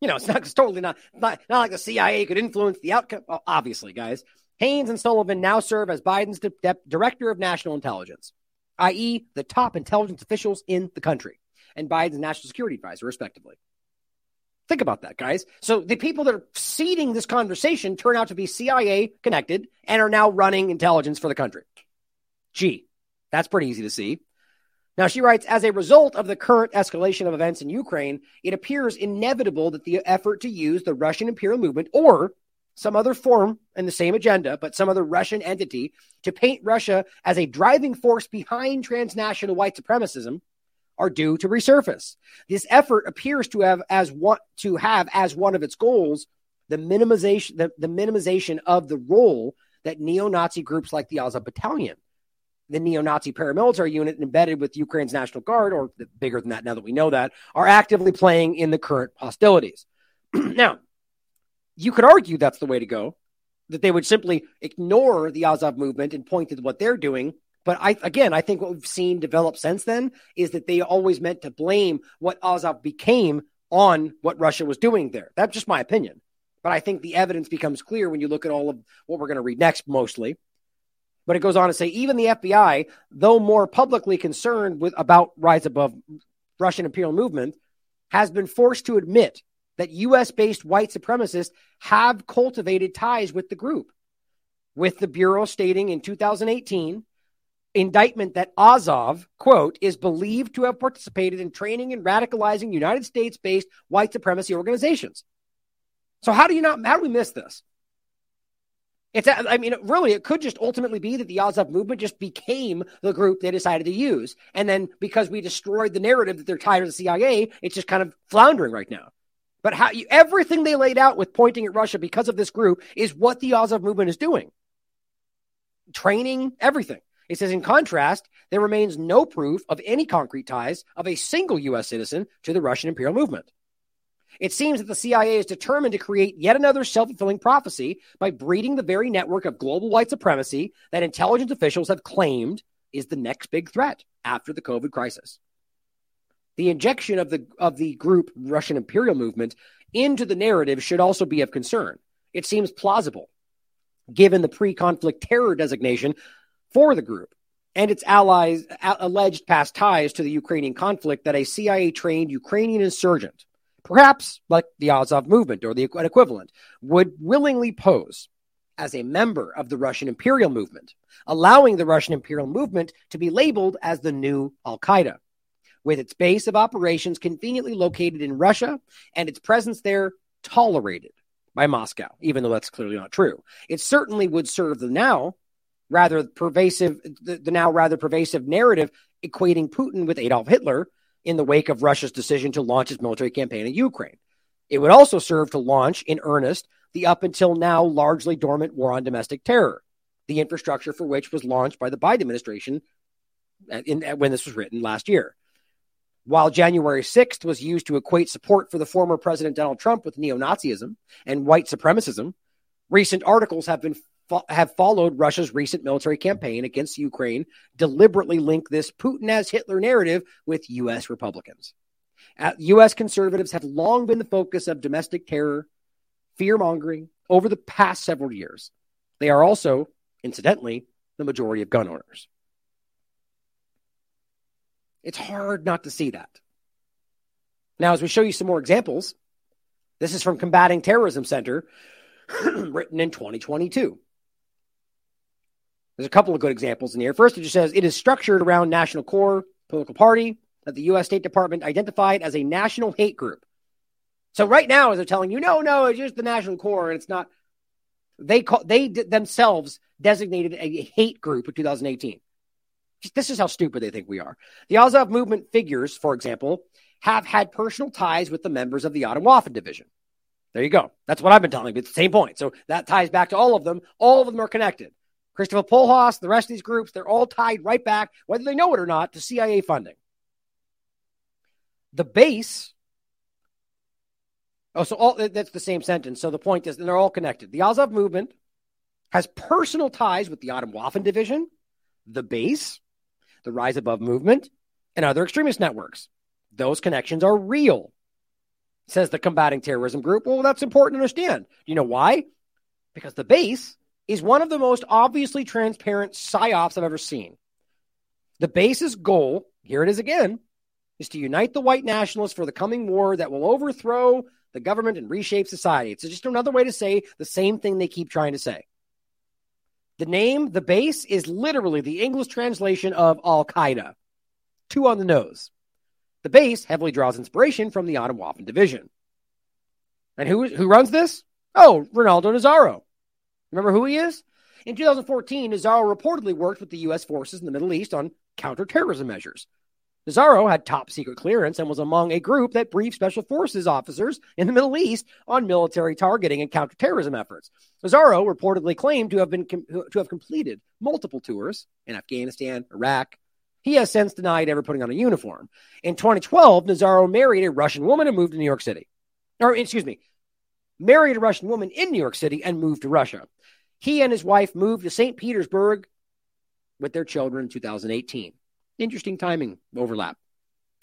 You know, it's not it's totally not, not not like the CIA could influence the outcome. Well, obviously, guys, Haines and Sullivan now serve as Biden's de- de- director of national intelligence i.e., the top intelligence officials in the country, and Biden's national security advisor, respectively. Think about that, guys. So the people that are seeding this conversation turn out to be CIA connected and are now running intelligence for the country. Gee, that's pretty easy to see. Now, she writes, as a result of the current escalation of events in Ukraine, it appears inevitable that the effort to use the Russian imperial movement or some other form in the same agenda, but some other Russian entity to paint Russia as a driving force behind transnational white supremacism are due to resurface. This effort appears to have as one to have as one of its goals the minimization the, the minimization of the role that neo-Nazi groups like the Azov Battalion, the neo-Nazi paramilitary unit embedded with Ukraine's National Guard, or bigger than that now that we know that, are actively playing in the current hostilities. now, you could argue that's the way to go, that they would simply ignore the Azov movement and point to what they're doing. But I, again, I think what we've seen develop since then is that they always meant to blame what Azov became on what Russia was doing there. That's just my opinion. But I think the evidence becomes clear when you look at all of what we're going to read next, mostly. But it goes on to say even the FBI, though more publicly concerned with about rise above Russian imperial movement, has been forced to admit that US based white supremacists have cultivated ties with the group. With the Bureau stating in 2018, indictment that Azov, quote, is believed to have participated in training and radicalizing United States based white supremacy organizations. So, how do you not, how do we miss this? It's, I mean, really, it could just ultimately be that the Azov movement just became the group they decided to use. And then because we destroyed the narrative that they're tied to the CIA, it's just kind of floundering right now. But how you, everything they laid out with pointing at Russia because of this group is what the Azov movement is doing. Training, everything. It says, in contrast, there remains no proof of any concrete ties of a single U.S. citizen to the Russian imperial movement. It seems that the CIA is determined to create yet another self fulfilling prophecy by breeding the very network of global white supremacy that intelligence officials have claimed is the next big threat after the COVID crisis the injection of the of the group Russian imperial movement into the narrative should also be of concern. It seems plausible, given the pre-conflict terror designation for the group and its allies' alleged past ties to the Ukrainian conflict, that a CIA-trained Ukrainian insurgent, perhaps like the Azov movement or the equivalent, would willingly pose as a member of the Russian imperial movement, allowing the Russian imperial movement to be labeled as the new Al Qaeda with its base of operations conveniently located in Russia and its presence there tolerated by Moscow, even though that's clearly not true. It certainly would serve the now rather pervasive, the, the now rather pervasive narrative equating Putin with Adolf Hitler in the wake of Russia's decision to launch its military campaign in Ukraine. It would also serve to launch in earnest the up until now largely dormant war on domestic terror, the infrastructure for which was launched by the Biden administration in, when this was written last year. While January 6th was used to equate support for the former President Donald Trump with neo Nazism and white supremacism, recent articles have been have followed Russia's recent military campaign against Ukraine deliberately link this Putin as Hitler narrative with U.S. Republicans. Uh, U.S. conservatives have long been the focus of domestic terror, fear mongering over the past several years. They are also, incidentally, the majority of gun owners. It's hard not to see that. Now, as we show you some more examples, this is from Combating Terrorism Center, written in 2022. There's a couple of good examples in here. First, it just says it is structured around National Corps political party that the U.S. State Department identified as a national hate group. So right now, as they're telling you, no, no, it's just the National Corps, and it's not. They call they themselves designated a hate group in 2018. This is how stupid they think we are. The Azov movement figures, for example, have had personal ties with the members of the Atomwaffen division. There you go. That's what I've been telling you. It's the same point. So that ties back to all of them. All of them are connected. Christopher Pohlhaus, the rest of these groups, they're all tied right back, whether they know it or not, to CIA funding. The base. Oh, so all that's the same sentence. So the point is, they're all connected. The Azov movement has personal ties with the Atomwaffen division, the base, the Rise Above movement, and other extremist networks. Those connections are real, says the combating terrorism group. Well, that's important to understand. You know why? Because the base is one of the most obviously transparent psyops I've ever seen. The base's goal, here it is again, is to unite the white nationalists for the coming war that will overthrow the government and reshape society. It's just another way to say the same thing they keep trying to say. The name, the base, is literally the English translation of Al Qaeda. Two on the nose. The base heavily draws inspiration from the Atomwaffen division. And who, who runs this? Oh, Rinaldo Nazzaro. Remember who he is? In 2014, Nazzaro reportedly worked with the U.S. forces in the Middle East on counterterrorism measures. Nazzaro had top secret clearance and was among a group that briefed special forces officers in the Middle East on military targeting and counterterrorism efforts. Nazzaro reportedly claimed to have been com- to have completed multiple tours in Afghanistan, Iraq. He has since denied ever putting on a uniform. In 2012, Nazzaro married a Russian woman and moved to New York City. Or excuse me, married a Russian woman in New York City and moved to Russia. He and his wife moved to St. Petersburg with their children in 2018. Interesting timing overlap.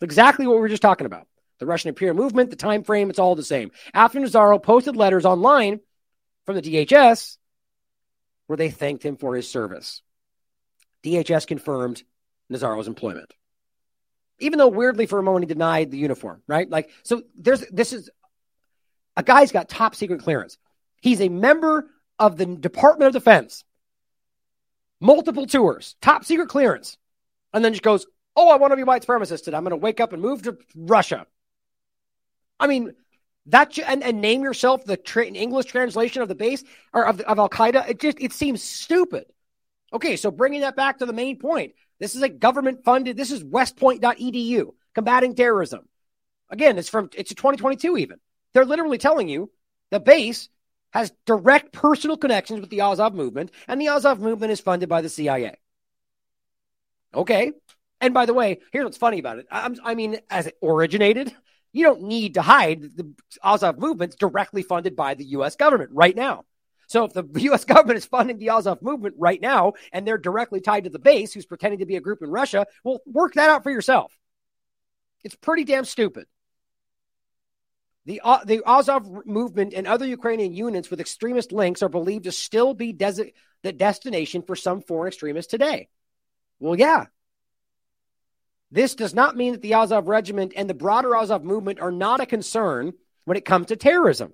Exactly what we were just talking about. The Russian imperial movement, the time frame, it's all the same. After Nazzaro posted letters online from the DHS where they thanked him for his service. DHS confirmed Nazzaro's employment. Even though weirdly for a moment he denied the uniform, right? Like, so there's this is a guy's got top secret clearance. He's a member of the Department of Defense. Multiple tours, top secret clearance and then just goes, "Oh, I want to be white supremacist, and I'm going to wake up and move to Russia." I mean, that and, and name yourself the tra- English translation of the base or of, of Al Qaeda. It just it seems stupid. Okay, so bringing that back to the main point, this is a government funded. This is WestPoint.edu, combating terrorism. Again, it's from it's 2022. Even they're literally telling you the base has direct personal connections with the Azov movement, and the Azov movement is funded by the CIA. Okay. And by the way, here's what's funny about it. I, I mean, as it originated, you don't need to hide the Azov movement's directly funded by the U.S. government right now. So if the U.S. government is funding the Azov movement right now and they're directly tied to the base who's pretending to be a group in Russia, well, work that out for yourself. It's pretty damn stupid. The, uh, the Azov movement and other Ukrainian units with extremist links are believed to still be des- the destination for some foreign extremists today. Well, yeah. This does not mean that the Azov regiment and the broader Azov movement are not a concern when it comes to terrorism.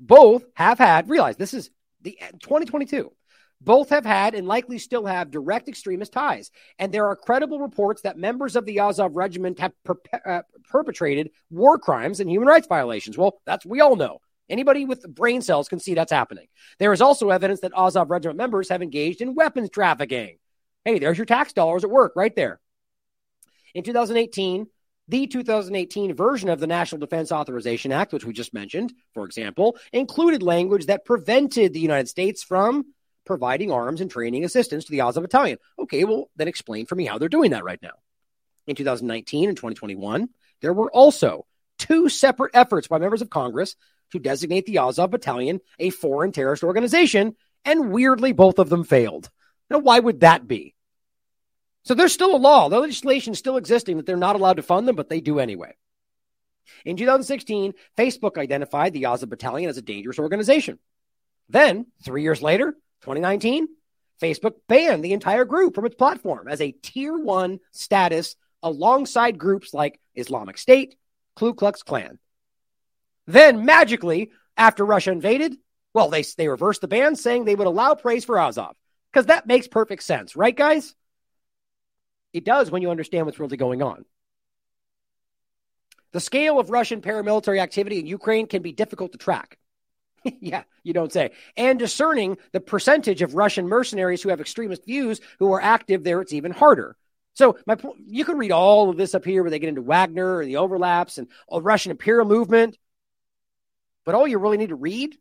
Both have had, realize this is the 2022. Both have had and likely still have direct extremist ties. And there are credible reports that members of the Azov regiment have uh, perpetrated war crimes and human rights violations. Well, that's we all know. Anybody with brain cells can see that's happening. There is also evidence that Azov regiment members have engaged in weapons trafficking. Hey, there's your tax dollars at work right there. In 2018, The 2018 version of the National Defense Authorization Act, which we just mentioned, for example, included language that prevented the United States from providing arms and training assistance to the Azov Battalion. Okay, well, then explain for me how they're doing that right now. In 2019 and 2021, there were also two separate efforts by members of Congress to designate the Azov Battalion a foreign terrorist organization, and weirdly, both of them failed. Now, why would that be? So there's still a law, the legislation is still existing that they're not allowed to fund them, but they do anyway. In 2016, Facebook identified the Azov Battalion as a dangerous organization. Then, three years later, 2019, Facebook banned the entire group from its platform as a tier one status alongside groups like Islamic State, Ku Klux Klan. Then, magically, after Russia invaded, well, they, they reversed the ban, saying they would allow praise for Azov. Because that makes perfect sense, right, guys? It does when you understand what's really going on. The scale of Russian paramilitary activity in Ukraine can be difficult to track. yeah, you don't say. And discerning the percentage of Russian mercenaries who have extremist views who are active there, it's even harder. So my you can read all of this up here where they get into Wagner and the overlaps and the Russian imperial movement. But all you really need to read,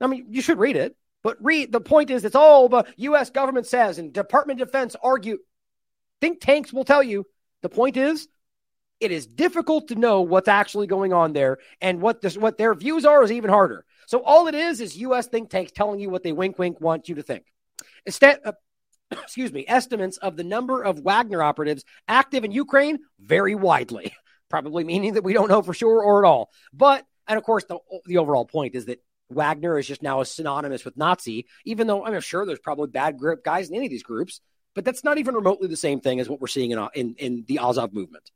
I mean, you should read it, but read the point is it's all the US government says and Department of Defense argue. Think tanks will tell you. The point is it is difficult to know what's actually going on there and what this what their views are is even harder. So all it is is US think tanks telling you what they wink wink want you to think. Instead, uh, excuse me, estimates of the number of Wagner operatives active in Ukraine vary widely, probably meaning that we don't know for sure or at all. But, and of course, the, the overall point is that Wagner is just now synonymous with Nazi, even though I'm sure there's probably bad guys in any of these groups, but that's not even remotely the same thing as what we're seeing in, in, in the Azov movement.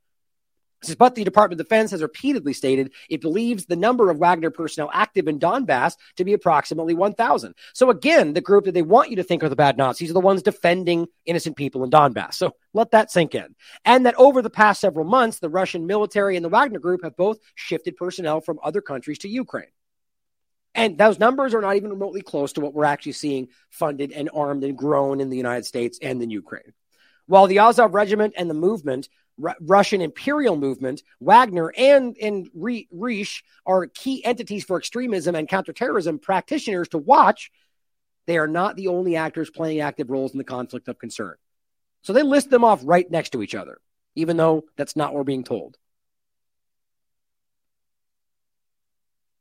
But the Department of Defense has repeatedly stated it believes the number of Wagner personnel active in Donbass to be approximately 1,000. So again, the group that they want you to think are the bad Nazis are the ones defending innocent people in Donbass. So let that sink in. And that over the past several months, the Russian military and the Wagner group have both shifted personnel from other countries to Ukraine. And those numbers are not even remotely close to what we're actually seeing funded and armed and grown in the United States and in Ukraine. While the Azov Regiment and the movement Russian imperial movement, Wagner, and and Rish are key entities for extremism and counterterrorism practitioners to watch. They are not the only actors playing active roles in the conflict of concern. So they list them off right next to each other, even though that's not what we're being told.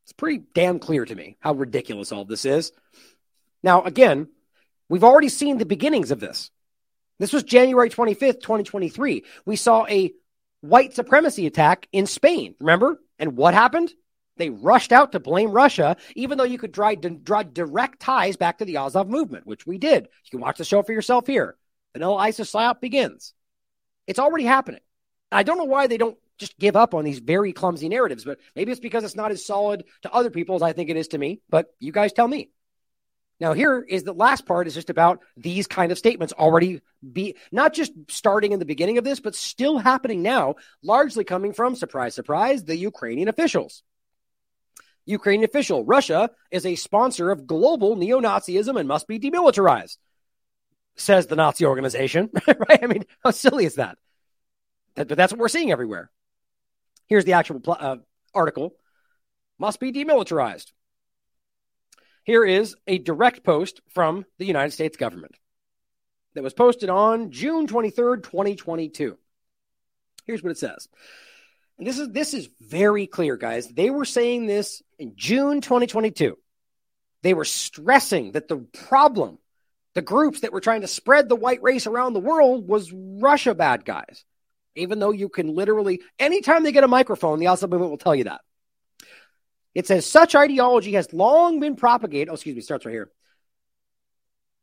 It's pretty damn clear to me how ridiculous all this is. Now, again, we've already seen the beginnings of this. This was January 25th, 2023. We saw a white supremacy attack in Spain, remember? And what happened? They rushed out to blame Russia, even though you could draw, draw direct ties back to the Azov movement, which we did. You can watch the show for yourself here. Vanilla ISIS psyop begins. It's already happening. I don't know why they don't just give up on these very clumsy narratives, but maybe it's because it's not as solid to other people as I think it is to me. But you guys tell me. Now, here is the last part is just about these kind of statements already be not just starting in the beginning of this, but still happening now, largely coming from, surprise, surprise, the Ukrainian officials. Ukrainian official, Russia is a sponsor of global neo Nazism and must be demilitarized, says the Nazi organization. right? I mean, how silly is that? But that's what we're seeing everywhere. Here's the actual pl- uh, article must be demilitarized. Here is a direct post from the United States government that was posted on June 23rd, 2022. Here's what it says. And this is this is very clear, guys. They were saying this in June 2022. They were stressing that the problem, the groups that were trying to spread the white race around the world was Russia bad guys. Even though you can literally anytime they get a microphone, the Azov movement will tell you that. It says such ideology has long been propagated. Oh, excuse me, starts right here.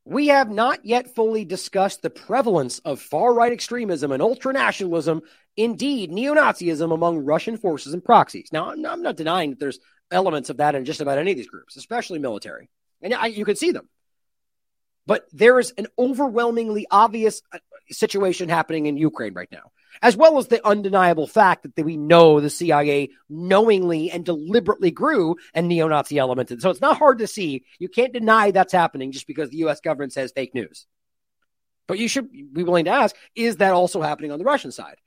We have not yet fully discussed the prevalence of far right extremism and ultranationalism, indeed neo Nazism among Russian forces and proxies. Now, I'm not denying that there's elements of that in just about any of these groups, especially military. And I, you can see them. But there is an overwhelmingly obvious uh, situation happening in Ukraine right now as well as the undeniable fact that we know the CIA knowingly and deliberately grew a neo Nazi element. So it's not hard to see. You can't deny that's happening just because the US government says fake news. But you should be willing to ask is that also happening on the Russian side?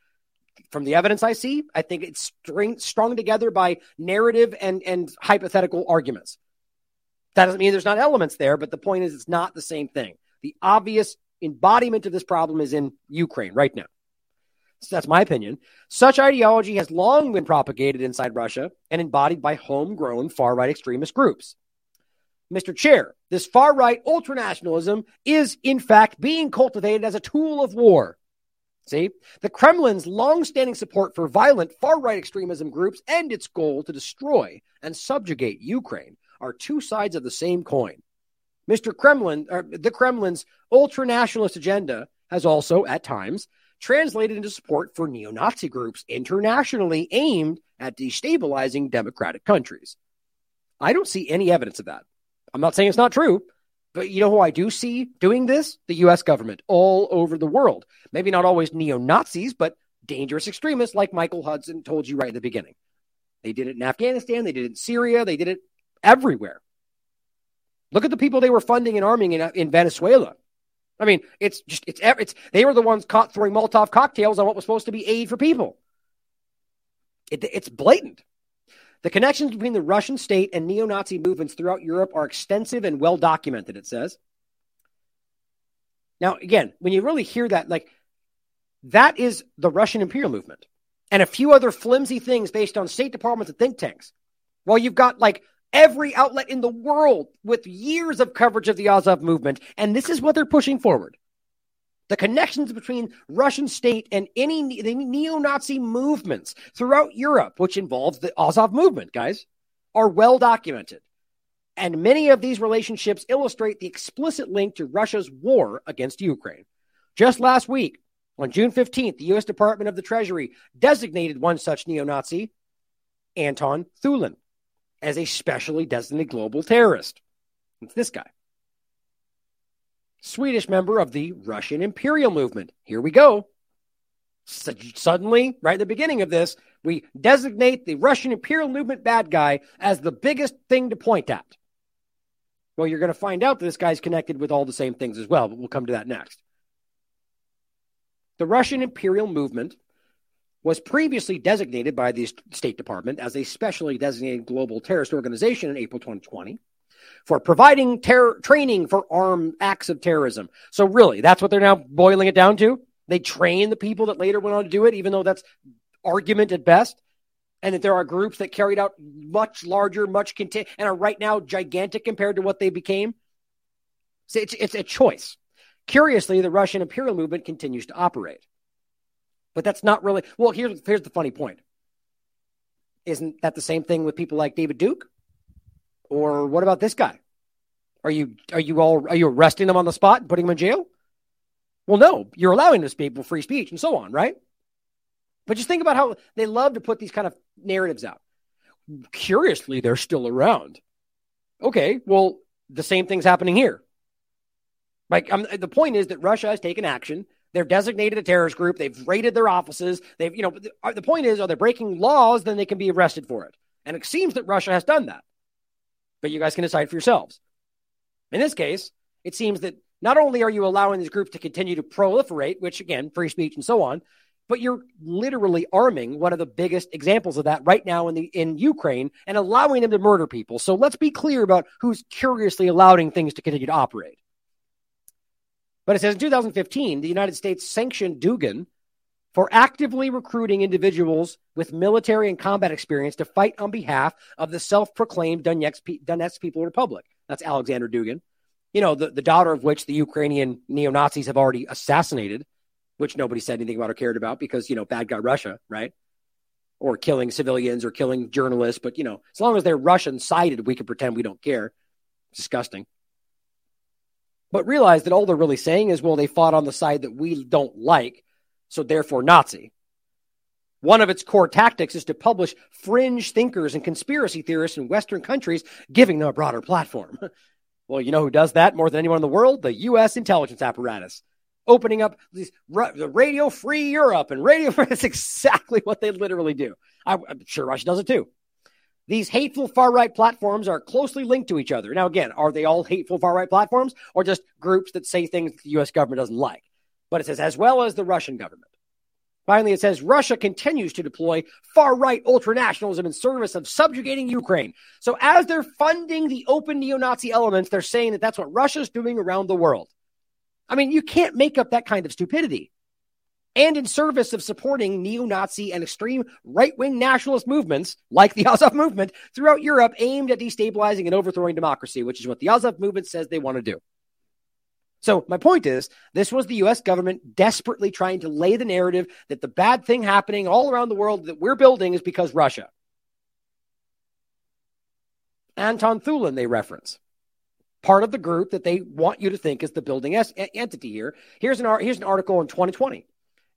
from the evidence I see, I think it's string, strung together by narrative and, and hypothetical arguments. That doesn't mean there's not elements there, but the point is it's not the same thing. The obvious embodiment of this problem is in Ukraine right now. That's my opinion. Such ideology has long been propagated inside Russia and embodied by homegrown far right extremist groups. Mr. Chair, this far right ultranationalism is, in fact, being cultivated as a tool of war. See, the Kremlin's long-standing support for violent far-right extremism groups and its goal to destroy and subjugate Ukraine are two sides of the same coin. Mr. Kremlin, or the Kremlin's ultra-nationalist agenda has also, at times, translated into support for neo-Nazi groups internationally aimed at destabilizing democratic countries. I don't see any evidence of that. I'm not saying it's not true, but you know who I do see doing this? The US government all over the world. Maybe not always neo Nazis, but dangerous extremists like Michael Hudson told you right at the beginning. They did it in Afghanistan, they did it in Syria, they did it everywhere. Look at the people they were funding and arming in, uh, in Venezuela. I mean, it's just it's it's they were the ones caught throwing Molotov cocktails on what was supposed to be aid for people. It, it's blatant. The connections between the Russian state and neo Nazi movements throughout Europe are extensive and well documented, it says. Now, again, when you really hear that, like, that is the Russian imperial movement and a few other flimsy things based on State Departments and think tanks. Well, you've got like every outlet in the world with years of coverage of the Azov movement, and this is what they're pushing forward. The connections between Russian state and any the neo-Nazi movements throughout Europe, which involves the Azov movement, guys, are well documented. And many of these relationships illustrate the explicit link to Russia's war against Ukraine. Just last week, on June 15th, the U.S. Department of the Treasury designated one such neo Nazi, Anton Thulin, as a specially designated global terrorist. It's this guy. Swedish member of the Russian imperial movement. Here we go. suddenly, right at the beginning of this, we designate the Russian imperial movement bad guy as the biggest thing to point at. Well, you're going to find out that this guy's connected with all the same things as well, but we'll come to that next. The Russian imperial movement was previously designated by the State Department as a specially designated global terrorist organization in April 2020 for providing terror training for armed acts of terrorism. So really, that's what they're now boiling it down to. They train the people that later went on to do it, even though that's argument at best. And that there are groups that carried out much larger, much content, and are right now gigantic compared to what they became. So it's, it's a choice. Curiously, the Russian imperial movement continues to operate. But that's not really well. Here's here's the funny point. Isn't that the same thing with people like David Duke? Or what about this guy? Are you are you all are you arresting them on the spot and putting them in jail? Well, no, you're allowing this people free speech and so on, right? But just think about how they love to put these kind of narratives out. Curiously, they're still around. Okay, well, the same thing's happening here. Like, um, the point is that Russia has taken action. They're designated a terrorist group. They've raided their offices. They've, you know, the, uh, the point is, are they breaking laws? Then they can be arrested for it. And it seems that Russia has done that but you guys can decide for yourselves. In this case, it seems that not only are you allowing these groups to continue to proliferate, which again, free speech and so on, but you're literally arming one of the biggest examples of that right now in the in Ukraine and allowing them to murder people. So let's be clear about who's curiously allowing things to continue to operate. But it says in 2015, the United States sanctioned Dugin for actively recruiting individuals with military and combat experience to fight on behalf of the self proclaimed Donetsk, People Republic. That's Alexander Dugin, you know, the, the daughter of which the Ukrainian neo Nazis have already assassinated, which nobody said anything about or cared about because, you know, bad guy Russia, right? Or killing civilians or killing journalists. But, you know, as long as they're Russian sided, we can pretend we don't care. disgusting. But realize that all they're really saying is, well, they fought on the side that we don't like so therefore Nazi. One of its core tactics is to publish fringe thinkers and conspiracy theorists in Western countries, giving them a broader platform. well, you know who does that more than anyone in the world? The U.S. intelligence apparatus. Opening up these, the Radio Free Europe and Radio Free, that's exactly what they literally do. I, I'm sure Russia does it too. These hateful far right platforms are closely linked to each other. Now, again, are they all hateful far right platforms or just groups that say things the U.S. government doesn't like? But it says, as well as the Russian government. Finally, it says Russia continues to deploy far right ultranationalism in service of subjugating Ukraine. So, as they're funding the open neo Nazi elements, they're saying that that's what Russia's doing around the world. I mean, you can't make up that kind of stupidity. And in service of supporting neo Nazi and extreme right wing nationalist movements like the Azov movement throughout Europe aimed at destabilizing and overthrowing democracy, which is what the Azov movement says they want to do. So, my point is, this was the US government desperately trying to lay the narrative that the bad thing happening all around the world that we're building is because Russia. Anton Thulin, they reference part of the group that they want you to think is the building entity here. Here's an, here's an article in 2020.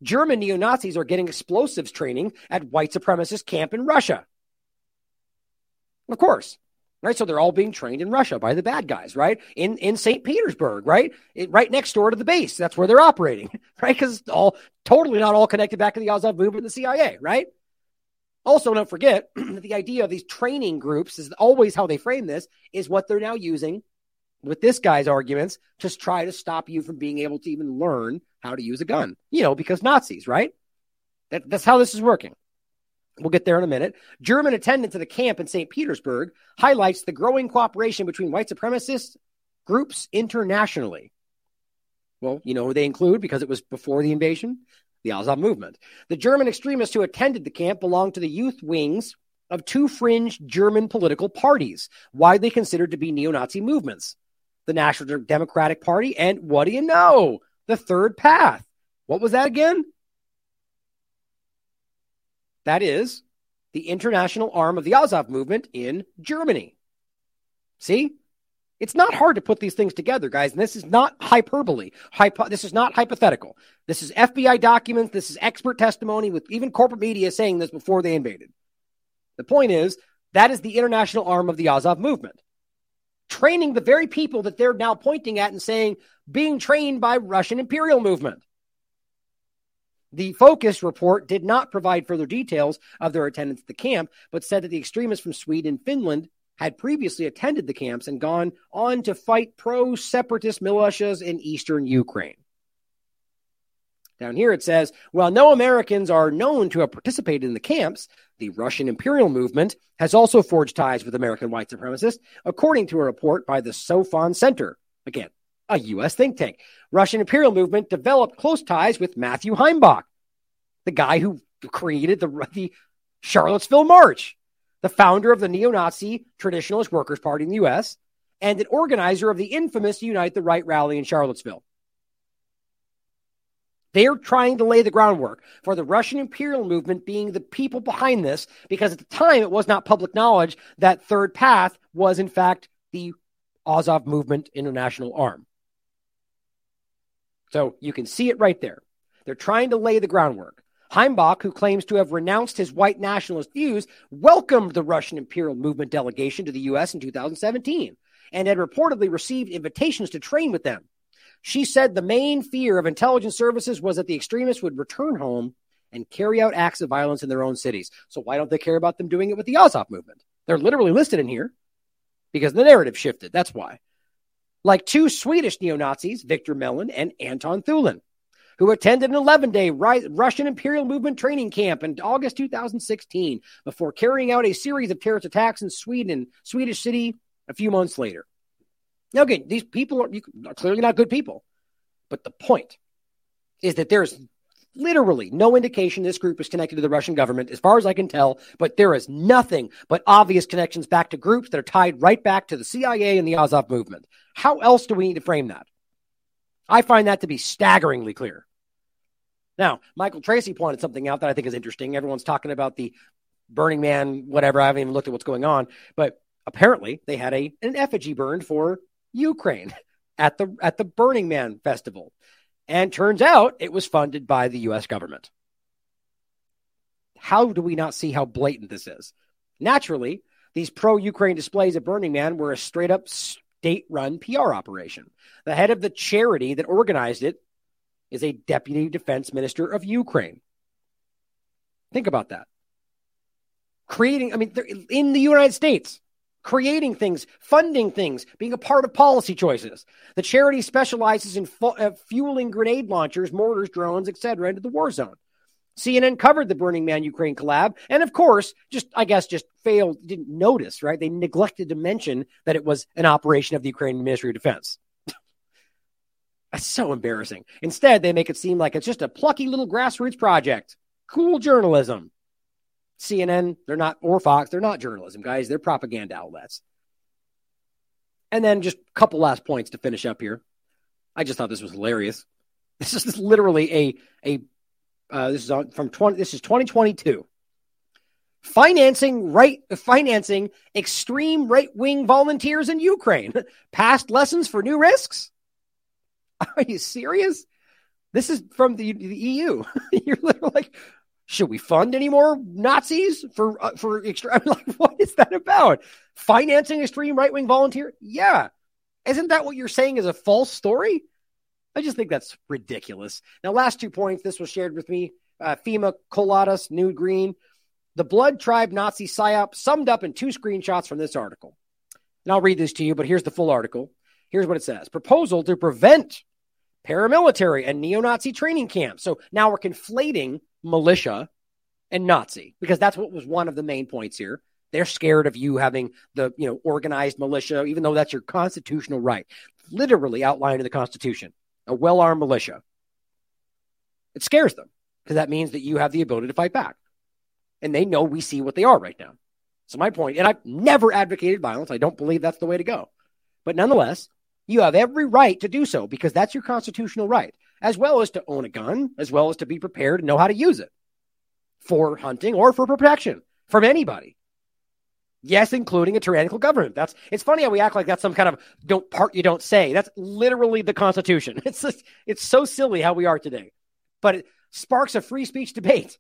German neo Nazis are getting explosives training at white supremacist camp in Russia. Of course, right? So they're all being trained in Russia by the bad guys, right? In in St. Petersburg, right? It, right next door to the base. That's where they're operating, right? Because it's all totally not all connected back to the Azov movement and the CIA, right? Also, don't forget that the idea of these training groups is always how they frame this is what they're now using with this guy's arguments to try to stop you from being able to even learn how to use a gun. You know, because Nazis, right? That, that's how this is working. We'll get there in a minute. German attendance at the camp in St. Petersburg highlights the growing cooperation between white supremacist groups internationally. Well, you know who they include because it was before the invasion? The Azov movement. The German extremists who attended the camp belonged to the youth wings of two fringe German political parties, widely considered to be neo Nazi movements the National Democratic Party, and what do you know? The third path. What was that again? That is the international arm of the Azov movement in Germany. See? It's not hard to put these things together, guys. And this is not hyperbole. Hypo- this is not hypothetical. This is FBI documents. This is expert testimony with even corporate media saying this before they invaded. The point is, that is the international arm of the Azov movement training the very people that they're now pointing at and saying being trained by Russian imperial movement. The Focus report did not provide further details of their attendance at the camp, but said that the extremists from Sweden and Finland had previously attended the camps and gone on to fight pro separatist militias in eastern Ukraine. Down here it says, while no Americans are known to have participated in the camps, the Russian imperial movement has also forged ties with American white supremacists, according to a report by the Soufan Center. Again, a U.S. think tank. Russian imperial movement developed close ties with Matthew Heimbach, the guy who created the, the Charlottesville March, the founder of the neo Nazi Traditionalist Workers' Party in the U.S., and an organizer of the infamous Unite the Right rally in Charlottesville. They're trying to lay the groundwork for the Russian imperial movement being the people behind this, because at the time it was not public knowledge that Third Path was, in fact, the Azov movement international arm. So you can see it right there. They're trying to lay the groundwork. Heimbach, who claims to have renounced his white nationalist views, welcomed the Russian imperial movement delegation to the U.S. in 2017 and had reportedly received invitations to train with them. She said the main fear of intelligence services was that the extremists would return home and carry out acts of violence in their own cities. So why don't they care about them doing it with the Azov movement? They're literally listed in here because the narrative shifted. That's why. Like two Swedish neo Nazis, Victor Melin and Anton Thulin, who attended an 11 day Russian imperial movement training camp in August 2016 before carrying out a series of terrorist attacks in Sweden, Swedish city a few months later. Now, again, these people are, are clearly not good people. But the point is that there's literally no indication this group is connected to the Russian government, as far as I can tell. But there is nothing but obvious connections back to groups that are tied right back to the CIA and the Azov movement. How else do we need to frame that? I find that to be staggeringly clear. Now, Michael Tracey pointed something out that I think is interesting. Everyone's talking about the Burning Man, whatever. I haven't even looked at what's going on, but apparently they had a an effigy burned for Ukraine at the at the Burning Man festival. And turns out it was funded by the US government. How do we not see how blatant this is? Naturally, these pro Ukraine displays at Burning Man were a straight up state run PR operation. The head of the charity that organized it is a deputy defense minister of Ukraine. Think about that. Creating, I mean, in the United States, creating things, funding things, being a part of policy choices. The charity specializes in fu- uh, fueling grenade launchers, mortars, drones, etc., into the war zone. CNN covered the Burning Man Ukraine collab. And of course, just, I guess, just failed, didn't notice, right? They neglected to mention that it was an operation of the Ukrainian Ministry of Defense. That's so embarrassing. Instead, they make it seem like it's just a plucky little grassroots project. Cool journalism. CNN, they're not, or Fox, they're not journalism, guys. They're propaganda outlets. And then just a couple last points to finish up here. I just thought this was hilarious. This is literally a a uh, this is on, from 20 this is 2022. Financing right financing extreme right-wing volunteers in Ukraine. Past lessons for new risks? Are you serious? This is from the, the EU. You're literally like, should we fund any more Nazis for uh, for extreme? Like, what is that about? Financing extreme right wing volunteer? Yeah, isn't that what you're saying is a false story? I just think that's ridiculous. Now, last two points. This was shared with me. Uh, FEMA Coladas, Nude Green, the Blood Tribe Nazi psyop, summed up in two screenshots from this article. And I'll read this to you, but here's the full article. Here's what it says: Proposal to prevent paramilitary and neo-Nazi training camps. So now we're conflating militia and Nazi because that's what was one of the main points here. They're scared of you having the you know organized militia, even though that's your constitutional right, literally outlined in the Constitution a well armed militia. It scares them because that means that you have the ability to fight back. And they know we see what they are right now. So, my point, and I've never advocated violence. I don't believe that's the way to go. But nonetheless, you have every right to do so because that's your constitutional right, as well as to own a gun, as well as to be prepared and know how to use it for hunting or for protection from anybody. Yes, including a tyrannical government. That's it's funny how we act like that's some kind of don't part you don't say. That's literally the Constitution. It's just, it's so silly how we are today, but it sparks a free speech debate.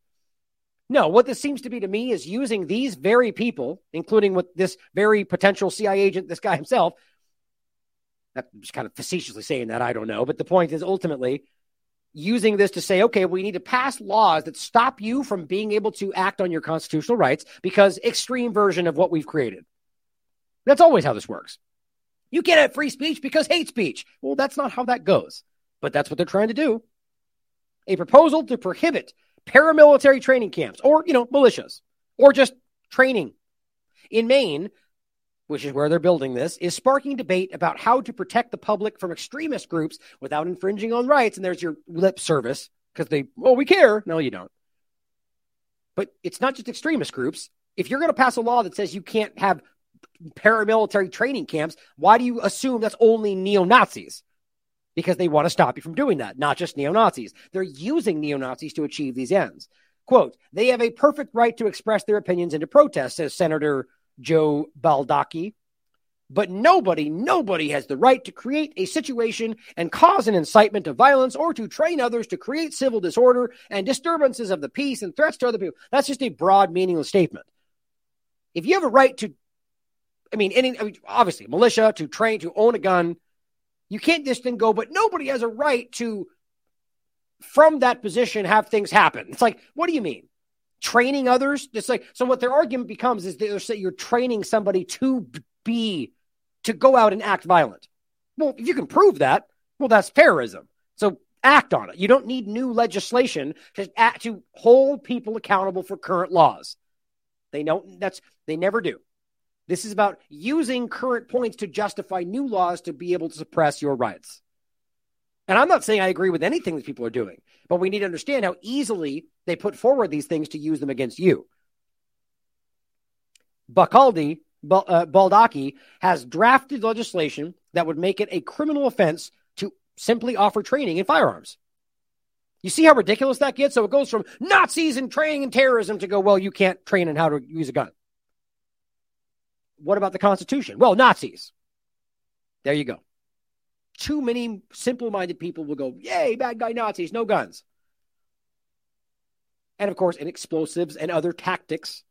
No, what this seems to be to me is using these very people, including with this very potential CIA agent, this guy himself. I'm just kind of facetiously saying that. I don't know, but the point is ultimately using this to say, okay, we need to pass laws that stop you from being able to act on your constitutional rights because extreme version of what we've created. That's always how this works. You can't have free speech because hate speech. Well, that's not how that goes, but that's what they're trying to do. A proposal to prohibit paramilitary training camps or, you know, militias or just training. In Maine, which is where they're building this, is sparking debate about how to protect the public from extremist groups without infringing on rights. And there's your lip service because they, well, we care. No, you don't. But it's not just extremist groups. If you're going to pass a law that says you can't have paramilitary training camps, why do you assume that's only neo Nazis? Because they want to stop you from doing that, not just neo Nazis. They're using neo Nazis to achieve these ends. Quote, they have a perfect right to express their opinions and to protest, says Senator Joe Baldacci. But nobody, nobody has the right to create a situation and cause an incitement to violence or to train others to create civil disorder and disturbances of the peace and threats to other people. That's just a broad, meaningless statement. If you have a right to, I mean, any, I mean, obviously, militia, to train, to own a gun, you can't just then go, but nobody has a right to, from that position, have things happen. It's like, what do you mean? Training others. It's like so. What their argument becomes is they're saying you're training somebody to be to go out and act violent. Well, if you can prove that, well, that's terrorism. So act on it. You don't need new legislation to act to hold people accountable for current laws. They don't. that's they never do. This is about using current points to justify new laws to be able to suppress your rights. And I'm not saying I agree with anything that people are doing, but we need to understand how easily they put forward these things to use them against you. Bacaldi, uh, Baldacci has drafted legislation that would make it a criminal offense to simply offer training in firearms. You see how ridiculous that gets? So it goes from Nazis and training and terrorism to go, well, you can't train in how to use a gun. What about the Constitution? Well, Nazis. There you go too many simple minded people will go, Yay, bad guy Nazis, no guns. And of course, in explosives and other tactics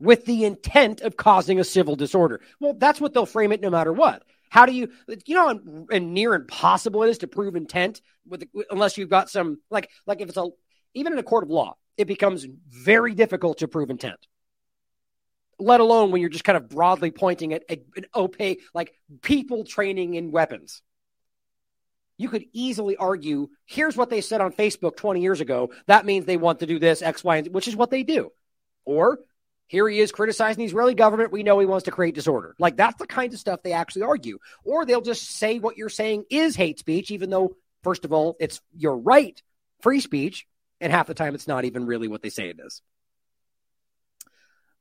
with the intent of causing a civil disorder. Well, that's what they'll frame it no matter what. How do you, you know, and near impossible it is to prove intent with unless you've got some like like if it's a even in a court of law, it becomes very difficult to prove intent. Let alone when you're just kind of broadly pointing at an opaque like people training in weapons you could easily argue here's what they said on Facebook 20 years ago. That means they want to do this, X, Y, and Z, which is what they do. Or here he is criticizing the Israeli government. We know he wants to create disorder. Like that's the kind of stuff they actually argue. Or they'll just say what you're saying is hate speech, even though, first of all, it's your right, free speech. And half the time, it's not even really what they say it is.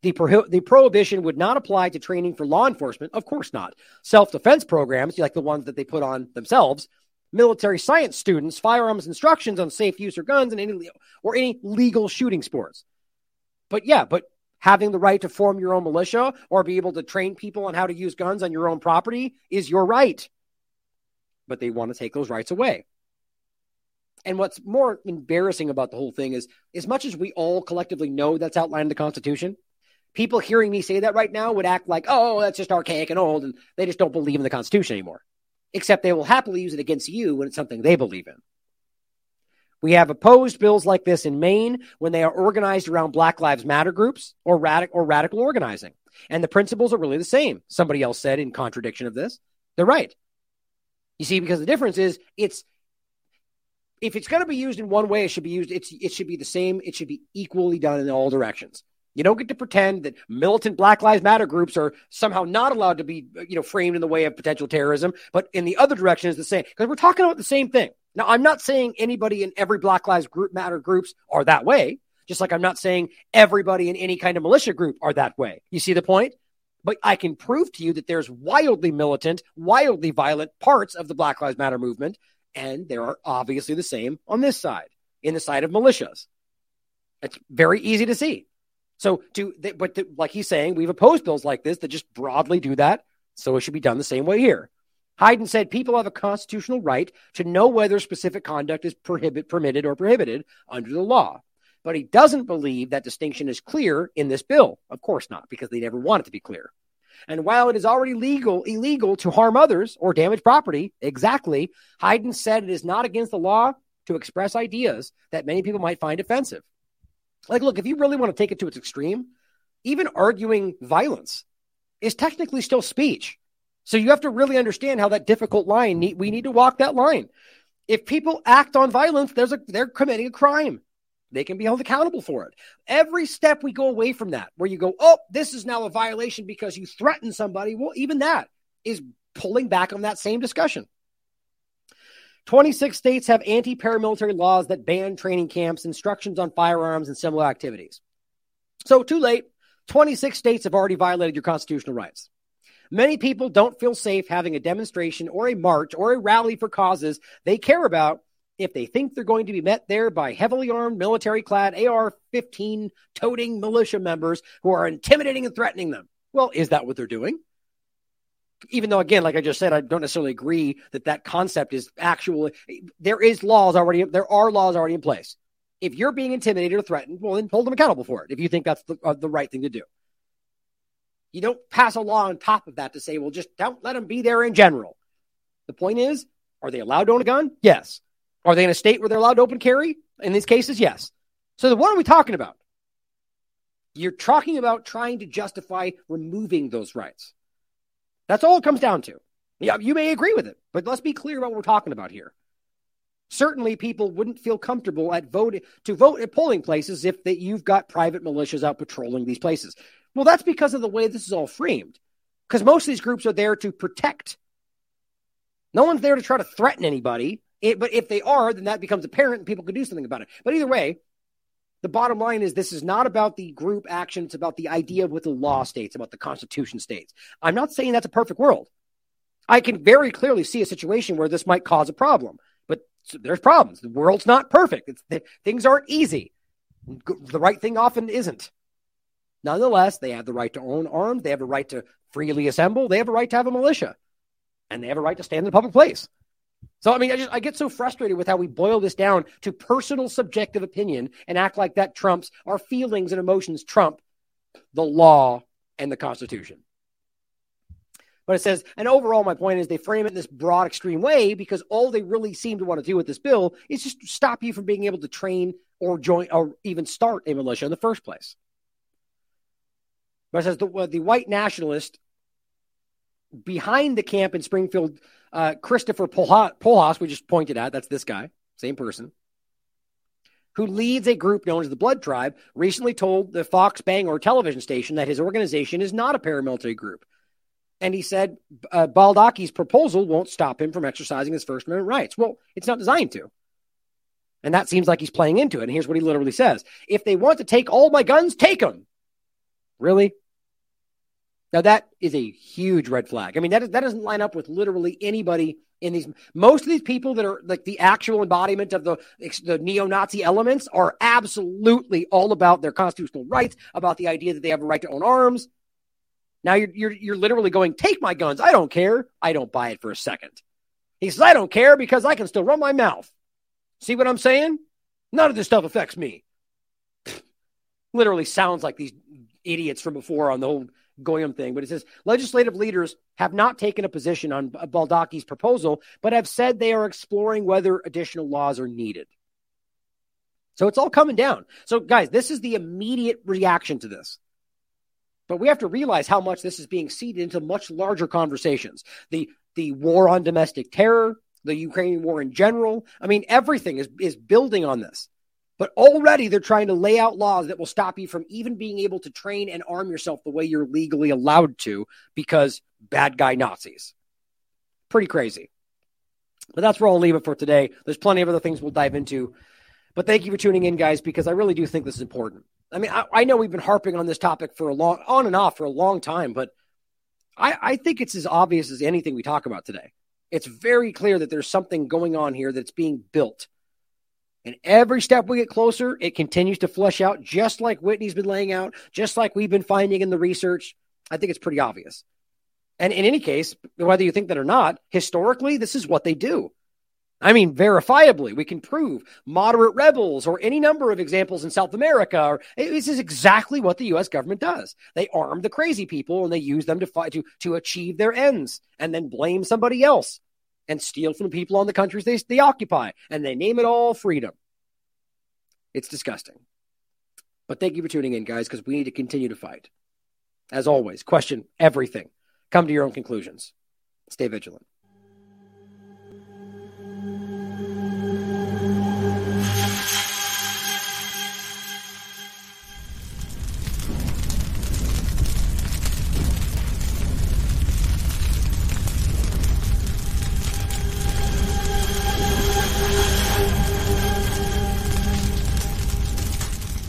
The, pro- the prohibition would not apply to training for law enforcement. Of course not. Self defense programs, like the ones that they put on themselves, military science students, firearms instructions on safe use of guns, and any or any legal shooting sports. But yeah, but having the right to form your own militia or be able to train people on how to use guns on your own property is your right. But they want to take those rights away. And what's more embarrassing about the whole thing is, as much as we all collectively know that's outlined in the Constitution, people hearing me say that right now would act like, oh, that's just archaic and old, and they just don't believe in the Constitution anymore. Except they will happily use it against you when it's something they believe in. We have opposed bills like this in Maine when they are organized around Black Lives Matter groups or, radic- or radical organizing. And the principles are really the same. Somebody else said in contradiction of this. They're right. You see, because the difference is it's if it's going to be used in one way, it should be used. It's it should be the same. It should be equally done in all directions. You don't get to pretend that militant Black Lives Matter groups are somehow not allowed to be, you know, framed in the way of potential terrorism, but in the other direction is the same. Because we're talking about the same thing. Now, I'm not saying anybody in every Black Lives group Matter groups are that way, just like I'm not saying everybody in any kind of militia group are that way. You see the point? But I can prove to you that there's wildly militant, wildly violent parts of the Black Lives Matter movement, and there are obviously the same on this side, in the side of militias. It's very easy to see. So, but like he's saying, we've opposed bills like this that just broadly do that. So it should be done the same way here. Hayden said people have a constitutional right to know whether specific conduct is prohibit, permitted or prohibited under the law. But he doesn't believe that distinction is clear in this bill. Of course not, because they never want it to be clear. And while it is already legal illegal to harm others or damage property, exactly, Hayden said it is not against the law to express ideas that many people might find offensive. Like, look, if you really want to take it to its extreme, even arguing violence is technically still speech. So you have to really understand how that difficult line we need to walk that line. If people act on violence, there's a they're committing a crime. They can be held accountable for it. Every step we go away from that, where you go, oh, this is now a violation because you threatened somebody. Well, even that is pulling back on that same discussion. 26 states have anti paramilitary laws that ban training camps, instructions on firearms, and similar activities. So, too late. 26 states have already violated your constitutional rights. Many people don't feel safe having a demonstration or a march or a rally for causes they care about if they think they're going to be met there by heavily armed, military clad AR 15 toting militia members who are intimidating and threatening them. Well, is that what they're doing? Even though, again, like I just said, I don't necessarily agree that that concept is actual. There is laws already. There are laws already in place. If you're being intimidated or threatened, well, then hold them accountable for it. If you think that's the, uh, the right thing to do. You don't pass a law on top of that to say, well, just don't let them be there in general. The point is, are they allowed to own a gun? Yes. Are they in a state where they're allowed to open carry? In these cases, yes. So what are we talking about? You're talking about trying to justify removing those rights. That's all it comes down to. Yeah, you may agree with it, but let's be clear about what we're talking about here. Certainly, people wouldn't feel comfortable at voting to vote at polling places if that you've got private militias out patrolling these places. Well, that's because of the way this is all framed. Because most of these groups are there to protect. No one's there to try to threaten anybody. It, but if they are, then that becomes apparent and people can do something about it. But either way, the bottom line is this is not about the group action. It's about the idea of what the law states, about the Constitution states. I'm not saying that's a perfect world. I can very clearly see a situation where this might cause a problem, but there's problems. The world's not perfect. It's, things aren't easy. The right thing often isn't. Nonetheless, they have the right to own arms. They have the right to freely assemble. They have a right to have a militia, and they have a right to stand in a public place. So, I mean, I just I get so frustrated with how we boil this down to personal subjective opinion and act like that trumps our feelings and emotions trump the law and the Constitution. But it says, and overall, my point is they frame it in this broad, extreme way because all they really seem to want to do with this bill is just stop you from being able to train or join or even start a militia in the first place. But it says the, the white nationalist behind the camp in Springfield, uh, Christopher Pohlhaus, we just pointed out, that's this guy, same person, who leads a group known as the Blood Tribe, recently told the Fox Bangor television station that his organization is not a paramilitary group. And he said uh, proposal won't stop him from exercising his First Amendment rights. Well, it's not designed to. And that seems like he's playing into it. And here's what he literally says If they want to take all my guns, take them. Really? Now that is a huge red flag. I mean, that, that doesn't line up with literally anybody in these. Most of these people that are like the actual embodiment of the the neo-Nazi elements are absolutely all about their constitutional rights, about the idea that they have a right to own arms. Now you're you're you're literally going, take my guns. I don't care. I don't buy it for a second. He says, I don't care because I can still run my mouth. See what I'm saying? None of this stuff affects me. literally sounds like these idiots from before on the whole Goyim thing, but it says legislative leaders have not taken a position on Baldacci's proposal, but have said they are exploring whether additional laws are needed. So it's all coming down. So, guys, this is the immediate reaction to this. But we have to realize how much this is being seeded into much larger conversations. The the war on domestic terror, the Ukrainian war in general. I mean, everything is, is building on this. But already they're trying to lay out laws that will stop you from even being able to train and arm yourself the way you're legally allowed to because bad guy Nazis. Pretty crazy. But that's where I'll leave it for today. There's plenty of other things we'll dive into. But thank you for tuning in, guys, because I really do think this is important. I mean, I, I know we've been harping on this topic for a long, on and off for a long time, but I, I think it's as obvious as anything we talk about today. It's very clear that there's something going on here that's being built and every step we get closer, it continues to flush out, just like Whitney's been laying out, just like we've been finding in the research. I think it's pretty obvious. And in any case, whether you think that or not, historically, this is what they do. I mean, verifiably, we can prove moderate rebels or any number of examples in South America. Or, this is exactly what the U.S. government does. They arm the crazy people and they use them to fight to to achieve their ends, and then blame somebody else and steal from the people on the countries they, they occupy. And they name it all freedom. It's disgusting. But thank you for tuning in, guys, because we need to continue to fight. As always, question everything. Come to your own conclusions. Stay vigilant.